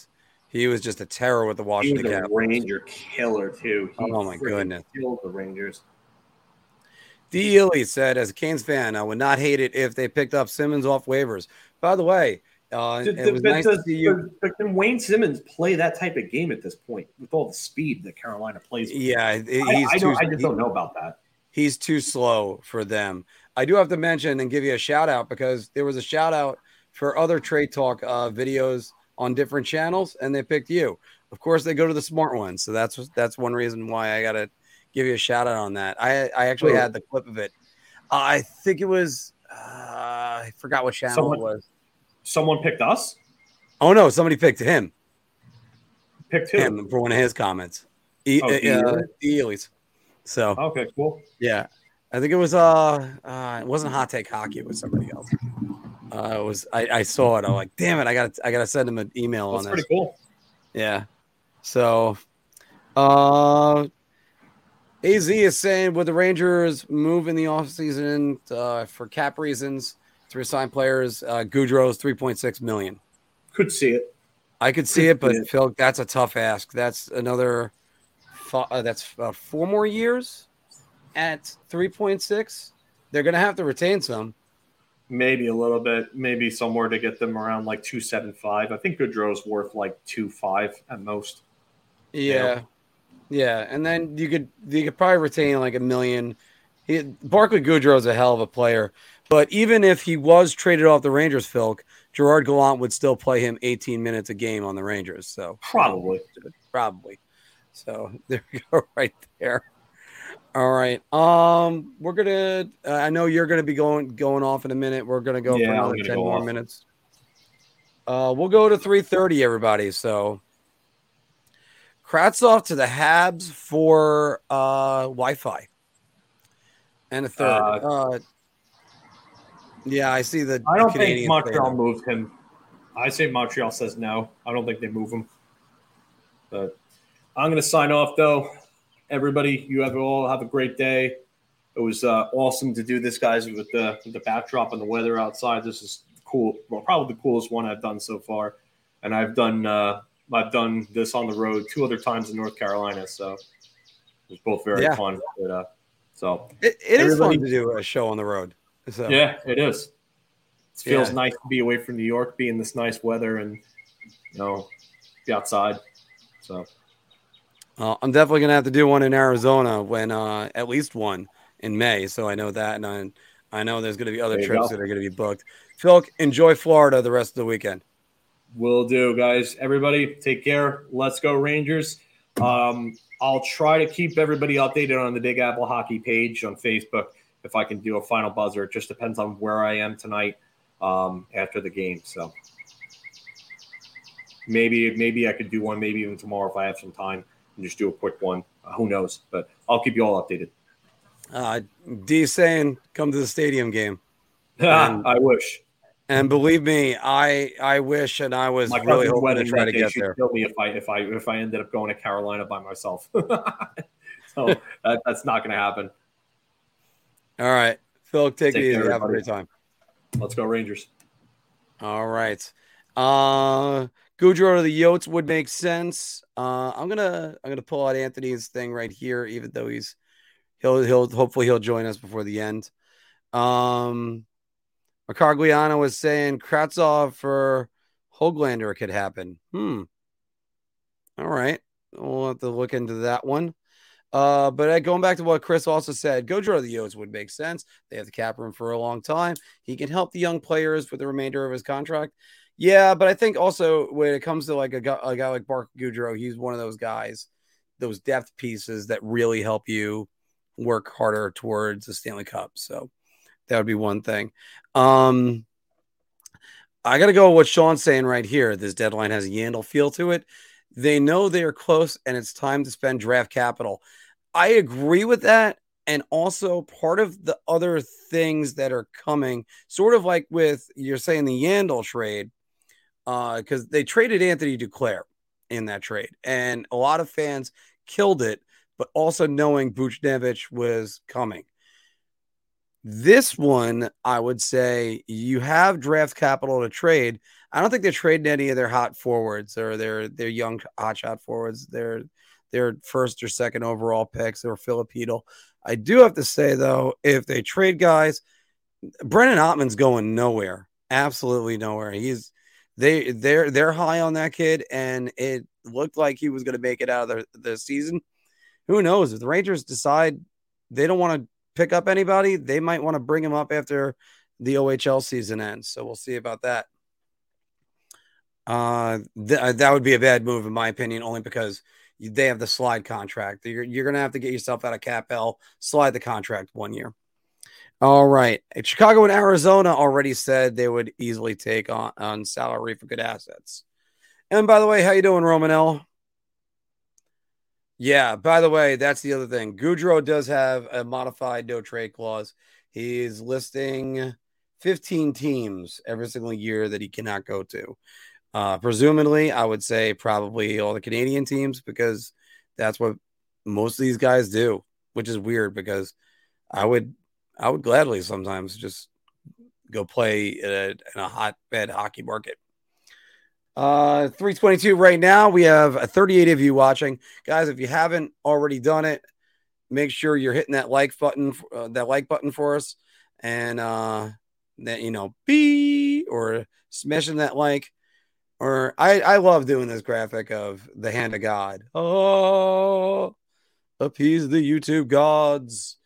he was just a terror with the He Washington was a Capitals. Ranger killer too. He Oh, my goodness. killed the Rangers. D. Ely said, as a Canes fan, I would not hate it if they picked up Simmonds off waivers. By the way, uh, it was nice does- to see you. but can Wayne Simmonds play that type of game at this point with all the speed that Carolina plays? With? Yeah, he- I, he's I, too. don't, I just he- don't know about that. he's too slow for them. I do have to mention and give you a shout out because there was a shout out for other trade talk uh, videos on different channels, and they picked you. Of course, they go to the smart ones, so that's that's one reason why I got to give you a shout out on that. I I actually had the clip of it. Uh, I think it was uh, I forgot what channel Someone- it was. Someone picked us. Oh no, somebody picked him. Picked? Him for one of his comments. E- Oh, uh, D. Ely? D. Ely's. So Okay, cool. Yeah, I think it was uh, uh it wasn't hot take hockey. It was somebody else. Uh, it was I, I saw it. I'm like, damn it, I got to I got to send him an email That's on this. pretty cool. Yeah. So, uh, Az is saying would the Rangers move in the offseason uh, for cap reasons to resign players? Uh, Goodrow's 3.6 million. Could see it. I could see it, but Yeah. Phil, that's a tough ask. That's another. Uh, that's uh, four more years at 3.6. They're going to have to retain some. Maybe a little bit. Maybe somewhere to get them around like two seven five. I think Goodrow's worth like two five at most. Yeah. Yeah. And then you could you could probably retain like a million. He, Barclay Goodrow is a hell of a player. But even if he was traded off the Rangers, Phil, Gerard Gallant would still play him 18 minutes a game on the Rangers. So Probably. probably. So (laughs) there you go, right there. All right. Um, we're gonna. Uh, I know you're gonna be going going off in a minute. We're gonna go Yeah, for another ten more off. minutes. Uh, we'll go to three thirty, everybody. So, Kravtsov to the Habs for uh Wi-Fi, and a third. Uh, Uh, yeah, I see the. I don't the think Montreal saying moved him. I say Montreal says no. I don't think they move him. But I'm going to sign off though. Everybody, you have all have a great day. It was uh, awesome to do this, guys, with the with the backdrop and the weather outside. This is cool. Well, probably the coolest one I've done so far, and I've done uh, I've done this on the road two other times in North Carolina, so it was both very Yeah. fun. But, uh, so It, it is fun to do a show on the road. So yeah, it is. It feels Yeah. nice to be away from New York, be in this nice weather, and you know, be outside. So Uh, I'm definitely gonna have to do one in Arizona when uh, at least one in May. So I know that, and I, I know there's gonna be other trips go. that are gonna be booked. Phil, enjoy Florida the rest of the weekend. will do, guys. Everybody, take care. Let's go Rangers. Um, I'll try to keep everybody updated on the Big Apple Hockey page on Facebook if I can do a final buzzer. It just depends on where I am tonight um, after the game. So maybe maybe I could do one, maybe even tomorrow if I have some time and just do a quick one. Uh, who knows? But I'll keep you all updated. Uh, D saying, come to the stadium game, (laughs) And- I wish. and believe me, I I wish, and I was My really hoping to try to get there. kill me if I if I if I ended up going to Carolina by myself. (laughs) so that, that's not going to happen. All right, Phil, take, Take it easy. care, Have a great time. Let's go Rangers. All right. Uh Goodrow to the Yotes would make sense. Uh I'm gonna I'm gonna pull out Anthony's thing right here, even though he's he'll he'll hopefully he'll join us before the end. Um was saying Kravtsov for Hoglander could happen. Hmm. All right. We'll have to look into that one. Uh, but uh, going back to what Chris also said, Goodrow to the Yotes would make sense. They have the cap room for a long time. He can help the young players with the remainder of his contract. Yeah, but I think also when it comes to like a guy, a guy like Bark Goodrow, he's one of those guys, those depth pieces that really help you work harder towards the Stanley Cup. So that would be one thing. Um, I got to go with what Sean's saying right here. This deadline has a Yandle feel to it. They know they're close and it's time to spend draft capital. I agree with that. And also, part of the other things that are coming, sort of like with you're saying the Yandle trade, because uh, they traded Anthony Duclair in that trade, and a lot of fans killed it, but also knowing Buchnevich was coming. This one, I would say you have draft capital to trade. I don't think they're trading any of their hot forwards or their their young hotshot forwards. Their their first or second overall picks or Filipino. I do have to say though, if they trade guys, Brennan Othmann's going nowhere. Absolutely nowhere. He's they they're they're high on that kid, and it looked like he was going to make it out of the, the season. Who knows if the Rangers decide they don't want to pick up anybody, they might want to bring him up after the OHL season ends. So we'll see about that. Uh, th- that would be a bad move in my opinion, only because they have the slide contract. You're, you're going to have to get yourself out of cap L, slide the contract one year. All right. Chicago and Arizona already said they would easily take on, on salary for good assets. And by the way, how you doing, Romanel? Yeah, by the way, that's the other thing. Goodrow does have a modified no trade clause. He's listing 15 teams every single year that he cannot go to. Uh, presumably, I would say probably all the Canadian teams because that's what most of these guys do, which is weird because I would I would gladly sometimes just go play in a, in a hotbed hockey market. Uh, 322 right now. We have 38 of you watching, guys. If you haven't already done it, make sure you're hitting that like button, uh, that like button for us, and uh, that you know, be or smashing that like or I, I love doing this graphic of the hand of God. Oh, appease the YouTube gods.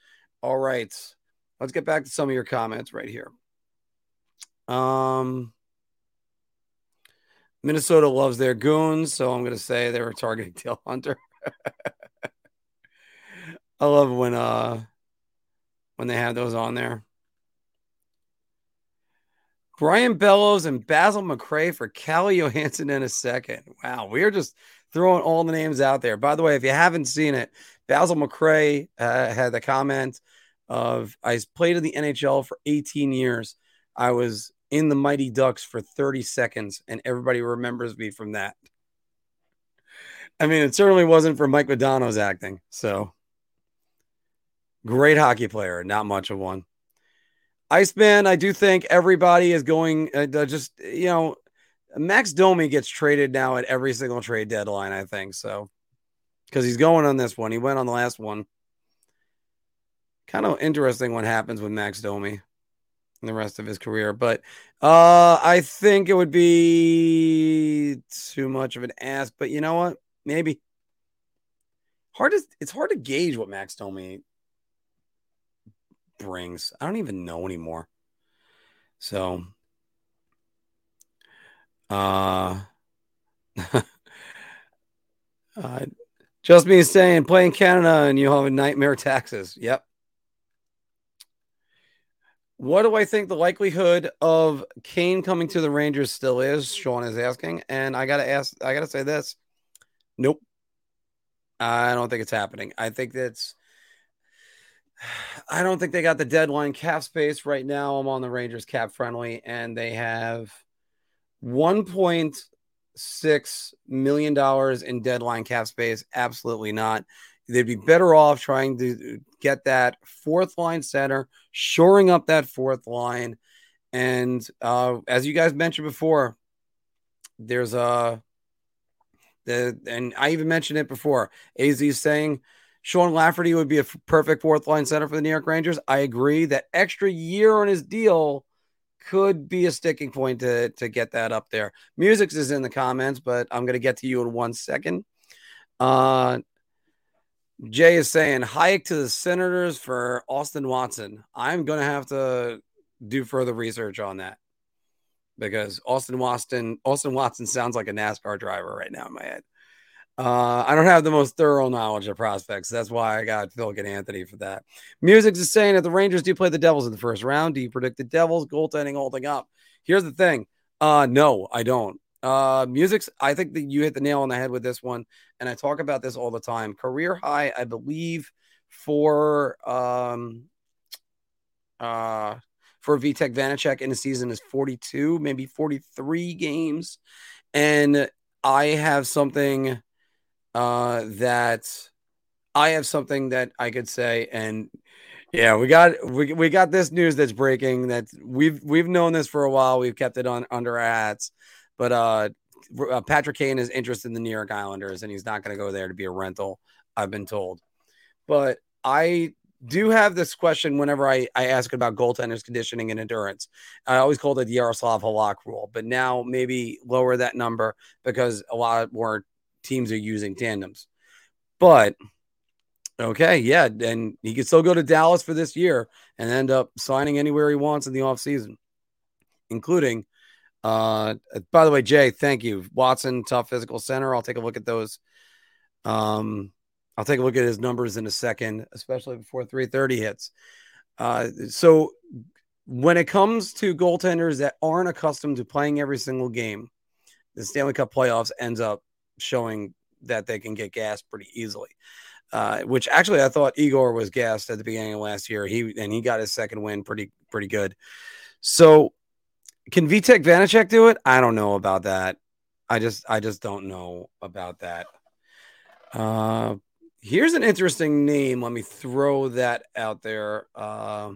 All right. Let's get back to some of your comments right here. Um, Minnesota loves their goons, so I'm going to say they were targeting (laughs) Dale Hunter. (laughs) I love when uh when they have those on there. Brian Bellows and Basil McRae for Calle Johansson in a second. Wow, we're just throwing all the names out there. By the way, if you haven't seen it, Basil McRae uh, had the comment of I played in the NHL for 18 years. I was in the Mighty Ducks for 30 seconds, and everybody remembers me from that. I mean, it certainly wasn't for Mike Modano's acting. So great hockey player, not much of one. Iceman, I do think everybody is going uh, just, you know, Max Domi gets traded now at every single trade deadline, I think. So, because he's going on this one, he went on the last one. Kind of interesting what happens with Max Domi in the rest of his career. But uh, I think it would be too much of an ask. But you know what? Maybe. Hard to, it's hard to gauge what Max Domi brings. I don't even know anymore. So, uh, (laughs) uh just me saying, play in Canada and you have a nightmare taxes. Yep. What do I think the likelihood of Kane coming to the Rangers still is? Sean is asking, and I gotta ask. I gotta say this. Nope. I don't think it's happening. I think that's I don't think they got the deadline cap space right now. I'm on the Rangers cap friendly, and they have 1.6 million dollars in deadline cap space. Absolutely not. They'd be better off trying to get that fourth line center, shoring up that fourth line. And uh, as you guys mentioned before, there's a the and I even mentioned it before. AZ saying Sean Lafferty would be a perfect fourth line center for the New York Rangers. I agree that extra year on his deal could be a sticking point to, to get that up there. Music is in the comments, but I'm going to get to you in one second. Uh, Jay is saying hike to the Senators for Austin Watson. I'm going to have to do further research on that because Austin Watson Austin Watson sounds like a NASCAR driver right now in my head. Uh, I don't have the most thorough knowledge of prospects. That's why I got Phil and Anthony for that. Music's is saying that the Rangers do play the Devils in the first round. Do you predict the Devils goaltending holding up? Here's the thing. Uh, no, I don't. Uh, music's. I think that you hit the nail on the head with this one, and I talk about this all the time. Career high, I believe, for um, uh, for Vitek Vanecek in a season is 42, maybe 43 games, and I have something uh that I have something that I could say, and yeah, we got we, we got this news that's breaking that we've we've known this for a while. We've kept it on under our hats, but uh, uh Patrick Kane is interested in the New York Islanders, and he's not going to go there to be a rental. I've been told, but I do have this question whenever I, I ask about goaltenders conditioning and endurance. I always called it the Jaroslav Halak rule, but now maybe lower that number because a lot more teams are using tandems. But okay, yeah, and he could still go to Dallas for this year and end up signing anywhere he wants in the offseason, including uh by the way, Jay, thank you. Watson, tough physical center. I'll take a look at those. Um, I'll take a look at his numbers in a second, especially before 330 hits. Uh, so when it comes to goaltenders that aren't accustomed to playing every single game, the Stanley Cup playoffs ends up showing that they can get gassed pretty easily. Uh, which actually I thought Igor was gassed at the beginning of last year. He and he got his second win pretty pretty good. So can Vitek Vanecek do it? I don't know about that. I just I just don't know about that. Uh, here's an interesting name. Let me throw that out there. Uh,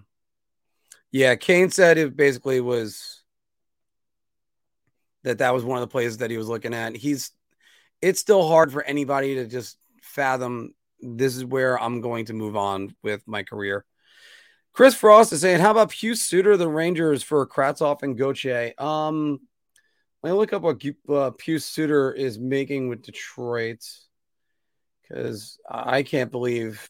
yeah, Kane said it basically was that that was one of the places that he was looking at. He's it's still hard for anybody to just fathom this is where I'm going to move on with my career. Chris Frost is saying, How about Pius Suter, the Rangers for Kravtsov and Gauthier? Um, let me look up what uh, Pius Suter is making with Detroit because I can't believe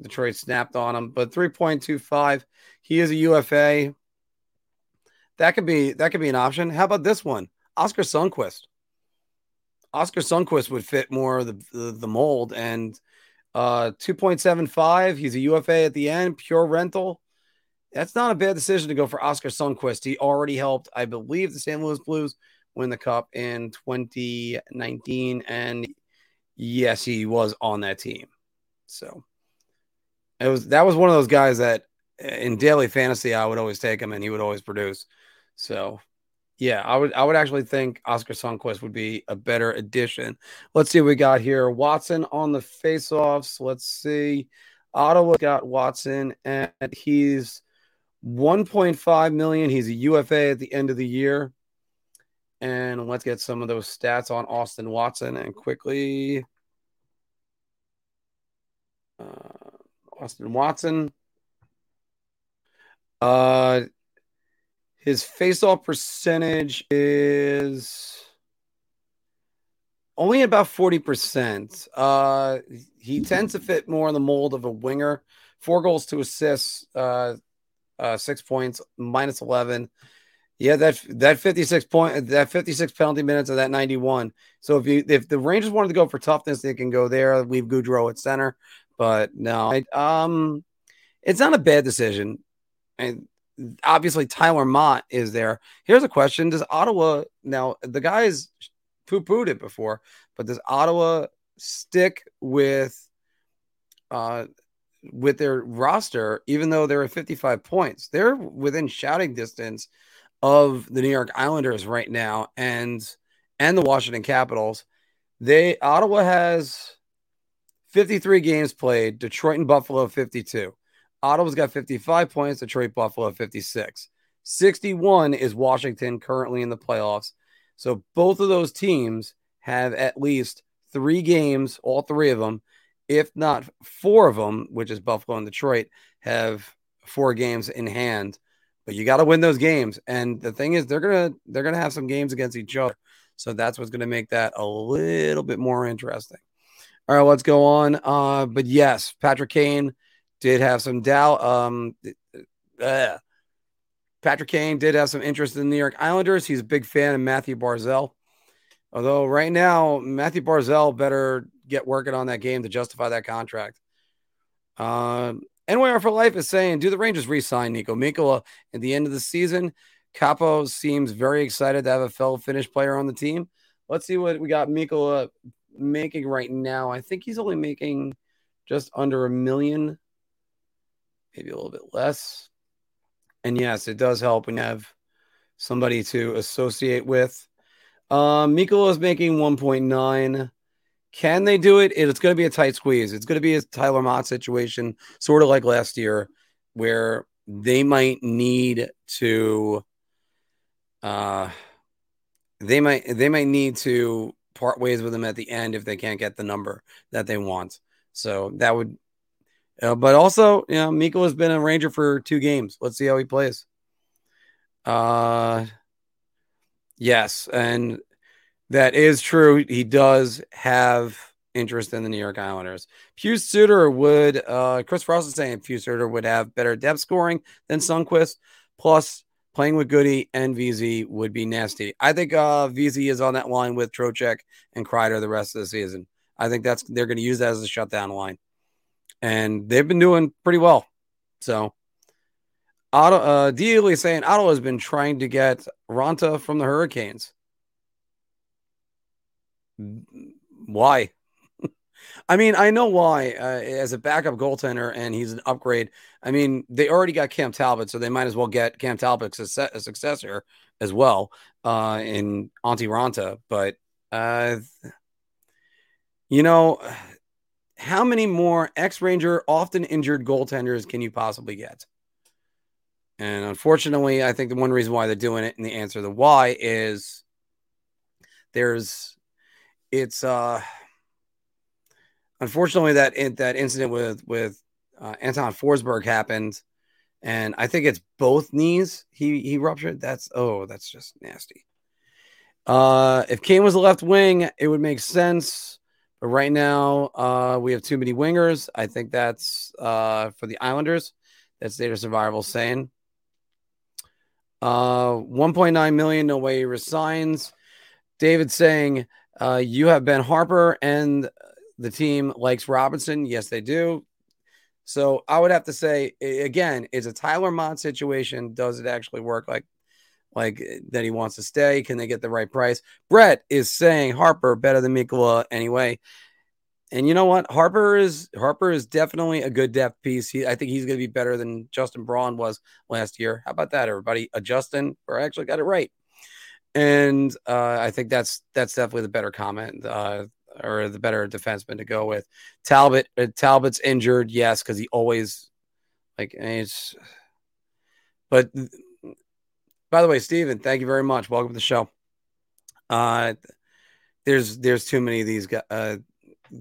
Detroit snapped on him. But 3.25, he is a UFA. That could be that could be an option. How about this one? Oskar Sundqvist. Oskar Sundqvist would fit more the, the, the mold. And uh, 2.75, he's a UFA at the end, pure rental. That's not a bad decision to go for Oskar Sundqvist. He already helped, I believe, the St. Louis Blues win the cup in 2019. And yes, he was on that team. So it was that was one of those guys that in daily fantasy I would always take him and he would always produce. So yeah, I would I would actually think Oskar Sundqvist would be a better addition. Let's see what we got here. Watson on the faceoffs. Let's see. Ottawa got Watson and he's 1.5 million. He's a UFA at the end of the year. And let's get some of those stats on Austin Watson and quickly. Uh, Austin Watson. Uh, his faceoff percentage is only about 40%. Uh, he tends to fit more in the mold of a winger. Four goals to assists, uh, uh, six points, minus 11. Yeah, that that 56 point that 56 penalty minutes of that 91. So if you if the Rangers wanted to go for toughness, they can go there, leave Goodrow at center. But no, I, um it's not a bad decision. And obviously Tyler Motte is there. Here's a question: Does Ottawa now the guys poo pooed it before, but does Ottawa stick with uh with their roster, even though they're at 55 points? They're within shouting distance of the New York Islanders right now and and the Washington Capitals. They Ottawa has 53 games played, Detroit and Buffalo 52. Ottawa's got 55 points, Detroit Buffalo 56. 61 is Washington currently in the playoffs. So both of those teams have at least three games, all three of them, if not four of them, which is Buffalo and Detroit, have four games in hand. But you got to win those games. And the thing is, they're gonna they're gonna have some games against each other. So that's what's gonna make that a little bit more interesting. All right, let's go on. Uh, but yes, Patrick Kane did have some doubt. Um, uh, Patrick Kane did have some interest in the New York Islanders. He's a big fan of Mathew Barzal. Although right now, Mathew Barzal better get working on that game to justify that contract. Um, NYR for Life is saying, do the Rangers re-sign Niko Mikkola at the end of the season? Kaapo seems very excited to have a fellow Finnish player on the team. Let's see what we got Mikkola making right now. I think he's only making just under a million, maybe a little bit less. And yes, it does help when you have somebody to associate with. Um, Mikkola is making 1.9. Can they do it? It's going to be a tight squeeze. It's going to be a Tyler Motte situation, sort of like last year, where they might need to uh they might they might need to part ways with him at the end if they can't get the number that they want. So that would uh, but also, you know, Miko has been a Ranger for two games. Let's see how he plays. Uh yes, and that is true. He does have interest in the New York Islanders. Pius Suter would, uh, Chris Frost is saying Pius Suter would have better depth scoring than Sundqvist. Plus, playing with Goody and VZ would be nasty. I think uh, VZ is on that line with Trocheck and Kreider the rest of the season. I think that's they're going to use that as a shutdown line, and they've been doing pretty well. So, Otto, uh, saying Otto has been trying to get Raanta from the Hurricanes. Why? (laughs) I mean, I know why. Uh, as a backup goaltender, and he's an upgrade. I mean, they already got Cam Talbot, so they might as well get Cam Talbot a successor as well uh, in Antti Raanta. But uh, you know, how many more ex Ranger, often injured goaltenders can you possibly get? And unfortunately, I think the one reason why they're doing it, and the answer to the why is there's it's uh unfortunately that in, that incident with with uh, Anton Forsberg happened, and I think it's both knees he he ruptured. That's oh, that's just nasty. Uh, if Kane was a left wing, it would make sense. Right now, uh, we have too many wingers. I think that's uh, for the Islanders. That's Data Survival saying. Uh, 1.9 million, no way he resigns. David saying, uh, you have Ben Harpur and the team likes Robinson. Yes, they do. So I would have to say again, is a Tyler Motte situation. Does it actually work like like that he wants to stay? Can they get the right price? Brett is saying Harpur better than Mikkola anyway. And you know what? Harpur is Harpur is definitely a good depth piece. He, I think he's going to be better than Justin Braun was last year. How about that, everybody? A Justin, or actually got it right. And uh, I think that's that's definitely the better comment. Uh, or the better defenseman to go with. Talbot uh, Talbot's injured, yes, because he always like it's. But by the way, Steven, thank you very much. Welcome to the show. Uh, there's there's too many of these. Uh,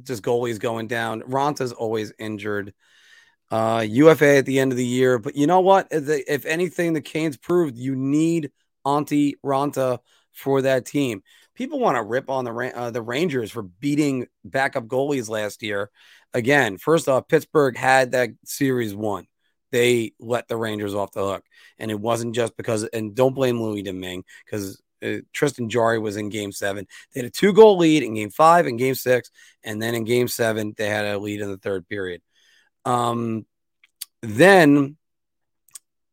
just goalies going down. Raanta's always injured. Uh, UFA at the end of the year, but you know what? If anything, the Canes proved you need Antti Raanta for that team people want to rip on the uh, the Rangers for beating backup goalies last year. Again, first off, Pittsburgh had that series won. They let the Rangers off the hook, and it wasn't just because. And don't blame Louis Domingue because uh, Tristan Jarry was in Game Seven. They had a two goal lead in Game Five and Game Six, and then in Game Seven they had a lead in the third period. Um, then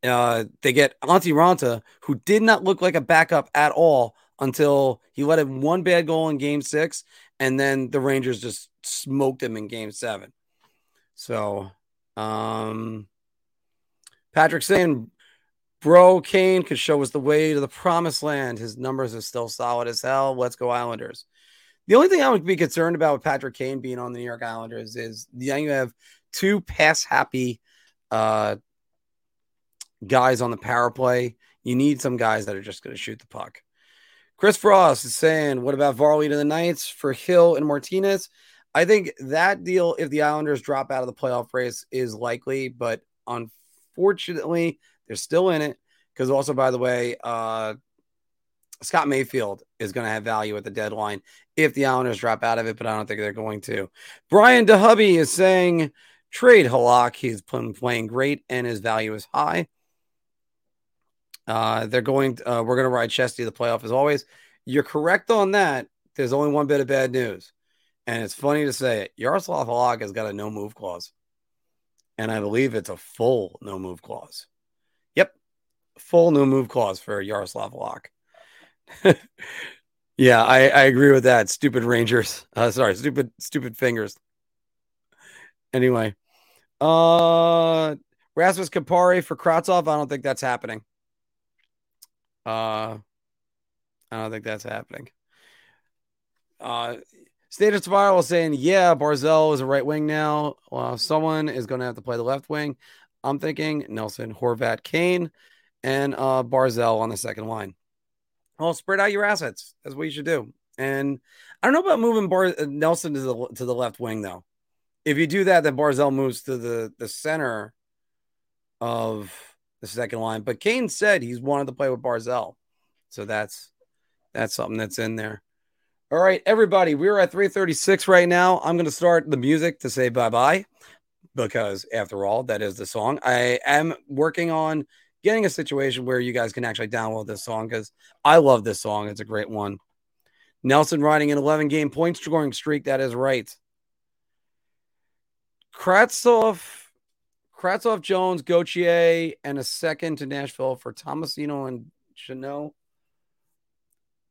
uh, they get Antti Raanta, who did not look like a backup at all until he let in one bad goal in game six, and then the Rangers just smoked him in game seven. So, um, Patrick saying, Bro, Kane could show us the way to the promised land. His numbers are still solid as hell. Let's go, Islanders. The only thing I would be concerned about with Patrick Kane being on the New York Islanders is the you have two pass happy uh, guys on the power play. You need some guys that are just going to shoot the puck. Chris Frost is saying, what about Varley to the Knights for Hill and Martinez? I think that deal, if the Islanders drop out of the playoff race, is likely, but unfortunately, they're still in it. Because also, by the way, uh, Scott Mayfield is going to have value at the deadline if the Islanders drop out of it, but I don't think they're going to. Brian DeHubby is saying, trade Halak. He's been playing great and his value is high. Uh, they're going. Uh, we're going to ride Chesty to the playoff as always. You're correct on that. There's only one bit of bad news, and it's funny to say it. Jaroslav Halak has got a no move clause, and I believe it's a full no move clause. Yep. full no move clause for Yaroslav Locke. (laughs) yeah, I, I agree with that. Stupid Rangers. Uh, sorry, stupid stupid fingers. Anyway, uh, Rasmus Kupari for Kravtsov. I don't think that's happening. Uh, I don't think that's happening. Uh, State of Survival saying, yeah, Barzal is a right wing now. Well, someone is going to have to play the left wing. I'm thinking Nelson, Horvat, Kane, and uh, Barzal on the second line. Well, spread out your assets. That's what you should do. And I don't know about moving Bar- uh, Nelson to the to the left wing though. If you do that, then Barzal moves to the the center of the second line. But Kane said he's wanted to play with Barzal, so that's that's something that's in there. All right, everybody, we're at 336 right now. I'm going to start the music to say bye bye because, after all, that is the song. I am working on getting a situation where you guys can actually download this song because I love this song. It's a great one. Nelson riding an 11 game point scoring streak. That is right. Kravtsov, Kravtsov, Jones, Gauthier, and a second to Nashville for Tomasino and Chanel.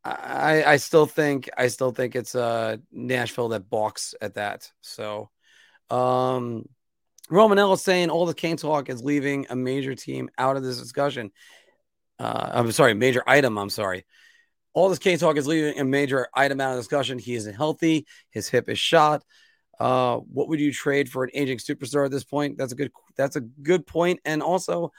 I, I still think I still think it's uh Nashville that balks at that. So um Romanella saying all the Kane talk is leaving a major team out of this discussion. Uh I'm sorry, major item, I'm sorry. All this Kane talk is leaving a major item out of discussion. He isn't healthy, his hip is shot. Uh, what would you trade for an aging superstar at this point? That's a good that's a good point. And also,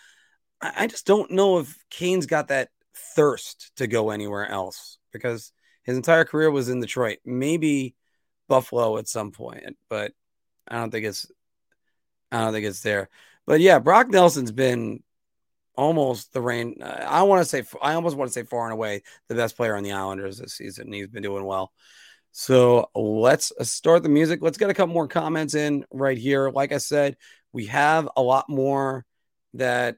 I, I just don't know if Kane's got that thirst to go anywhere else because his entire career was in Detroit. Maybe Buffalo at some point, but I don't think it's I don't think it's there. But yeah, Brock Nelson's been almost the rain. Uh, I want to say I almost want to say far and away the best player on the Islanders this season. He's been doing well. So let's uh, start the music. Let's get a couple more comments in right here. Like I said, we have a lot more that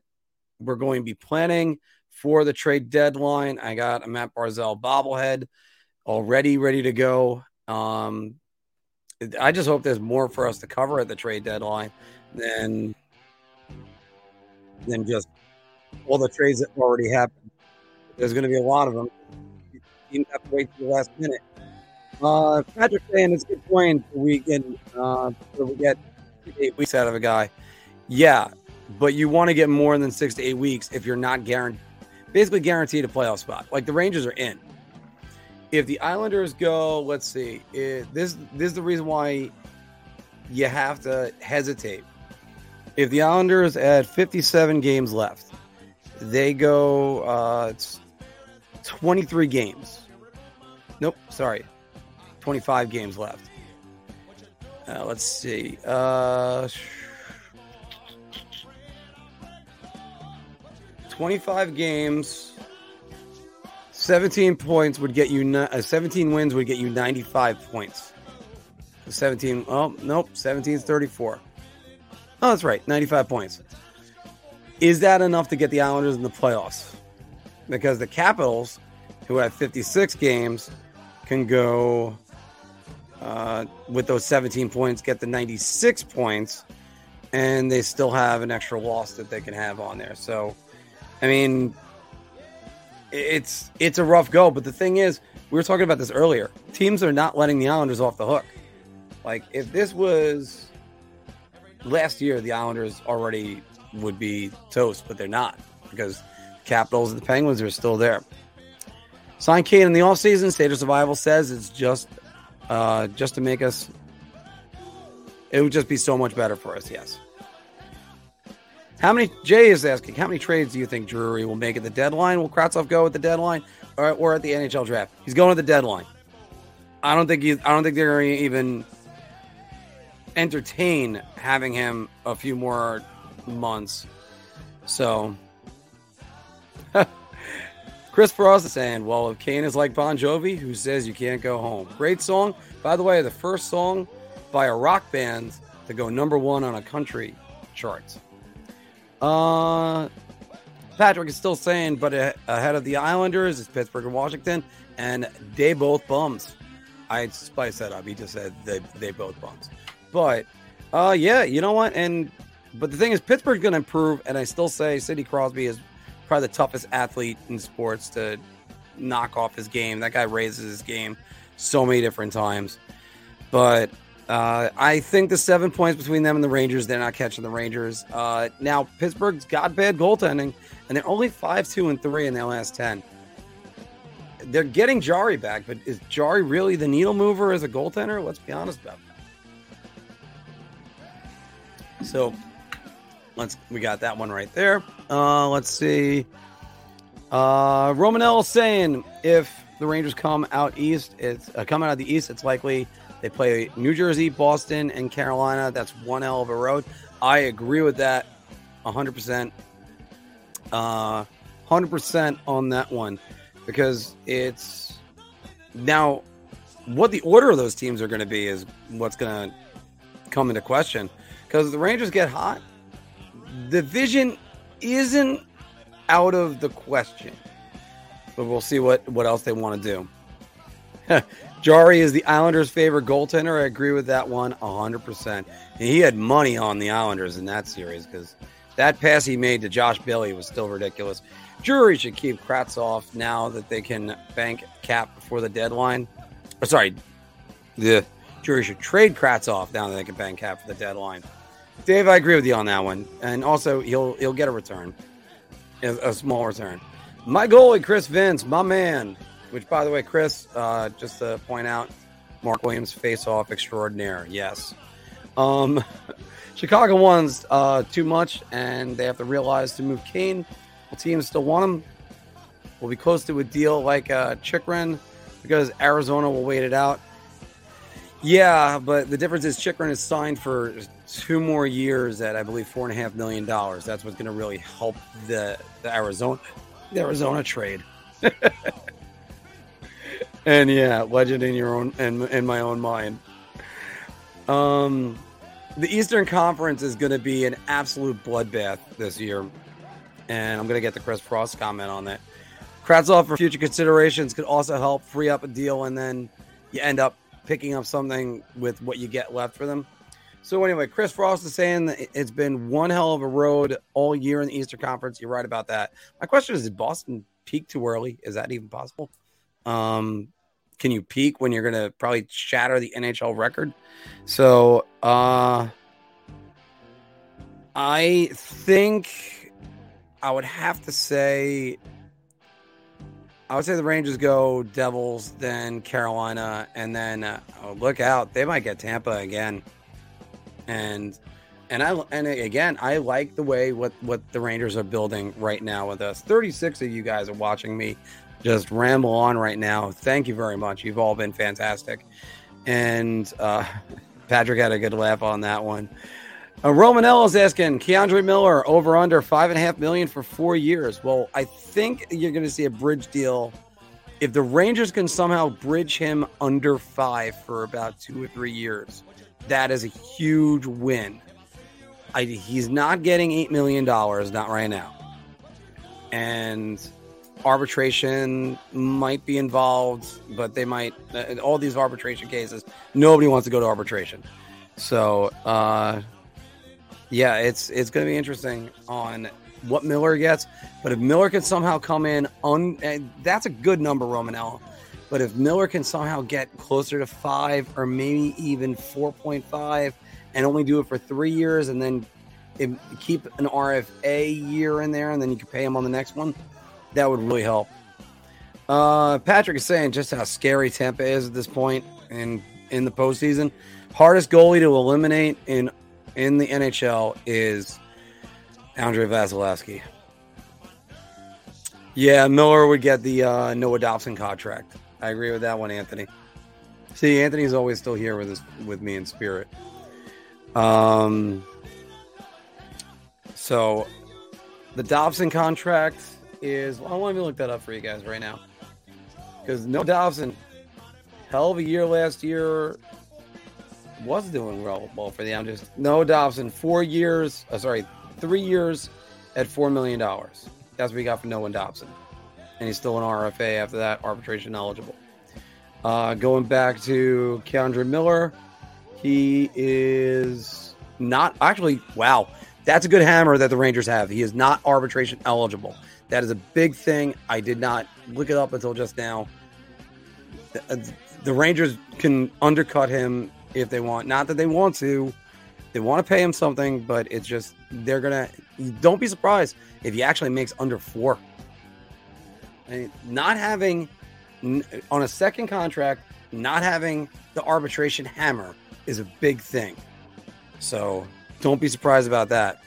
we're going to be planning for the trade deadline. I got a Matt Barzal bobblehead already ready to go. Um, I just hope there's more for us to cover at the trade deadline than than just all the trades that already happened. There's going to be a lot of them. You have to wait to the last minute. Uh, Patrick saying it's good point. We can uh, we get eight weeks out of a guy. Yeah, but you want to get more than six to eight weeks if you're not guaranteed basically guaranteed a playoff spot. Like the Rangers are in. If the Islanders go, let's see, this this is the reason why you have to hesitate. If the Islanders at 57 games left, they go uh, it's 23 games. Nope, sorry, 25 games left. Uh, let's see. Uh, 25 games, 17 points would get you, uh, 17 wins would get you 95 points. 17, oh, nope, 17 is 34. Oh, that's right, 95 points. Is that enough to get the Islanders in the playoffs? Because the Capitals, who have 56 games, can go uh, with those 17 points, get the 96 points, and they still have an extra loss that they can have on there. So, I mean, it's it's a rough go. But the thing is, we were talking about this earlier. Teams are not letting the Islanders off the hook. Like if this was last year, the Islanders already would be toast, but they're not because Capitals and the Penguins are still there. Sign Kane in the offseason. State of Survival says it's just uh, just to make us. It would just be so much better for us. Yes. How many? Jay is asking. How many trades do you think Drury will make at the deadline? Will Kravtsov go at the deadline, or, or at the NHL draft? He's going at the deadline. I don't think he. I don't think they're going to even entertain having him a few more months. So, (laughs) Chris Frost is saying, "Well, if Kane is like Bon Jovi, who says you can't go home." Great song, by the way. The first song by a rock band to go number one on a country charts. Uh, Patrick is still saying, but ahead of the Islanders is Pittsburgh and Washington, and they both bums. I spiced that up. He just said they they both bums. But uh, yeah, you know what? And but the thing is, Pittsburgh's going to improve, and I still say Sidney Crosby is probably the toughest athlete in sports to knock off his game. That guy raises his game so many different times. But uh, I think the seven points between them and the Rangers, they're not catching the Rangers. Uh, now, Pittsburgh's got bad goaltending, and they're only 5 2 and 3 in their last 10. They're getting Jarry back, but is Jarry really the needle mover as a goaltender? Let's be honest about that. So let's we got that one right there. Uh, let's see. Uh, Romanell saying if the Rangers come out east, it's uh, coming out of the east. It's likely they play New Jersey, Boston, and Carolina. That's one hell of a road. I agree with that, hundred percent. Uh, hundred percent on that one because it's now what the order of those teams are going to be is what's going to come into question because the Rangers get hot. The vision isn't out of the question, but we'll see what what else they want to do. (laughs) Jarry is the Islanders' favorite goaltender. I agree with that one 100%. And he had money on the Islanders in that series because that pass he made to Josh Bailey was still ridiculous. Drury should keep Kravtsov now that they can bank cap before the deadline. Or sorry, the Drury should trade Kravtsov now that they can bank cap for the deadline. Dave, I agree with you on that one. And also, he'll he'll get a return, a, a small return. My goalie, Chris Vince, my man. Which, by the way, Chris, uh, just to point out, Marc Williams face-off extraordinaire. Yes. Um, (laughs) Chicago wants uh, too much, and they have to realize to move Kane. The teams still want him. We'll be close to a deal like uh, Chychrun because Arizona will wait it out. Yeah, but the difference is Chychrun is signed for two more years at I believe four and a half million dollars. That's what's going to really help the the Arizona the Arizona trade. (laughs) and yeah, legend in your own and in, in my own mind. Um, the Eastern Conference is going to be an absolute bloodbath this year, and I'm going to get the Chris Frost comment on that. Kravtsov for future considerations could also help free up a deal, and then you end up picking up something with what you get left for them. So anyway, Chris Frost is saying that it's been one hell of a road all year in the Eastern Conference. You're right about that. My question is: Did Boston peak too early? Is that even possible? Um, can you peak when you're going to probably shatter the NHL record? So uh, I think I would have to say I would say the Rangers go Devils, then Carolina, and then uh, oh, look out, they might get Tampa again. And and I and again, I like the way what what the Rangers are building right now with us. 36 of you guys are watching me just ramble on right now. Thank you very much. You've all been fantastic. And uh, (laughs) Patrick had a good laugh on that one. Uh, Romanell is asking K'Andre Miller over under five and a half million for four years. Well, I think you're going to see a bridge deal. If the Rangers can somehow bridge him under five for about two or three years, that is a huge win. I, he's not getting eight million dollars, not right now, and arbitration might be involved, but they might uh, all these arbitration cases. Nobody wants to go to arbitration, so uh, yeah, it's it's going to be interesting on what Miller gets. But if Miller can somehow come in on, that's a good number, Romanella. But if Miller can somehow get closer to five or maybe even four point five, and only do it for three years, and then keep an RFA year in there, and then you can pay him on the next one that would really help. Uh, Patrick is saying just how scary Tampa is at this point in in the postseason. Hardest goalie to eliminate in in the NHL is Andrei Vasilevskiy. Yeah, Miller would get the uh, Noah Dobson contract. I agree with that one, Anthony. See, Anthony's always still here with with me in spirit. Um, so the Dobson contract is I want to look that up for you guys right now because Noah Dobson, hell of a year last year, was doing well, well for the Islanders. Noah Dobson, four years, uh, sorry, three years at four million dollars. That's what we got for Noah Dobson, and he's still an RFA after that, arbitration eligible. Uh, going back to K'Andre Miller, he is not actually. Wow, That's a good hammer that the Rangers have. He is not arbitration eligible. That is a big thing. I did not look it up until just now. The, uh, the Rangers can undercut him if they want. Not that they want to. They want to pay him something, but it's just they're gonna. Don't be surprised if he actually makes under four. Not having on a second contract, not having the arbitration hammer is a big thing. So don't be surprised about that.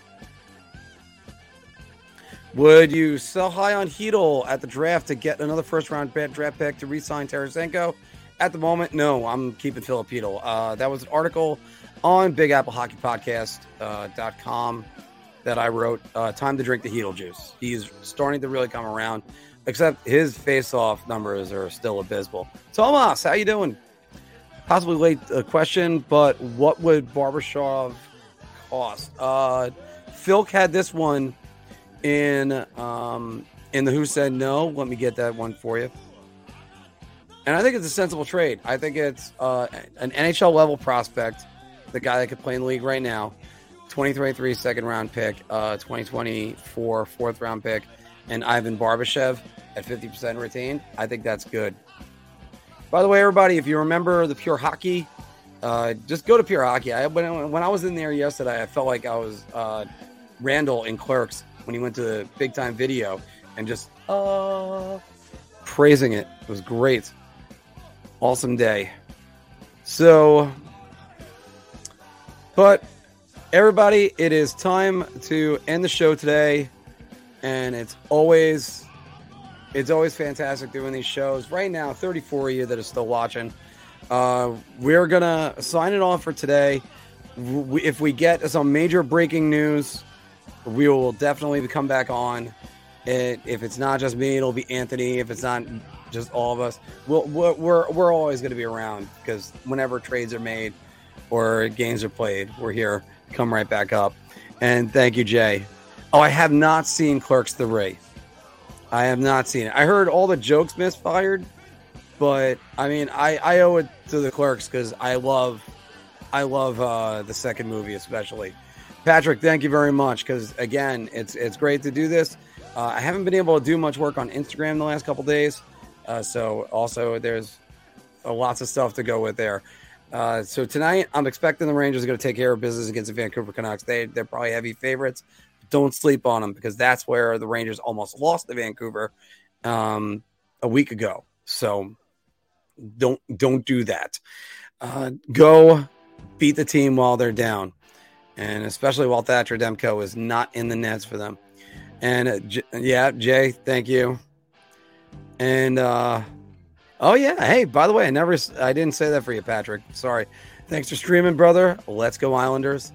Would you sell high on Chytil at the draft to get another first round draft pick to re-sign Tarasenko? At the moment, no. I'm keeping Filip Chytil. Uh, that was an article on Big Apple Hockey uh, dot com that I wrote. Uh, time to drink the Chytil juice. He's starting to really come around. Except his face-off numbers are still abysmal. Tomas, how you doing? Possibly late uh, question, but what would Barbashev cost? Uh, Philk had this one in um, in the Who Said No. Let me get that one for you. And I think it's a sensible trade. I think it's uh, an NHL level prospect, the guy that could play in the league right now, 2023 second round pick, uh, 2024 fourth round pick, and Ivan Barbashev at 50% retained. I think that's good. By the way, everybody, if you remember the Pure Hockey, uh, just go to Pure Hockey. I, when, when I was in there yesterday, I felt like I was uh, Randall in Clerks when he went to the big time video and just uh, praising it. It was great. Awesome day. So, but everybody, it is time to end the show today. And it's always it's always fantastic doing these shows. Right now, 34 of you that are still watching. Uh, we're gonna sign it off for today. If we get some major breaking news, we will definitely come back on. It, if it's not just me, it'll be Anthony. If it's not just all of us, we'll, we're we're, we're always going to be around because whenever trades are made or games are played, we're here. Come right back up. And thank you, Jay. Oh, I have not seen Clerks the Ray. I have not seen it. I heard all the jokes misfired, but I mean, I, I owe it to the Clerks because I love, I love uh, the second movie especially. Patrick, thank you very much because again, it's it's great to do this. Uh, I haven't been able to do much work on Instagram the last couple days, uh, so also there's uh, lots of stuff to go with there. Uh, so tonight, I'm expecting the Rangers are going to take care of business against the Vancouver Canucks. They they're probably heavy favorites. Don't sleep on them because that's where the Rangers almost lost to Vancouver um, a week ago. So don't don't do that. Uh, go beat the team while they're down, and especially while Thatcher Demko is not in the nets for them. And uh, J- yeah, Jay, thank you. And uh, oh yeah, hey, by the way, I never I didn't say that for you, Patrick. Sorry. Thanks for streaming, brother. Let's go Islanders.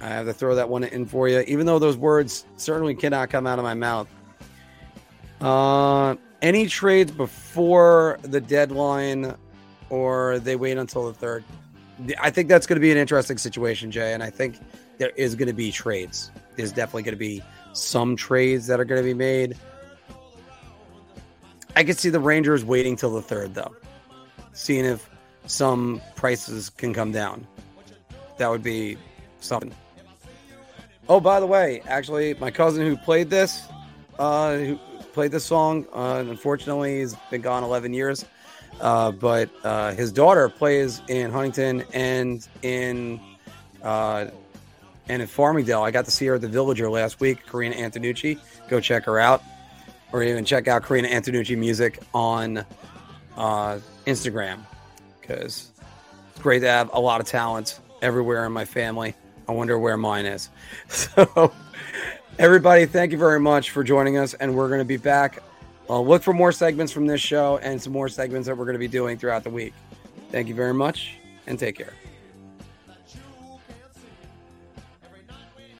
I have to throw that one in for you, even though those words certainly cannot come out of my mouth. Uh, any trades before the deadline, or they wait until the third? I think that's going to be an interesting situation, Jay. And I think there is going to be trades. There's definitely going to be some trades that are going to be made. I could see the Rangers waiting till the third, though, seeing if some prices can come down. That would be something. Oh, by the way, actually, my cousin who played this, uh, who played this song, uh, unfortunately, he's been gone 11 years. Uh, but uh, his daughter plays in Huntington and in uh, and in Farmingdale. I got to see her at the Villager last week. Karina Antonucci, go check her out, or even check out Karina Antonucci music on uh, Instagram because it's great to have a lot of talent everywhere in my family. I wonder where mine is. (laughs) So, everybody, thank you very much for joining us, and we're going to be back. Uh, look for more segments from this show and some more segments that we're going to be doing throughout the week. Thank you very much, and take care.